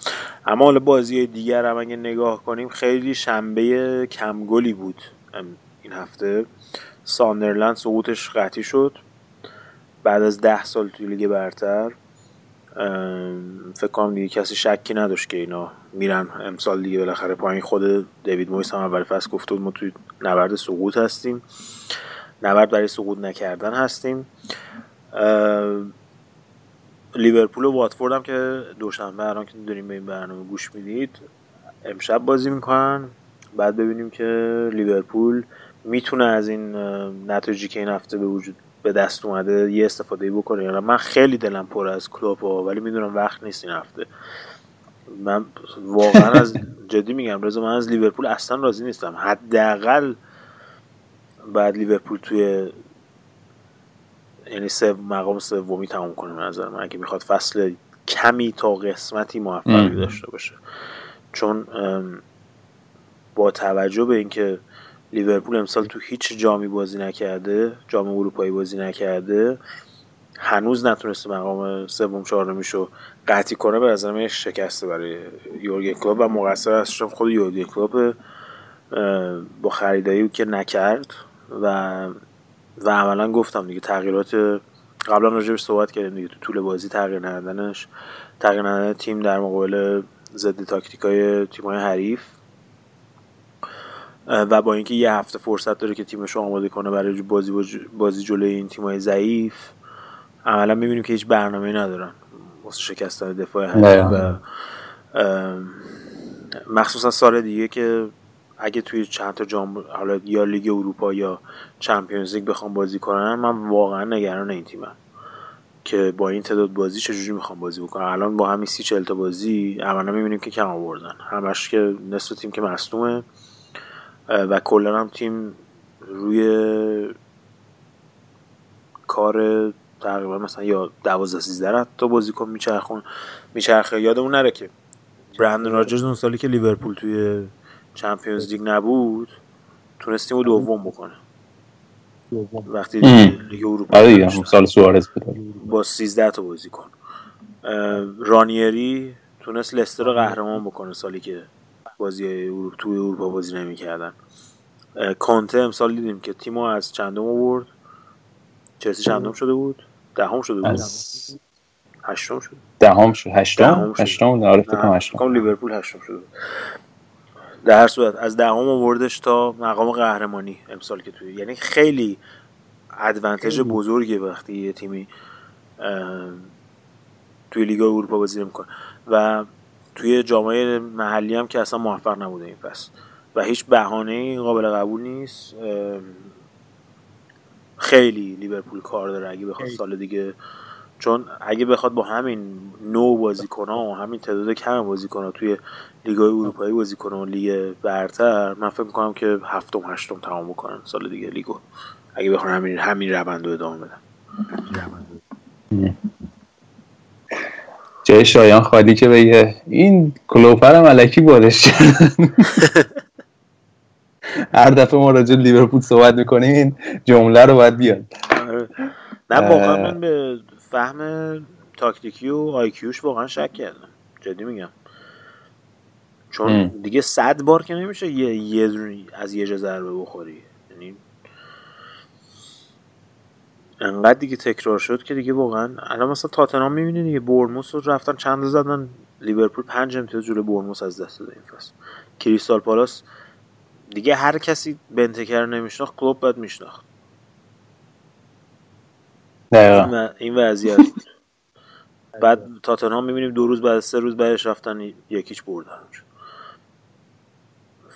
اما حالا بازی دیگر هم اگه نگاه کنیم خیلی شنبه کمگلی بود این هفته. ساندرلند سقوطش قطعی شد. بعد از ده سال توی لیگ برتر فکر کنم دیگه کسی شکی نداشت که اینا میرن امسال دیگه بالاخره پایین. خود دیوید مویس هم اول فصل گفته بود ما توی نبرد سقوط هستیم. نبرد برای سقوط نکردن هستیم. لیورپول و واتفورد هم که دوشنبه الان که داریم به این برنامه گوش می‌دید امشب بازی می‌کنن. بعد ببینیم که لیورپول می‌تونه از این نتایجی که این هفته به وجود به دست اومده یه استفاده بکنه یا نه. من خیلی دلم پر از کلوپ ها ولی می‌دونم وقت نیست این هفته من واقعا از جدی میگم رضا من از لیورپول اصلا راضی نیستم حداقل بعد لیورپول توی یعنی سو مقام سومی تموم کنه به نظر من اگه می‌خواد فصل کمی تا قسمتی موفقی. داشته باشه چون با توجه به اینکه لیورپول امسال تو هیچ جامی بازی نکرده جام اروپایی بازی نکرده. هنوز نتونسته مقام سوم چهارمیشو قطعی کنه به نظر من شکسته برای یورگن کلوپ. و مقصر هم خود یورگن کلوپ اه، با خریدایی که نکرد و و عملا گفتم دیگه تغییرات قبلا راجبش صحبت کردیم دیگه تو طول بازی تغییر ندادنش. تغییر ندادن تیم در مقابل ضد تاکتیکای تیم‌های حریف. و با اینکه یه هفته فرصت داره که تیمش رو آماده کنه برای بازی بازی جلوی این تیم‌های ضعیف عملا می‌بینیم که هیچ برنامه‌ای ندارن واسه شکستن دفاع حریف. نه. و مخصوصا سال دیگه که اگه توی چند تا جام حالا یا لیگ اروپا یا چمپیونز لیگ بخوام بازی کنن من واقعا نگران این تیمم که با این تعداد بازی چجوری می‌خوام بازی بکنن الان با همین سی چل تا بازی عملا می‌بینیم که کم آوردن. همش که نصف تیم که مصدومه. و کلا هم تیم روی کار تقریبا مثلا یا 12 13 تا بازیکن میچرخون. میچرخه. یادمون نره که برندن راجرز اون سالی که لیورپول توی چمپیونز لیگ نبود تونست تیمو دوم بکنه. وقتی ام. لیگ اروپا آره. سال سوارز بود. با 13 تا بازیکن. رانیری تونست لستر رو قهرمان بکنه سالی که بازی اروپا توی اروپا بازی نمی‌کردن. کانته امسال دیدیم که تیمو از چندم آورد؟ چلسی چندم شده بود؟ دهم شده بود. از هشتم شد دهم شد. هشتم. هشتم آره فکر کنم هشتم. لیورپول هشتم شده بود. در هر صورت از دهم آوردش تا مقام قهرمانی امسال که توی یعنی خیلی advantage بزرگه وقتی یه تیمی توی لیگ اروپا بازی می‌کنه و توی جامای محلی هم که اصلا موفق نبوده این فصل. و هیچ بهانه قابل قبول نیست. خیلی لیورپول کار داره اگه بخواد سال دیگه. چون اگه بخواد با همین نوع بازیکن و همین تعداد کم بازیکن توی لیگ اروپایی بازی کنه و لیگ برتر من فکر می‌کنم که هفتم هشتم تمام بکنن سال دیگه لیگو. اگه بخوان همین همین روند رو ادامه بدن. جای شایان خالی که بگه این کلوپر ملکی بارش. هر دفعه ما راجع لیورپول صحبت می‌کنیم این جمله رو باید بیاد. آره. نه واقعا من به فهم تاکتیکی و آیکیوش واقعا شک کردم. جدی میگم. چون. دیگه صد بار که نمیشه یه, یه از یه جا ضربه بخوری یعنی انقدر دیگه تکرار شد که دیگه واقعا الان مثلا تاتنهام می‌بینی دیگه برموس رو رفتن چند زدن لیورپول پنج امتیاز جلوی برموس از دست داد این فصل. کریستال پالاس دیگه هر کسی بنتکر رو نمیشناخت کلوب باید میشناخت. این, دقیقا و- این وضعیت. بود بعد تاتنهام می‌بینیم دو روز بعد سه روز بعدش رفتن یکیچ بردن.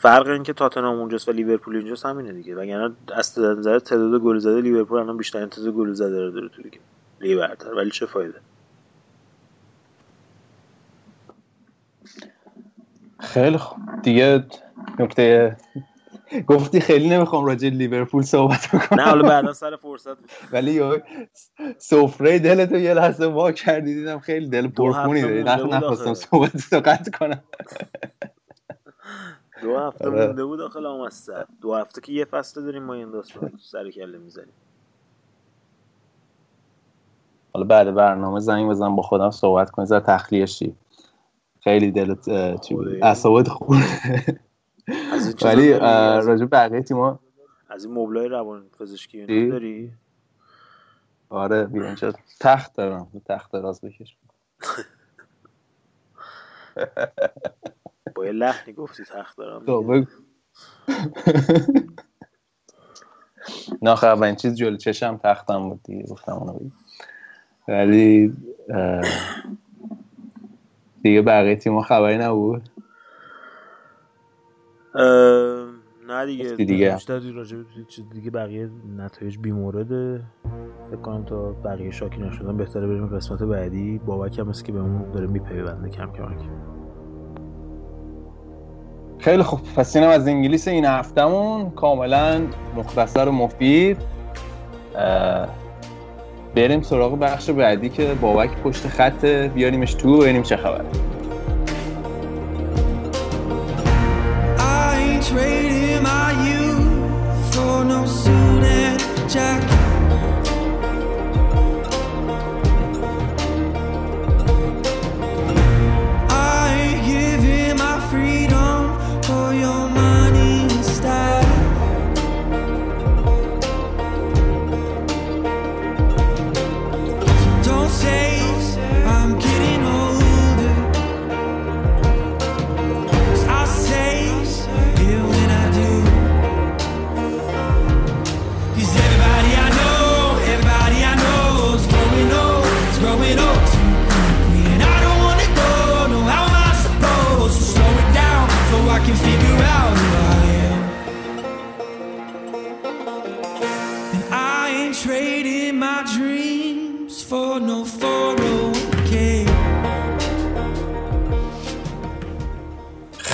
فرق این که تاتنهام اونجاست و لیورپول اینجاست همینه دیگه. وگرنه از نظر تعداد گل زده لیورپول الان بیشتر تعداد گل زده رو داره تو لیگ. لیگ برتر. ولی چه فایده؟ خیلی خوب دیگه نکته گفتی خیلی نمی‌خوام راجع لیورپول صحبت کنم نه حالا بعدا سر فرصت. ولی سفره دلتو یه لحظه وا کردی دیدم خیلی دل پرخونی داری. نخواستم. صحبت رو قطع کنم. دو هفته آره. مونده بود داخل آمستر دو هفته که یه فصل داریم ما این داستان سر کله می‌زنیم حالا بعد برنامه زنگ بزن با خودم صحبت کنی زر تخلیه شی. خیلی دلت چی بود؟ خوبه. اعصابت این چیزا ولی راجع به بقیه تیما از این مبلای روان پزشکی داری؟ آره اینجا. تخت دارم. تخت دراز بکش. با یه لحنی گفتی تخت دارم خب، خب اولین چیز جلو چشم تختم بود دیگه گفتم اونو بگم ولی دیگه بقیه تیما خبری نبود؟ نه دیگه دیگه. بیشتر راجع به چیز دیگه بقیه نتایج بیمورده. فکر کنم تا بقیه شاکی نشدن بهتره بریم قسمت بعدی. بابک هم که بهمون داره میپیونده کم کمک. خیلی خوب. پس اینم از انگلیس این هفتمون کاملا مختصر و مفید. بریم سراغ بخش بعدی که بابک پشت خط بیاریمش تو ببینیم چه خبره.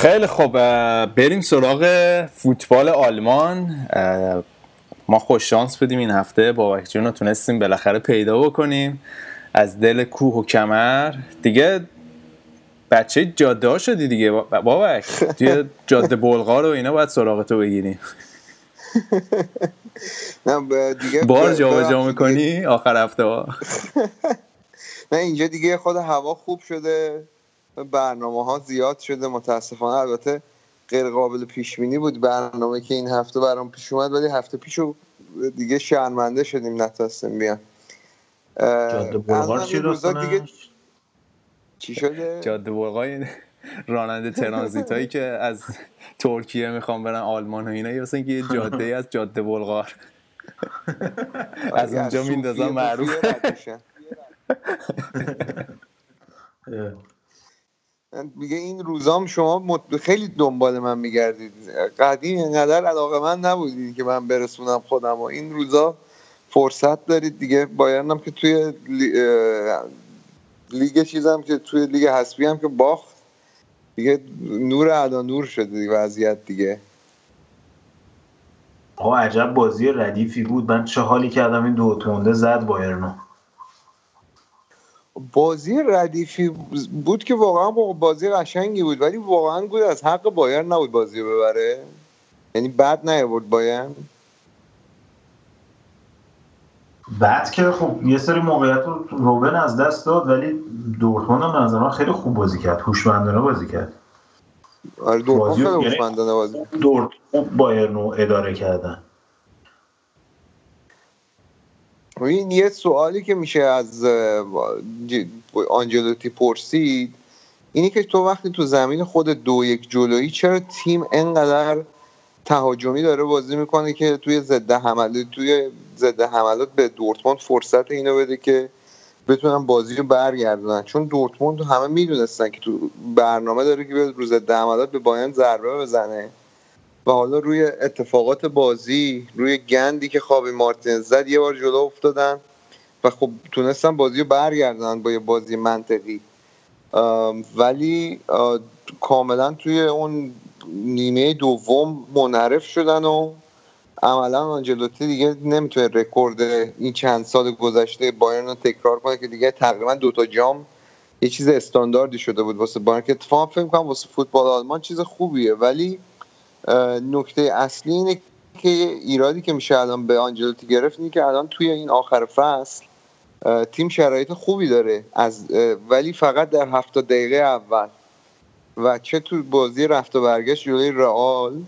خیلی خوب. بریم سراغ فوتبال آلمان. ما خوش شانس بودیم این هفته. بابک جون رو تونستیم بالاخره پیدا بکنیم. از دل کوه و کمر. دیگه بچه جاده شدی دیگه. با- بابک توی جاده بلغار و اینا باید سراغ تو بگیریم نه دیگه بار جا می‌کنی آخر هفته ها؟ نه اینجا دیگه خود هوا خوب شده. برنامه ها زیاد شده. متاسفانه البته غیر قابل پیش بینی بود برنامه که این هفته برام پیش اومد ولی هفته پیشو دیگه شرمنده شدیم نتونستیم بیان. جاده بلغار چی؟ دیگه شده؟ جاده بلغار راننده ترانزیت هایی که از ترکیه می‌خوام برن آلمان و اینا یه مثلا که یه جاده ای از جاده بلغار. از آره، اونجا صوفیه میندازن معروف. میگه این روزام شما خیلی دنبال من میگردید. قدیم اینقدر علاقه من نبودید که من برسونم خودم و این روزا فرصت دارید. دیگه بایرنم که توی لیگ چیزم که توی لیگ حسبی هم که باخت. دیگه نور علا نور شده وضعیت دیگه. آقا عجب بازی ردیفی بود. من چه حالی کردم این دورتمونده زد بایرنو. بازی ردیفی بود که واقعا بازی قشنگی بود ولی واقعا بود از حق بایرن نبود بازی رو ببره. یعنی بد نیاورد بایرن. بعد که خب یه سری موقعیت رو روبن از دست داد ولی دورتموند هم به نظر من خیلی خوب بازی کرد هوشمندانه بازی کرد. آره دورتموند خیلی یعنی- هوشمندانه بازی دورت خوب بایرن رو اداره کردن. این یه سوالی که میشه از آنجلوتی پرسید. اینی که تو وقتی تو زمین خود دو یک جلویی چرا تیم انقدر تهاجمی داره بازی می‌کنه که توی ضد حمله توی ضد حملات به دورتموند فرصت اینو بده که بتونن بازی رو برگردونن؟ چون دورتموند همه می‌دونستن که تو برنامه داره که رو ضد حملات به بایرن ضربه بزنه. و حالا روی اتفاقات بازی روی گندی که خوابی مارتینز زد یه بار جلو افتادن و خب تونستن بازی رو برگردونن با یه بازی منطقی. ولی کاملا توی اون نیمه دوم منحرف شدن و عملا آنجلوتی دیگه نمی‌تونه رکورد این چند سال گذشته بایرن رو تکرار کنه که دیگه تقریبا دوتا جام یه چیز استانداردی شده بود. واسه بایرن که اتفاقا فکر کنم واسه فوتبال آلمان چیز خوبیه. ولی نکته اصلی اینه که ایرادی که میشه الان به آنجلوتی گرفت اینه که الان توی این آخر فصل تیم شرایط خوبی داره از ولی فقط در هفته دقیقه اول. و چه تو بازی رفت و برگشت جلوی رئال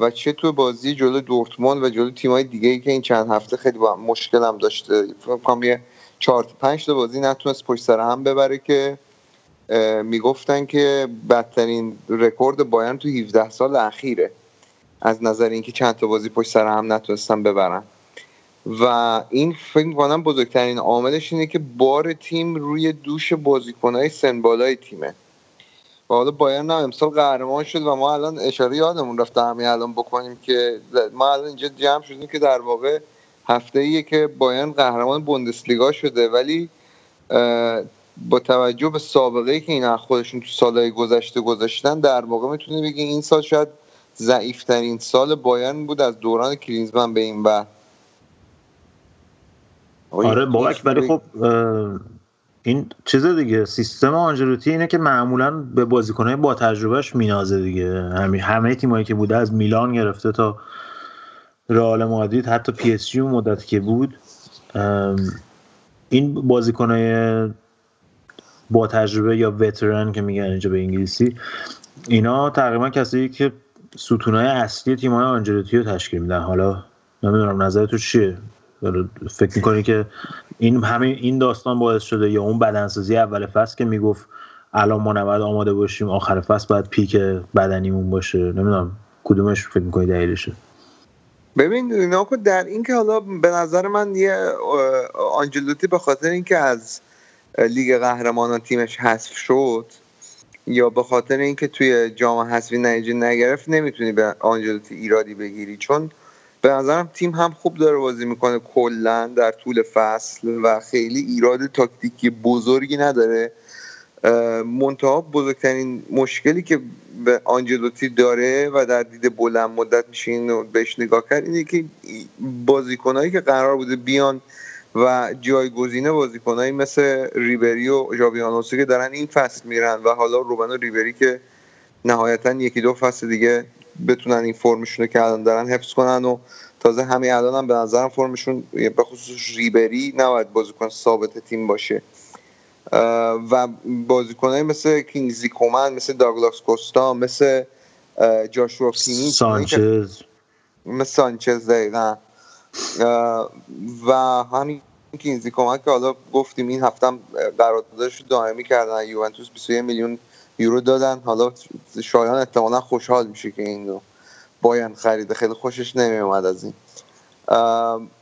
و چه تو بازی جلوی دورتموند و جلوی تیمای دیگه ای که این چند هفته خیلی با مشکل هم داشته. فکر کنم یه چهار پنج تا بازی نتونست پشت سر هم ببره که می‌گفتن که بدترین رکورد بایرن تو 17 سال اخیره. از نظر اینکه چند تا بازی پشت سر هم نتونستن ببرن. و این فکر می‌کنم بزرگترین عاملش اینه که بار تیم روی دوش بازیکنهای سن بالای تیمه. و حالا بایرن هم امسال قهرمان شد و ما الان اشاره یادمون رفته همین الان بکنیم که ما الان اینجا جمع شدیم که در واقع هفته ایه که بایرن قهرمان بوندسلیگا شده. ولی با توجه به سابقه ای که اینا خودشون تو سالهای گذشته گذاشتن در واقع می‌تونه بگی این سال شاید ضعیفترین سال بایرن بود از دوران کلینزمن به این بعد آره بابک ولی خب این چیز دیگه سیستم آنجلوتی اینه که معمولا به بازیکنهای با تجربهش مینازه دیگه. همه همه تیمایی که بوده از میلان گرفته تا رئال مادرید حتی پی اس جی اون مدت که بود. این بازیکنهای با تجربه یا veteran که میگن اینجا به انگلیسی اینا تقریبا کسایی که ستونهای اصلی تیم‌های آنجلوتی رو تشکیل میدن. حالا نمی‌دونم نظر تو چیه فکر می‌کنی که این همین این داستان باعث شده یا اون بدنسازی اول فصل که می‌گفت الان ما نباید آماده باشیم آخر فصل باید پیک بدنیمون باشه؟ نمی‌دونم. کدومش فکر می‌کنی دلیلشه؟ ببین ناکو در این که حالا به نظر من یه آنجلوتی به خاطر اینکه از لیگ قهرمانان تیمش حذف شد یا به خاطر اینکه توی جام حذفی نتیجه نگرفت نمی‌تونی به آنجلوتی ایرادی بگیری. چون به نظرم تیم هم خوب داره بازی می‌کنه کلا در طول فصل و خیلی ایراد تاکتیکی بزرگی نداره. منتها بزرگترین مشکلی که به آنجلوتی داره و در دید بلند مدت میشه بهش نگاه کرد اینه که بازیکنهایی که قرار بوده بیان و جایگزین بازیکنهایی مثل ریبری و ژاوی آلونسو که دارن این فصل میرن و حالا روبن و ریبری که نهایتا یکی دو فصل دیگه بتونن این فرمشون رو که الان دارن حفظ کنن و تازه همین الان هم به نظرم فرمشون به خصوص ریبری نباید بازیکن ثابت تیم باشه. و بازیکنایی مثل کینگزی کومن مثل داگلاس کوستا مثل جاشوا که- سانچز. مثل سانچز دقیقا. و همین کینزی کمک که حالا گفتیم این هفته قراردادش دائمی کردن یوونتوس 21 میلیون یورو دادن. حالا شایان احتمالا خوشحال میشه که این رو باین خریده. خیلی خوشش نمیومد از این.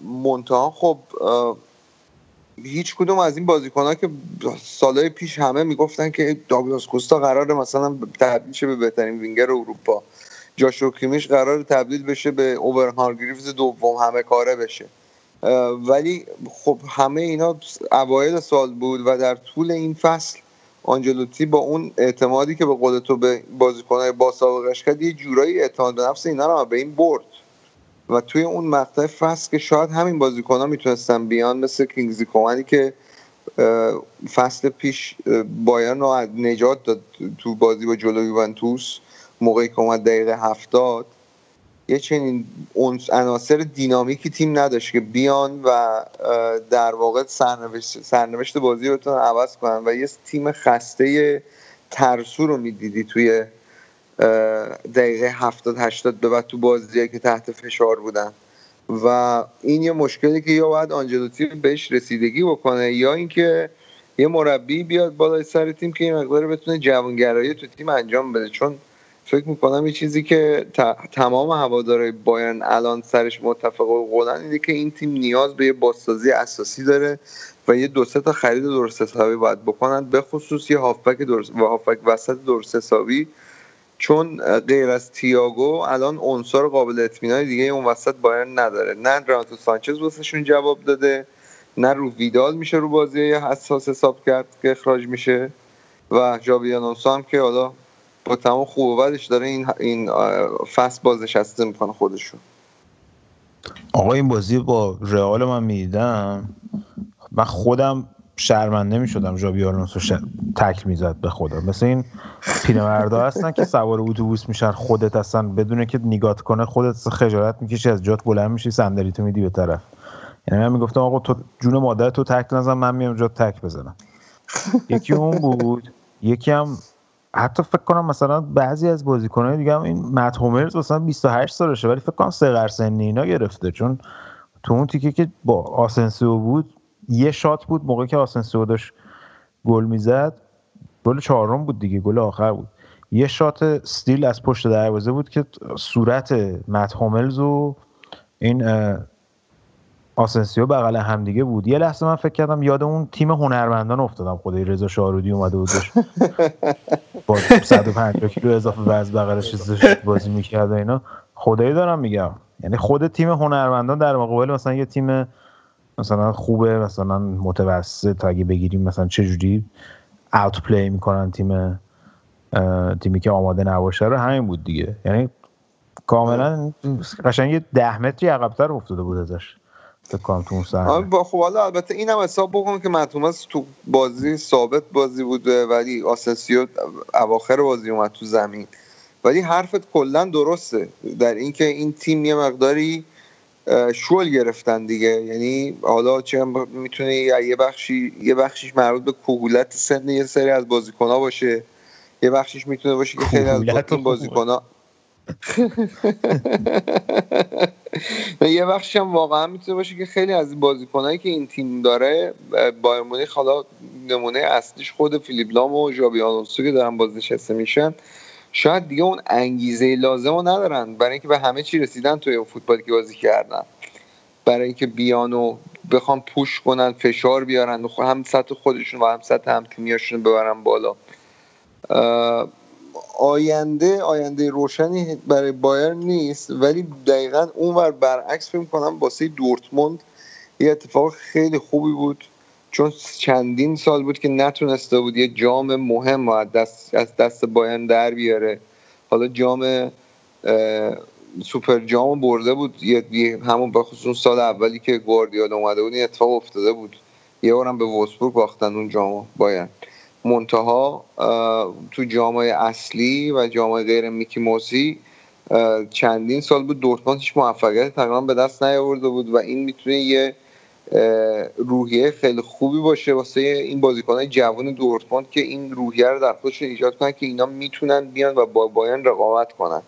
منتها خب هیچ کدوم از این بازیکنها که سالهای پیش همه می‌گفتن که داگلاس کوستا قراره مثلا تبدیل شه به بهترین وینگر اروپا. جاشو کیمیش قرار تبدیل بشه به اوور هارگریوز دوم همه کاره بشه. ولی خب همه اینا اوایل سال بود و در طول این فصل آنجلوتی با اون اعتمادی که به تو به بازیکنهای با سابقش کرد یه جورایی اعتماد به نفس اینا رو به این برد. و توی اون مقطع فصل که شاید همین بازیکنها می‌تونستن بیان مثل کینگزی کومنی که فصل پیش بایرن رو نجات داد تو بازی با جلو یوونتوس موقعی که اومد دقیقه هفتاد. یه چنین عناصر دینامیکی تیم نداشت که بیان و در واقع سرنوشت, سرنوشت بازی رو عوض کنن و یه تیم خسته ترسو رو می‌دیدی توی دقیقه هفتاد هشتاد به بعد تو بازی که تحت فشار بودن. و این یه مشکلی که یا باید آنجلوتی بهش رسیدگی بکنه یا اینکه یه مربی بیاد بالای سر تیم که این مقدار بتونه جوانگرایی تو تیم انجام بده. چون فکر می‌کنم یه چیزی که تمام هوادارهای بایرن الان سرش متفق و قولن اینه که این تیم نیاز به یه بازسازی اساسی داره و یه دو سه تا خرید درست حسابی باید بکنن به خصوص یه هافبک درست و هافبک وسط درست حسابی. چون غیر از تییاگو الان عنصر قابل اطمینان دیگه اون وسط بایرن نداره. نه راناتو سانچز واسهشون جواب داده نه رو ویدال میشه رو بازی حساس حساب کرد که اخراج میشه و جابی هم که حالا با تمام خوب و بدش داره این این فصل بازنشسته می‌کنه خودشون. آقا این بازی با رئال من می‌دیدم. من خودم شرمنده می‌شدم جابی آلونسو ش... تک می‌زد به خدا مثل این پیرمردا هستن که سوار اتوبوس میشن خودت هستن بدونه که نگات کنه خودت خجالت می‌کشی از جات بلند میشی صندلی تو میدی به طرف. یعنی من می‌گفتم آقا تو جون مادر تو تک نزن من میام جات تک بزنم. یکی اون بود یکی هم حتی فکر کنم مثلا بعضی از بازیکنان دیگه هم این مت هوملز مثلا 28 سالشه ولی فکر کنم صغر سنی اینا گرفته. چون تو اون تیکه که با آسنسیو بود یه shot بود موقعی که آسنسیو داشت گل می‌زد. گل چهارم بود دیگه گل آخر بود. یه shot still از پشت دروازه بود که صورت مت هوملز و این آسنسیو بغل همدیگه بود. یه لحظه من فکر کردم یاد اون تیم هنرمندان افتادم. خدایی رضا شاهرودی اومده بودش. با 150 کیلو اضافه وزن بغلش بازی می‌کرد اینا. خدایی دارم میگم. یعنی خود تیم هنرمندان در مقابل مثلا یه تیم مثلا خوبه مثلا متوسط. اگه بگیریم مثلا چه جوری outplay می‌کنن تیم تیمی که آماده نباشه رو همین بود دیگه. یعنی کاملا قشنگ یه ده متری عقبتر افتاده بود ازش. فکر کنم تو اون با خب حالا البته اینم حساب بکن که متومس تو بازی ثابت بازی بوده ولی آسنسیو اواخر بازی اومد تو زمین. ولی حرفت کلا درسته. در اینکه این تیم یه مقداری شول گرفتن دیگه. یعنی حالا چه می‌تونه یه بخشی یه بخشیش مربوط به کهولت سن یه سری از بازیکن‌ها باشه. یه بخشیش می‌تونه باشه که خیلی از بازیکن‌ها یه بخشی هم واقعا می‌تونه باشه که خیلی از بازیکنایی که این تیم داره بایر مونیخ حالا نمونه اصلیش خود فیلیپ لام و ژابی آلونسو که دارن بازنشسته میشن. شاید دیگه اون انگیزه لازم رو ندارن برای اینکه به همه چی رسیدن توی فوتبالی که بازی کردن. برای اینکه بیان و بخوام پوش کنن فشار بیارن هم سطح خودشون و هم سطح هم تیمیاشون ببرن بالا. آینده آینده روشنی برای بایر نیست ولی دقیقا اونور برعکس فکر کنم واسه دورتموند یه اتفاق خیلی خوبی بود. چون چندین سال بود که نتونسته بود یه جام مهم از دست, از دست بایرن در بیاره. حالا جام سوپر جام برده بود. یه همون بخصوص سال اولی که گواردیولا اومده بود این اتفاق افتاده بود. یه بارم به وسبورگ باختن اون جام بایرن. منتها تو جامعه اصلی و جامعه غیر میکی موسی چندین سال بود دورتموند هیچ موفقیت تقریبا به دست نیاورده بود و این می‌تونه یه روحیه خیلی خوبی باشه واسه این بازیکنهای جوان دورتموند که این روحیه رو در خودشون ایجاد کنن که اینا می‌تونن بیان و با بایرن رقابت کنن.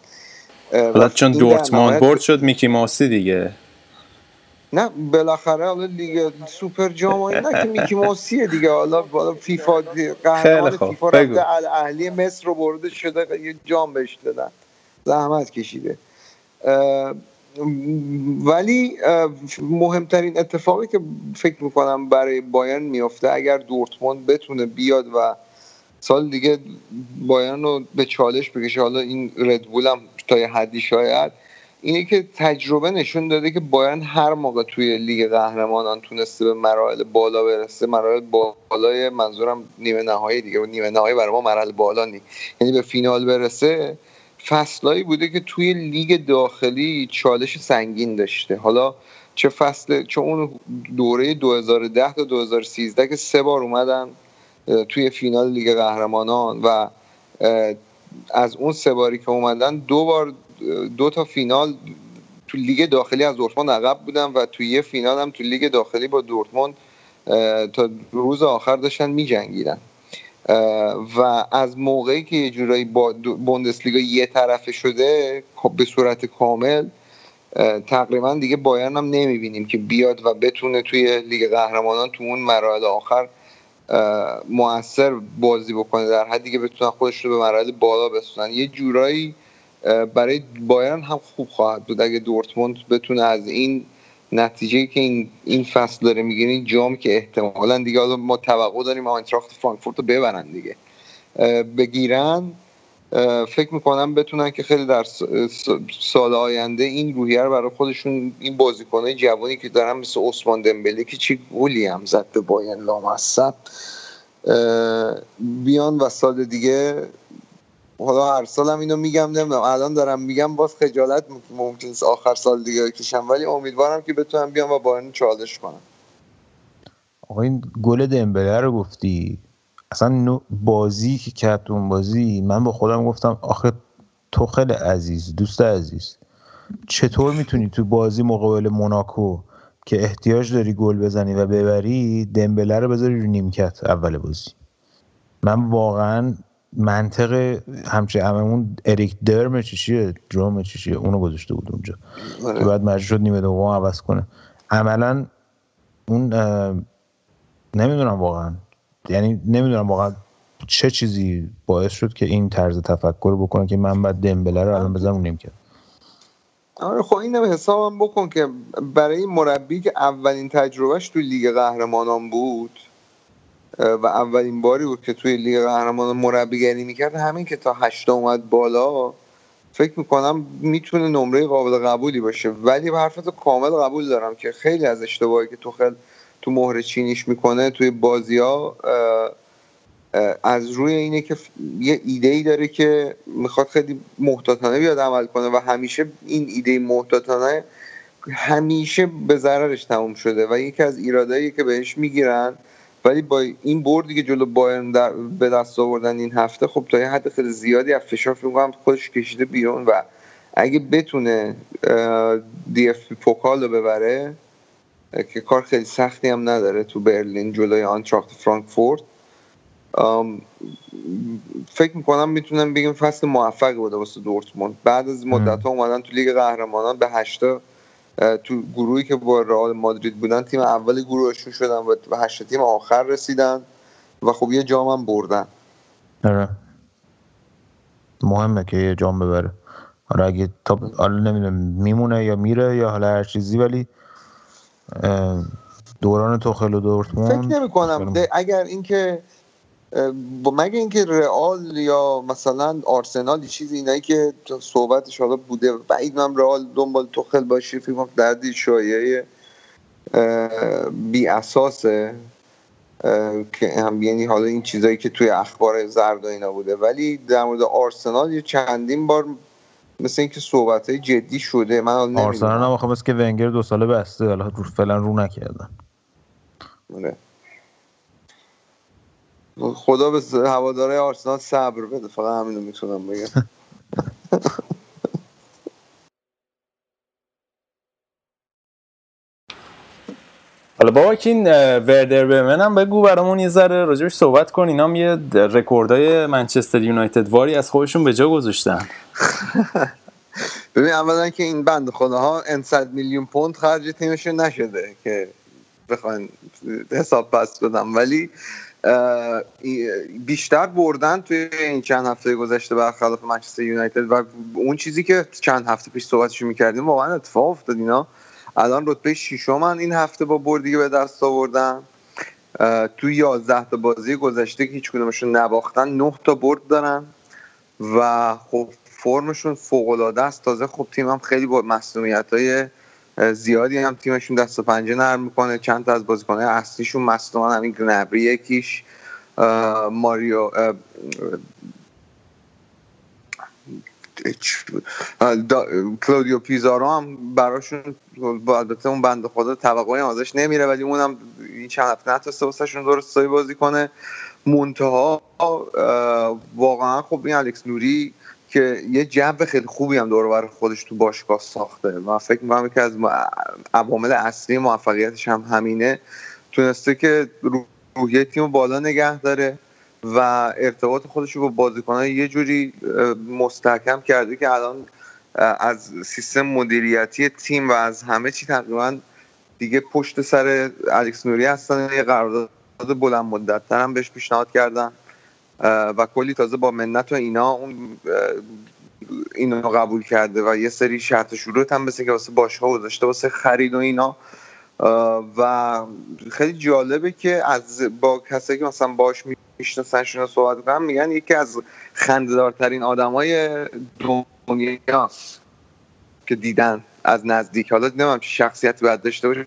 حالا چون دورتموند برد شد میکی ماسی دیگه. نه بالاخره حالا دیگه سوپر جام نه که میکی موسیه دیگه. حالا بالا فیفا قهرمان فیفا رفته اهلی مصر رو برده شده یه جام بهش دادن. زحمت کشیده. ولی مهمترین اتفاقی که فکر می‌کنم برای بایرن میفته اگر دورتموند بتونه بیاد و سال دیگه بایرن رو به چالش بکشه حالا این ردبول هم تا یه حدی شاید اینه که تجربه نشون داده که بایرن هر موقع توی لیگ قهرمانان تونسته به مراحل بالا برسه مراحل بالای منظورم نیمه نهایی دیگه و نیمه نهایی برای ما مراحل بالا نی. یعنی به فینال برسه فصلایی بوده که توی لیگ داخلی چالش سنگین داشته. حالا چه فصل چه اون دوره 2010 تا 2013 که سه بار اومدن توی فینال لیگ قهرمانان و از اون سه باری که اومدن دو بار دو تا فینال تو لیگ داخلی از دورتموند عقب بودن و تو یه فینال هم تو لیگ داخلی با دورتموند تا روز آخر داشتن می جنگیدن و از موقعی که یه جورایی با بوندسلیگا یه طرفه شده خب به صورت کامل تقریبا دیگه بایرن هم نمی‌بینیم که بیاد و بتونه توی لیگ قهرمانان تو اون مراحل آخر موثر بازی بکنه در حدی که بتونن خودش رو به مراحل بالا بسونن یه جورایی برای بایرن هم خوب خواهد بود. اگه دورتموند بتونه از این نتیجه که این این فصل داره می‌گیره این جام که احتمالا دیگه ما توقع داریم آینتراخت فرانکفورت رو ببرن دیگه بگیرن فکر می‌کنم بتونن که خیلی در سال آینده این روحیه رو برای خودشون این بازیکنهای جوانی که دارن مثل عثمان دمبله که چی گولی هم زد به بایرن لامصب بیان و سال دیگه حالا هر سالم اینو میگم نمی‌دونم. الان دارم میگم باز خجالت ممکن است آخر سال دیگه بکشم ولی امیدوارم که بتونم بیام و با این چالش کنم. آقا این گل دمبله رو گفتی. اصلا بازی که کرد اون بازی من با خودم گفتم آخه تو خیلی عزیز دوست عزیز. چطور می‌تونی تو بازی مقابل موناکو که احتیاج داری گل بزنی و ببری دمبله رو بذاری رو نیمکت اول بازی؟ من واقعا منطق همچه هممون اریک درم چیشیه درام چیشیه اونو گذاشته بود اونجا. که بعد مجبور شد نیمه دوم عوض کنه. عملا اون نمی‌دونم واقعا. یعنی نمی‌دونم واقعا چه چیزی باعث شد که این طرز تفکر بکنه که من بعد دمبله رو الان بزنم نیمکت. آره خب اینم حسابم بکن که برای مربی که اولین تجربهش توی لیگ قهرمانان بود و اولین باری بود که توی لیگ قهرمانان مربیگری می‌کرد. همین که تا هشت اومد بالا فکر می‌کنم می‌تونه نمره قابل قبولی باشه. ولی به حرفتو کامل قبول دارم که خیلی از اشتباهی که تو خیل تو مهر چینیش می‌کنه توی بازی ها از روی اینه که یه ایده ای داره که می‌خواد خیلی محتاطانه بیاد عمل کنه و همیشه این ایده محتاطانه همیشه به ضررش تموم شده و یکی از ایرادایی که بهش می‌گیرن ولی با این بردی که جلو بایرن در به دست آوردن این هفته خب تا یه حد خیلی زیادی از فشار فکر می‌کنم خودش کشیده بیرون و اگه بتونه DFB Pokal رو ببره که کار خیلی سختی هم نداره تو برلین جلوی آینتراخت فرانکفورت فکر می‌کنم می‌تونم بگیم فصل موفقی بوده واسه دورتموند. بعد از مدت ها اومدن تو لیگ قهرمانان به هشتا تو گروهی که با رئال مادرید بودن تیم اول گروهشون شدن و به هشتا تیم آخر رسیدن و خب یه جام هم بردن. آره. مهمه که یه جام ببره. آره اگه تا حالا نمی‌دونم میمونه یا میره یا حالا هر چیزی ولی دوران توخل و فکر دورتموند نمی کنم اگر اینکه مگه اینکه رئال یا مثلا آرسنال چیزی اینایی که صحبتش حالا بوده بعید من رئال دنبال توخل باشه فکر کنم دردی شایعه بی اساسه که هم یعنی حالا این چیزایی که توی اخبار زرد و اینا بوده. ولی در مورد آرسنال یه چندین بار مثل اینکه صحبت های جدی شده من آرسنال هم آخه که ونگر دو ساله بسته حالا فعلا رو نکردن. آره. خدا به هواداره آرسنال صبر بده. فقط همینو می‌تونم بگم. حالا بابا این وردر برمن هم بگو برامون یه ذره راجبش صحبت کن. اینا هم یه رکوردای منچستر یونایتد واری از خودشون به جا گذاشتن. ببین اولا که این بند خداها ان 100 میلیون پوند خرج تیمشون نشده که بخواین حساب پس بدم. ولی بیشتر بردن توی این چند هفته گذشته برخلاف منچستر یونایتد و اون چیزی که چند هفته پیش صحبتش می‌کردیم واقعا اتفاق افتاد اینا. الان رتبه ششمن این هفته با بردی که به دست آوردن. توی 11 تا بازی گذشته که هیچ کدومشون نباختن 9 تا برد دارن و خب فرمشون فوق العاده است. تازه خب هم خیلی با مسئولیت های زیادی هم تیمشون دست و پنجه نرم می‌کنه. چند تا از بازیکنهای اصلیشون مصدومن همین گنبری یکیش ماریو کلودیو پیزارو هم براشون البته اون بنده خدا توقعی ازش نمیره ولی اونم این چند هفته نتونسته واسهشون درست بازی کنه. منتها واقعا خب این الکس نوری که یه جو خیلی خوبی هم دور بر خودش تو باشگاه ساخته و فکر می‌کنم که از عوامل اصلی موفقیتش هم همینه. تونسته که رو- روحیه تیم بالا نگه داره و ارتباط خودش رو با بازیکنان یه جوری مستحکم کرده که الان از سیستم مدیریتی تیم و از همه چی تقریبا دیگه پشت سر الکس نوری هستن. یه قرارداد بلند مدت هم بهش پیشنهاد کردن. و کلی تازه با منت و اینا اون اینو قبول کرده و یه سری شرط شروط هم مثل که واسه باشگاه گذاشته واسه خرید و اینا. و خیلی جالبه که از با کسایی که مثلا باش میشناسنشون صحبت کنم میگن یکی از خندهدارترین آدمای دنیاست که دیدن از نزدیک. حالا نمیم چه شخصیتی باید داشته باشه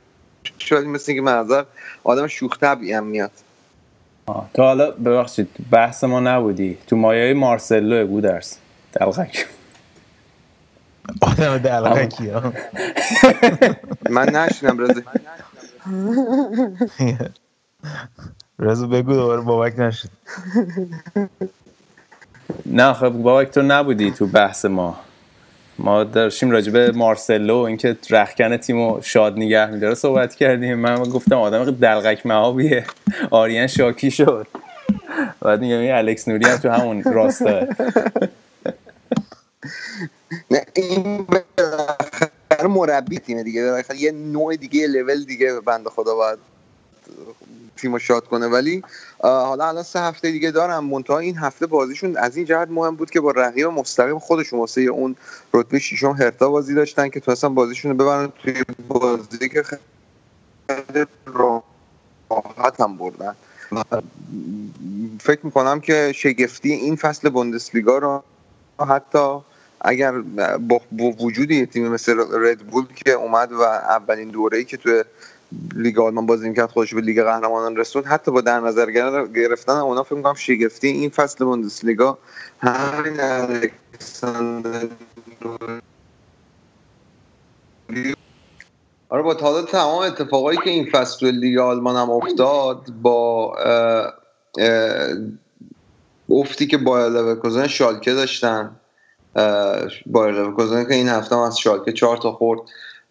ولی مثل اینکه من نظر آدم شوخ طبعی هم میاد. آه، تو حالا ببخشید بحث ما نبودی. تو مایه مارسلو گودرس دلغک. آدم دلغکی ها من نشینم رضا. رضا بگو دوباره بابک نشد نه خب بابک تو نبودی تو بحث ما. ما داشتیم راجع به مارسلو اینکه رخکن تیمو شاد نگه میداره صحبت کردیم. من گفتم آدم دلغک مهابیه آریان شاکی شد. بعد میگم این الکس نوری هم تو همون راسته نه این مربی تیمه دیگه. یه نوع دیگه لول دیگه بنده خدا باید تیمو شاد کنه. ولی حالا الان سه هفته دیگه دارم. منتها این هفته بازیشون از این جهت مهم بود که با رقیب مستقیم خودشون واسه اون رتبه ششم هرتا بازی داشتن که تونستن بازیشون رو ببرن توی بازی که خیلی راحت هم بردن. فکر می‌کنم که شگفتی این فصل بوندسلیگا رو حتی اگر با, وجود یه تیمی مثل ردبول که اومد و اولین دوره ای که توی لیگ آلمان بازی می‌کرد خودش به لیگ قهرمانان رسوند. حتی با در نظر گرفتن اونا فکر می‌کنم شگفتی این فصل بوندسلیگا. همین الکساندر آره با حالا تمام اتفاقایی که این فصل توی لیگ آلمان هم افتاد با افتی که بایر لورکوزن شالکه داشتن. بایر لورکوزن که این هفته هم از شالکه چهار تا خورد.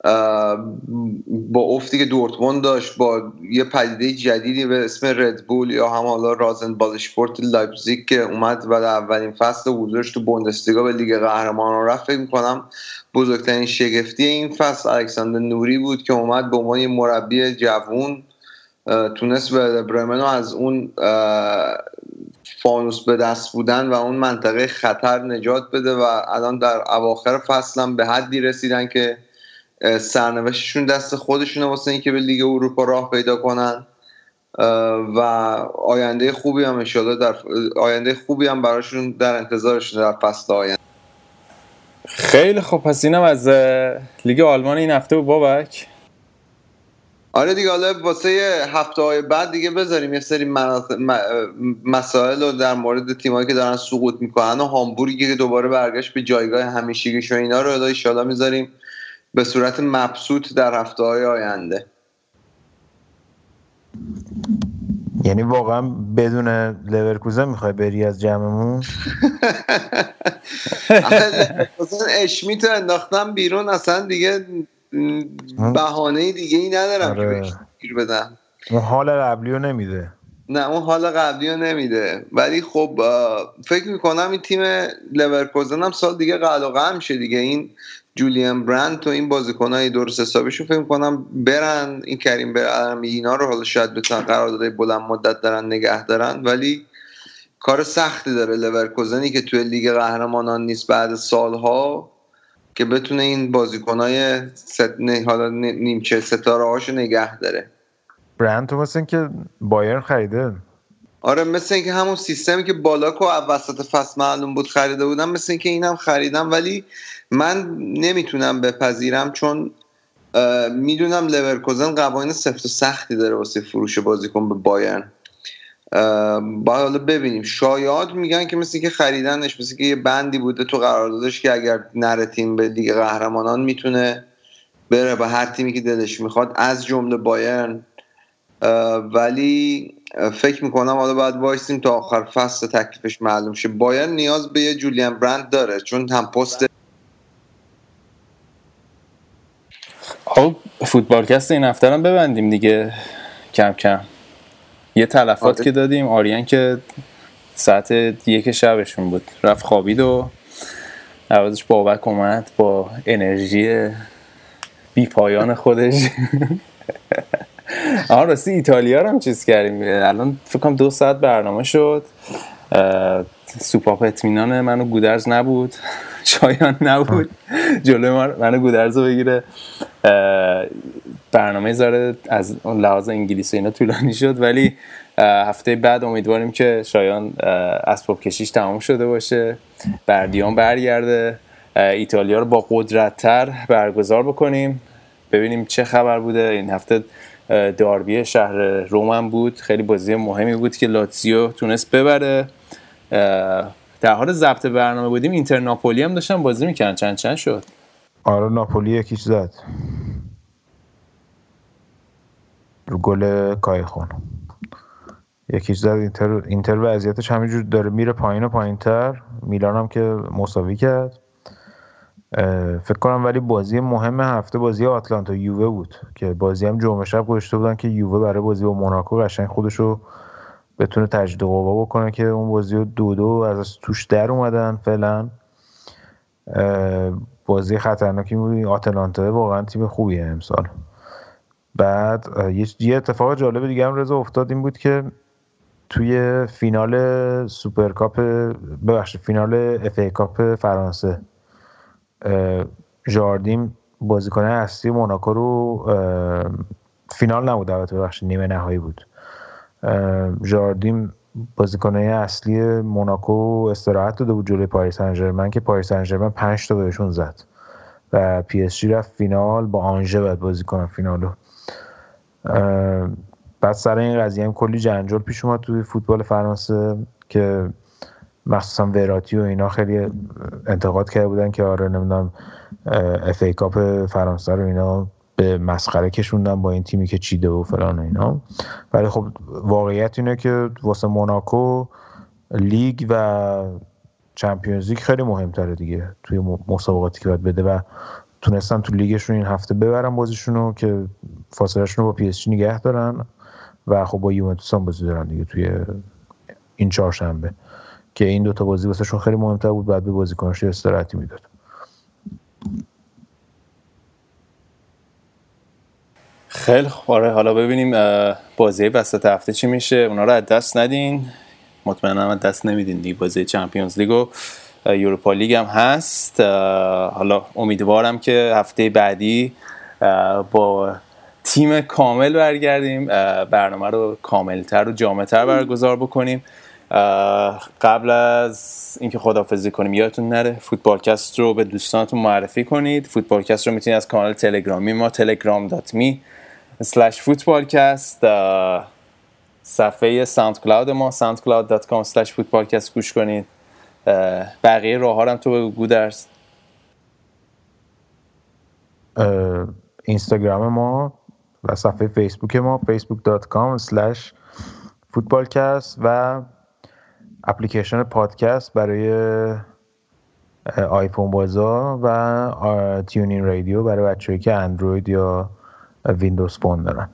با افتی که دورتموند داشت با یه پدیده جدیدی به اسم ردبول یا هم حالا رازن بالشپورت لایپزیگ که اومد و در اولین فصل حضورش تو بوندسلیگا به لیگ قهرمانان رفت فکر می‌کنم بزرگترین شگفتی این فصل الکساندر نوری بود که اومد به عنوان یه مربی جوون تونست به برمن رو از اون فانوس به دست بودن و اون منطقه خطر نجات بده و الان در اواخر فصل هم به حدی رسیدن که سرنوشتشون دست خودشونه واسه اینکه به لیگ اروپا راه پیدا کنن. و آینده خوبی هم انشالله در آینده خوبی هم براشون در انتظارشون در فصل آینده. خیلی خب پس اینم از لیگ آلمان این هفته و بابک. آره دیگه حالا واسه هفته های بعد دیگه بذاریم یه سری مسائل رو در مورد تیمایی که دارن سقوط می‌کنن و هامبورگی که دوباره برگشت به جایگاه همیشگیش و اینا رو ان می‌ذاریم. به صورت مبسوط در هفته های آینده. یعنی واقعا بدون لورکوزن می‌خوای بری از جمعمون؟ اشمیت انداختم بیرون اصلا دیگه بهانه دیگه ای ندارم که آره. بهش گیر بدم. اون حال قبلی رو نمیده. نه اون حال قبلی رو نمیده. ولی خب فکر می‌کنم این تیم لورکوزن هم سال دیگه قلع و قمع شه دیگه. این جولیان برند و این بازیکنهای درست حسابیشون فکر می‌کنم برن. این کریم برن اینا رو حالا شاید بتونن قرارداد بلند مدت دارن نگه دارن. ولی کار سختی داره لورکوزنی که توی لیگ قهرمانان نیست بعد سالها که بتونه این بازیکنهای ست... نه- حالا نیمچه ستاره هاشو نگه داره. برند تو مثل که بایرن خریده. آره مثل اینکه همون سیستمی که بالاکو وسط فصل معلوم بود خریده بودم مثل اینکه اینم خریدم ولی من نمی‌تونم بپذیرم چون می‌دونم لورکوزن قوانین سفت و سختی داره واسه فروش بازیکن به بایرن. باید حالا ببینیم. شایعات میگن که مثل که خریدنش مثل که یه بندی بوده تو قراردادش که اگر نره تیم به لیگ قهرمانان می‌تونه بره به هر تیمی که دلش می‌خواد از جمله بایرن. ولی فکر می‌کنم حالا باید وایسیم تا آخر فصل تکلیفش معلوم شه. بایرن نیاز به یه جولیان برند داره چون هم پست خب فوتبالکست این هفته هم ببندیم دیگه. کم کم. یه تلفات آره. که دادیم آریان که ساعت یک شبشون بود. رفت خوابید و عوضش بابک اومد با انرژی بی پایان خودش. آها راستی ایتالیا رو هم چیز کردیم. الان فکر کنم دو ساعت برنامه شد. سوپاپ اطمینان منو گودرز نبود. شایان نبود. جلوی منو گودرز رو بگیره. برنامه زاره از لحاظ انگلیسی اینا طولانی شد ولی هفته بعد امیدواریم که شایان اسباب کشیش تمام شده باشه. بردیان برگرده. ایتالیا رو با قدرتتر برگزار بکنیم. ببینیم چه خبر بوده. این هفته داربی شهر رومن بود. خیلی بازی مهمی بود که لاتزیو تونست ببره. در حال ضبط برنامه بودیم اینتر ناپولی هم داشتن بازی می‌کردن. چند چند شد؟ آره ناپولی یکیش زد. گل کایخون. یکیش زد اینتر اینتر وضعیتش همینجور داره میره پایین و پایینتر. میلان هم که مساوی کرد. فکر کنم ولی بازی مهم هفته بازی آتلانتا یووه بود که بازی هم جمعه شب گذاشته بودن که یووه برای بازی با موناکو قشنگ خودشو بتونه تجدید قوا بکنه که اون بازی رو دو دو از توش در اومدن فعلا. بازی خطرناکی بود. آتلانتا واقعا تیم خوبیه امسال. بعد یه اتفاق جالب دیگه هم رضا افتاد این بود که توی فینال Super Cup ببخشید فینال FA Cup فرانسه جاردیم بازیکن اصلی موناکو رو فینال نبود البته ببخشید نیمه نهایی بود. جاردیم بازیکن اصلی موناکو استراحت داده بود جلوی پاریس سن ژرمن که پاریس سن ژرمن 5 تا بهشون زد و PSG رفت فینال با آنژه بعد بازی کنن فینالو. بعد سر این قضیه هم کلی جنجال پیش اومد توی فوتبال فرانسه که مخصوصا وراتی و اینا خیلی انتقاد کرده بودن که آره نمی‌دونم FA Cup فرانسه رو اینا به مسخره کشوندن با این تیمی که چیده و فلان و اینا. ولی خب واقعیت اینه که واسه موناکو لیگ و Champions League خیلی مهمتره دیگه توی مسابقاتی که باید بده و تونستن تو لیگشون این هفته ببرن بازیشون رو که فاصلهشون رو با PSG نگه دارن و خب با یوونتوس هم بازی دارن دیگه توی این چهارشنبه که این دوتا بازی واسهشون خیلی مهمتر بود بعد به بازیکناش استراحتی می‌داد. خیلی خوب. آره حالا ببینیم بازی وسط هفته چی میشه. اونا رو از دست ندین. مطمئنم از دست نمیدین دیگه. بازی چمپیونز لیگ و یوروپا لیگ هم هست. حالا امیدوارم که هفته بعدی با تیم کامل برگردیم. برنامه رو کاملتر و جامعتر برگزار بکنیم. قبل از اینکه خدافزی کنیم یادتون نره فوتبالکست رو به دوستانتون معرفی کنید. فوتبالکست رو می‌تونید از کانال تلگرامی ما می سلش فوتبالکست صفحه SoundCloud ما soundcloud.com slash فوتبالکست گوش کنید. بقیه راه هم تو بگو گودرز اینستاگرام ما و صفحه فیسبوک ما facebook.com slash فوتبالکست و اپلیکیشن پادکست برای آیفون بازا و TuneIn Radio برای بچه‌هایی که اندروید یا Windows Phone دارن.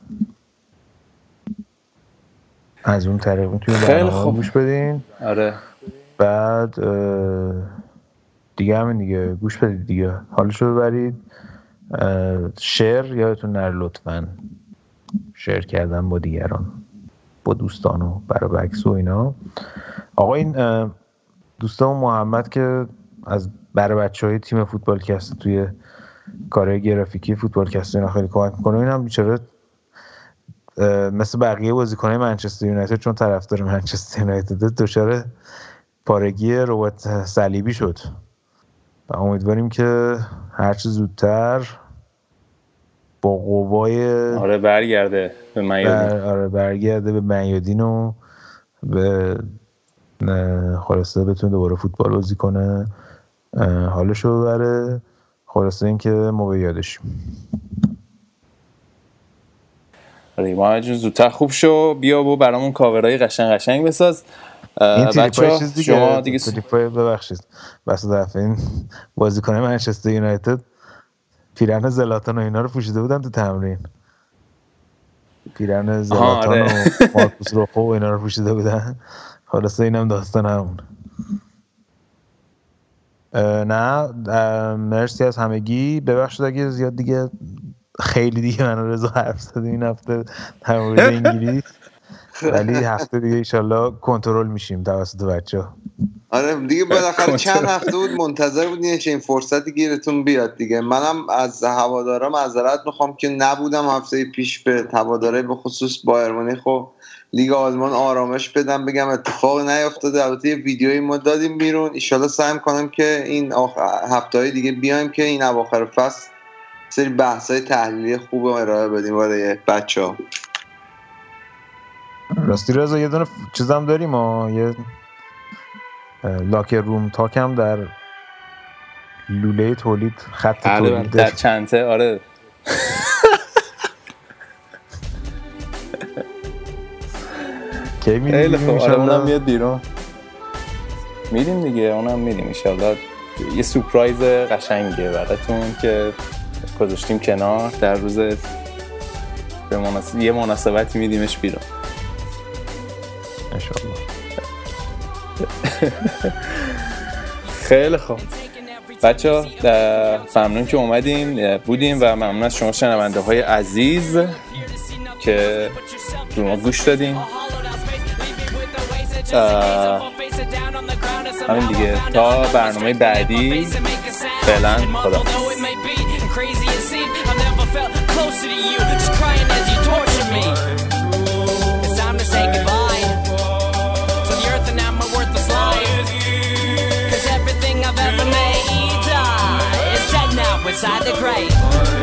از اون طریق می‌تونید خیلی خوب. گوش بدین. آره. بعد دیگه همین دیگه. گوش بدید دیگه. حالشو ببرید. share یادتون نره لطفا. share کردن با دیگران. با دوستان و برای بکس و اینا. آقا این دوستان محمد که از برای بچه های تیم فوتبال کست توی کارهای گرافیکی فوتبال کست اینا خیلی کمک می‌کنه. این هم بیچاره مثل بقیه بازیکنهای منچستر یونایتد چون طرفدار منچستر یونایتد دچار پارگی ربات صلیبی شد. و امیدواریم که هرچه زودتر با قوای آره برگرده به میادین. آره برگرده به میادین و به خلاصه بتونه دوباره فوتبال بازی کنه حالشو ببره. خلاصه اینکه ما به یادشیم. آره ما جون زودتر خوب شو. بیا و برامون کاورای قشنگ قشنگ بساز. این بچه دیگه شما دیگه تریپای ببخشید. بس دفعه این بازیکن منچستر یونایتد. پیرن زلاتان و اینا رو پوشیده بودن تو تمرین. پیرن زلاتان آره. و مارکوس روخو و اینا رو پوشیده بودن. خلاصه اینم داستان همون نه مرسی از همگی. ببخشید اگه زیاد دیگه خیلی دیگه من رضا حرف زدیم این هفته در مورد انگلیس. ولی هفته دیگه ایشالله کنترل میشیم توسط بچه آره دیگه بالاخره چند هفته بود منتظر بودین که این فرصتی گیرتون بیاد دیگه. منم از هوادارا معذرت می‌خوام که نبودم هفته پیش به هواداره به خصوص بایر مونیخ خب لیگ آلمان آرامش بدم بگم اتفاق نیافتاده. البته یه ویدیویی ما دادیم بیرون. ایشالا سعی کنم که این هفته های دیگه بیایم که این اواخر فصل سری بحث های تحلیلی خوب ارائه بدیم. برای بچه ها. راستی رضا یه دونه چیزم داریم؟ ها یه لاکر روم تاک هم در لوله تولید خط بله بله. تولید. در. چنته. آره. کی می‌دیم خیلی خوب. آره؟ اونم میاد بیرون. میدیم دیگه اونم میدیم. انشالله یه سورپرایز قشنگه براتون که گذاشتیم کنار. در روز به مناسب... یه مناسبتی میدیمش بیرون. انشالله. خیلی خوب. بچه ممنون که اومدین بودیم و ممنون از شما شنونده های عزیز که ما گوش دادین. اه، همین دیگه تا برنامه بعدی فعلا خدا Crazy it seemed, I've never felt closer to you. Just crying as you torture me. It's time to say goodbye to the earth and now my worthless life. Cause everything I've ever made uh, is dead now inside the grave.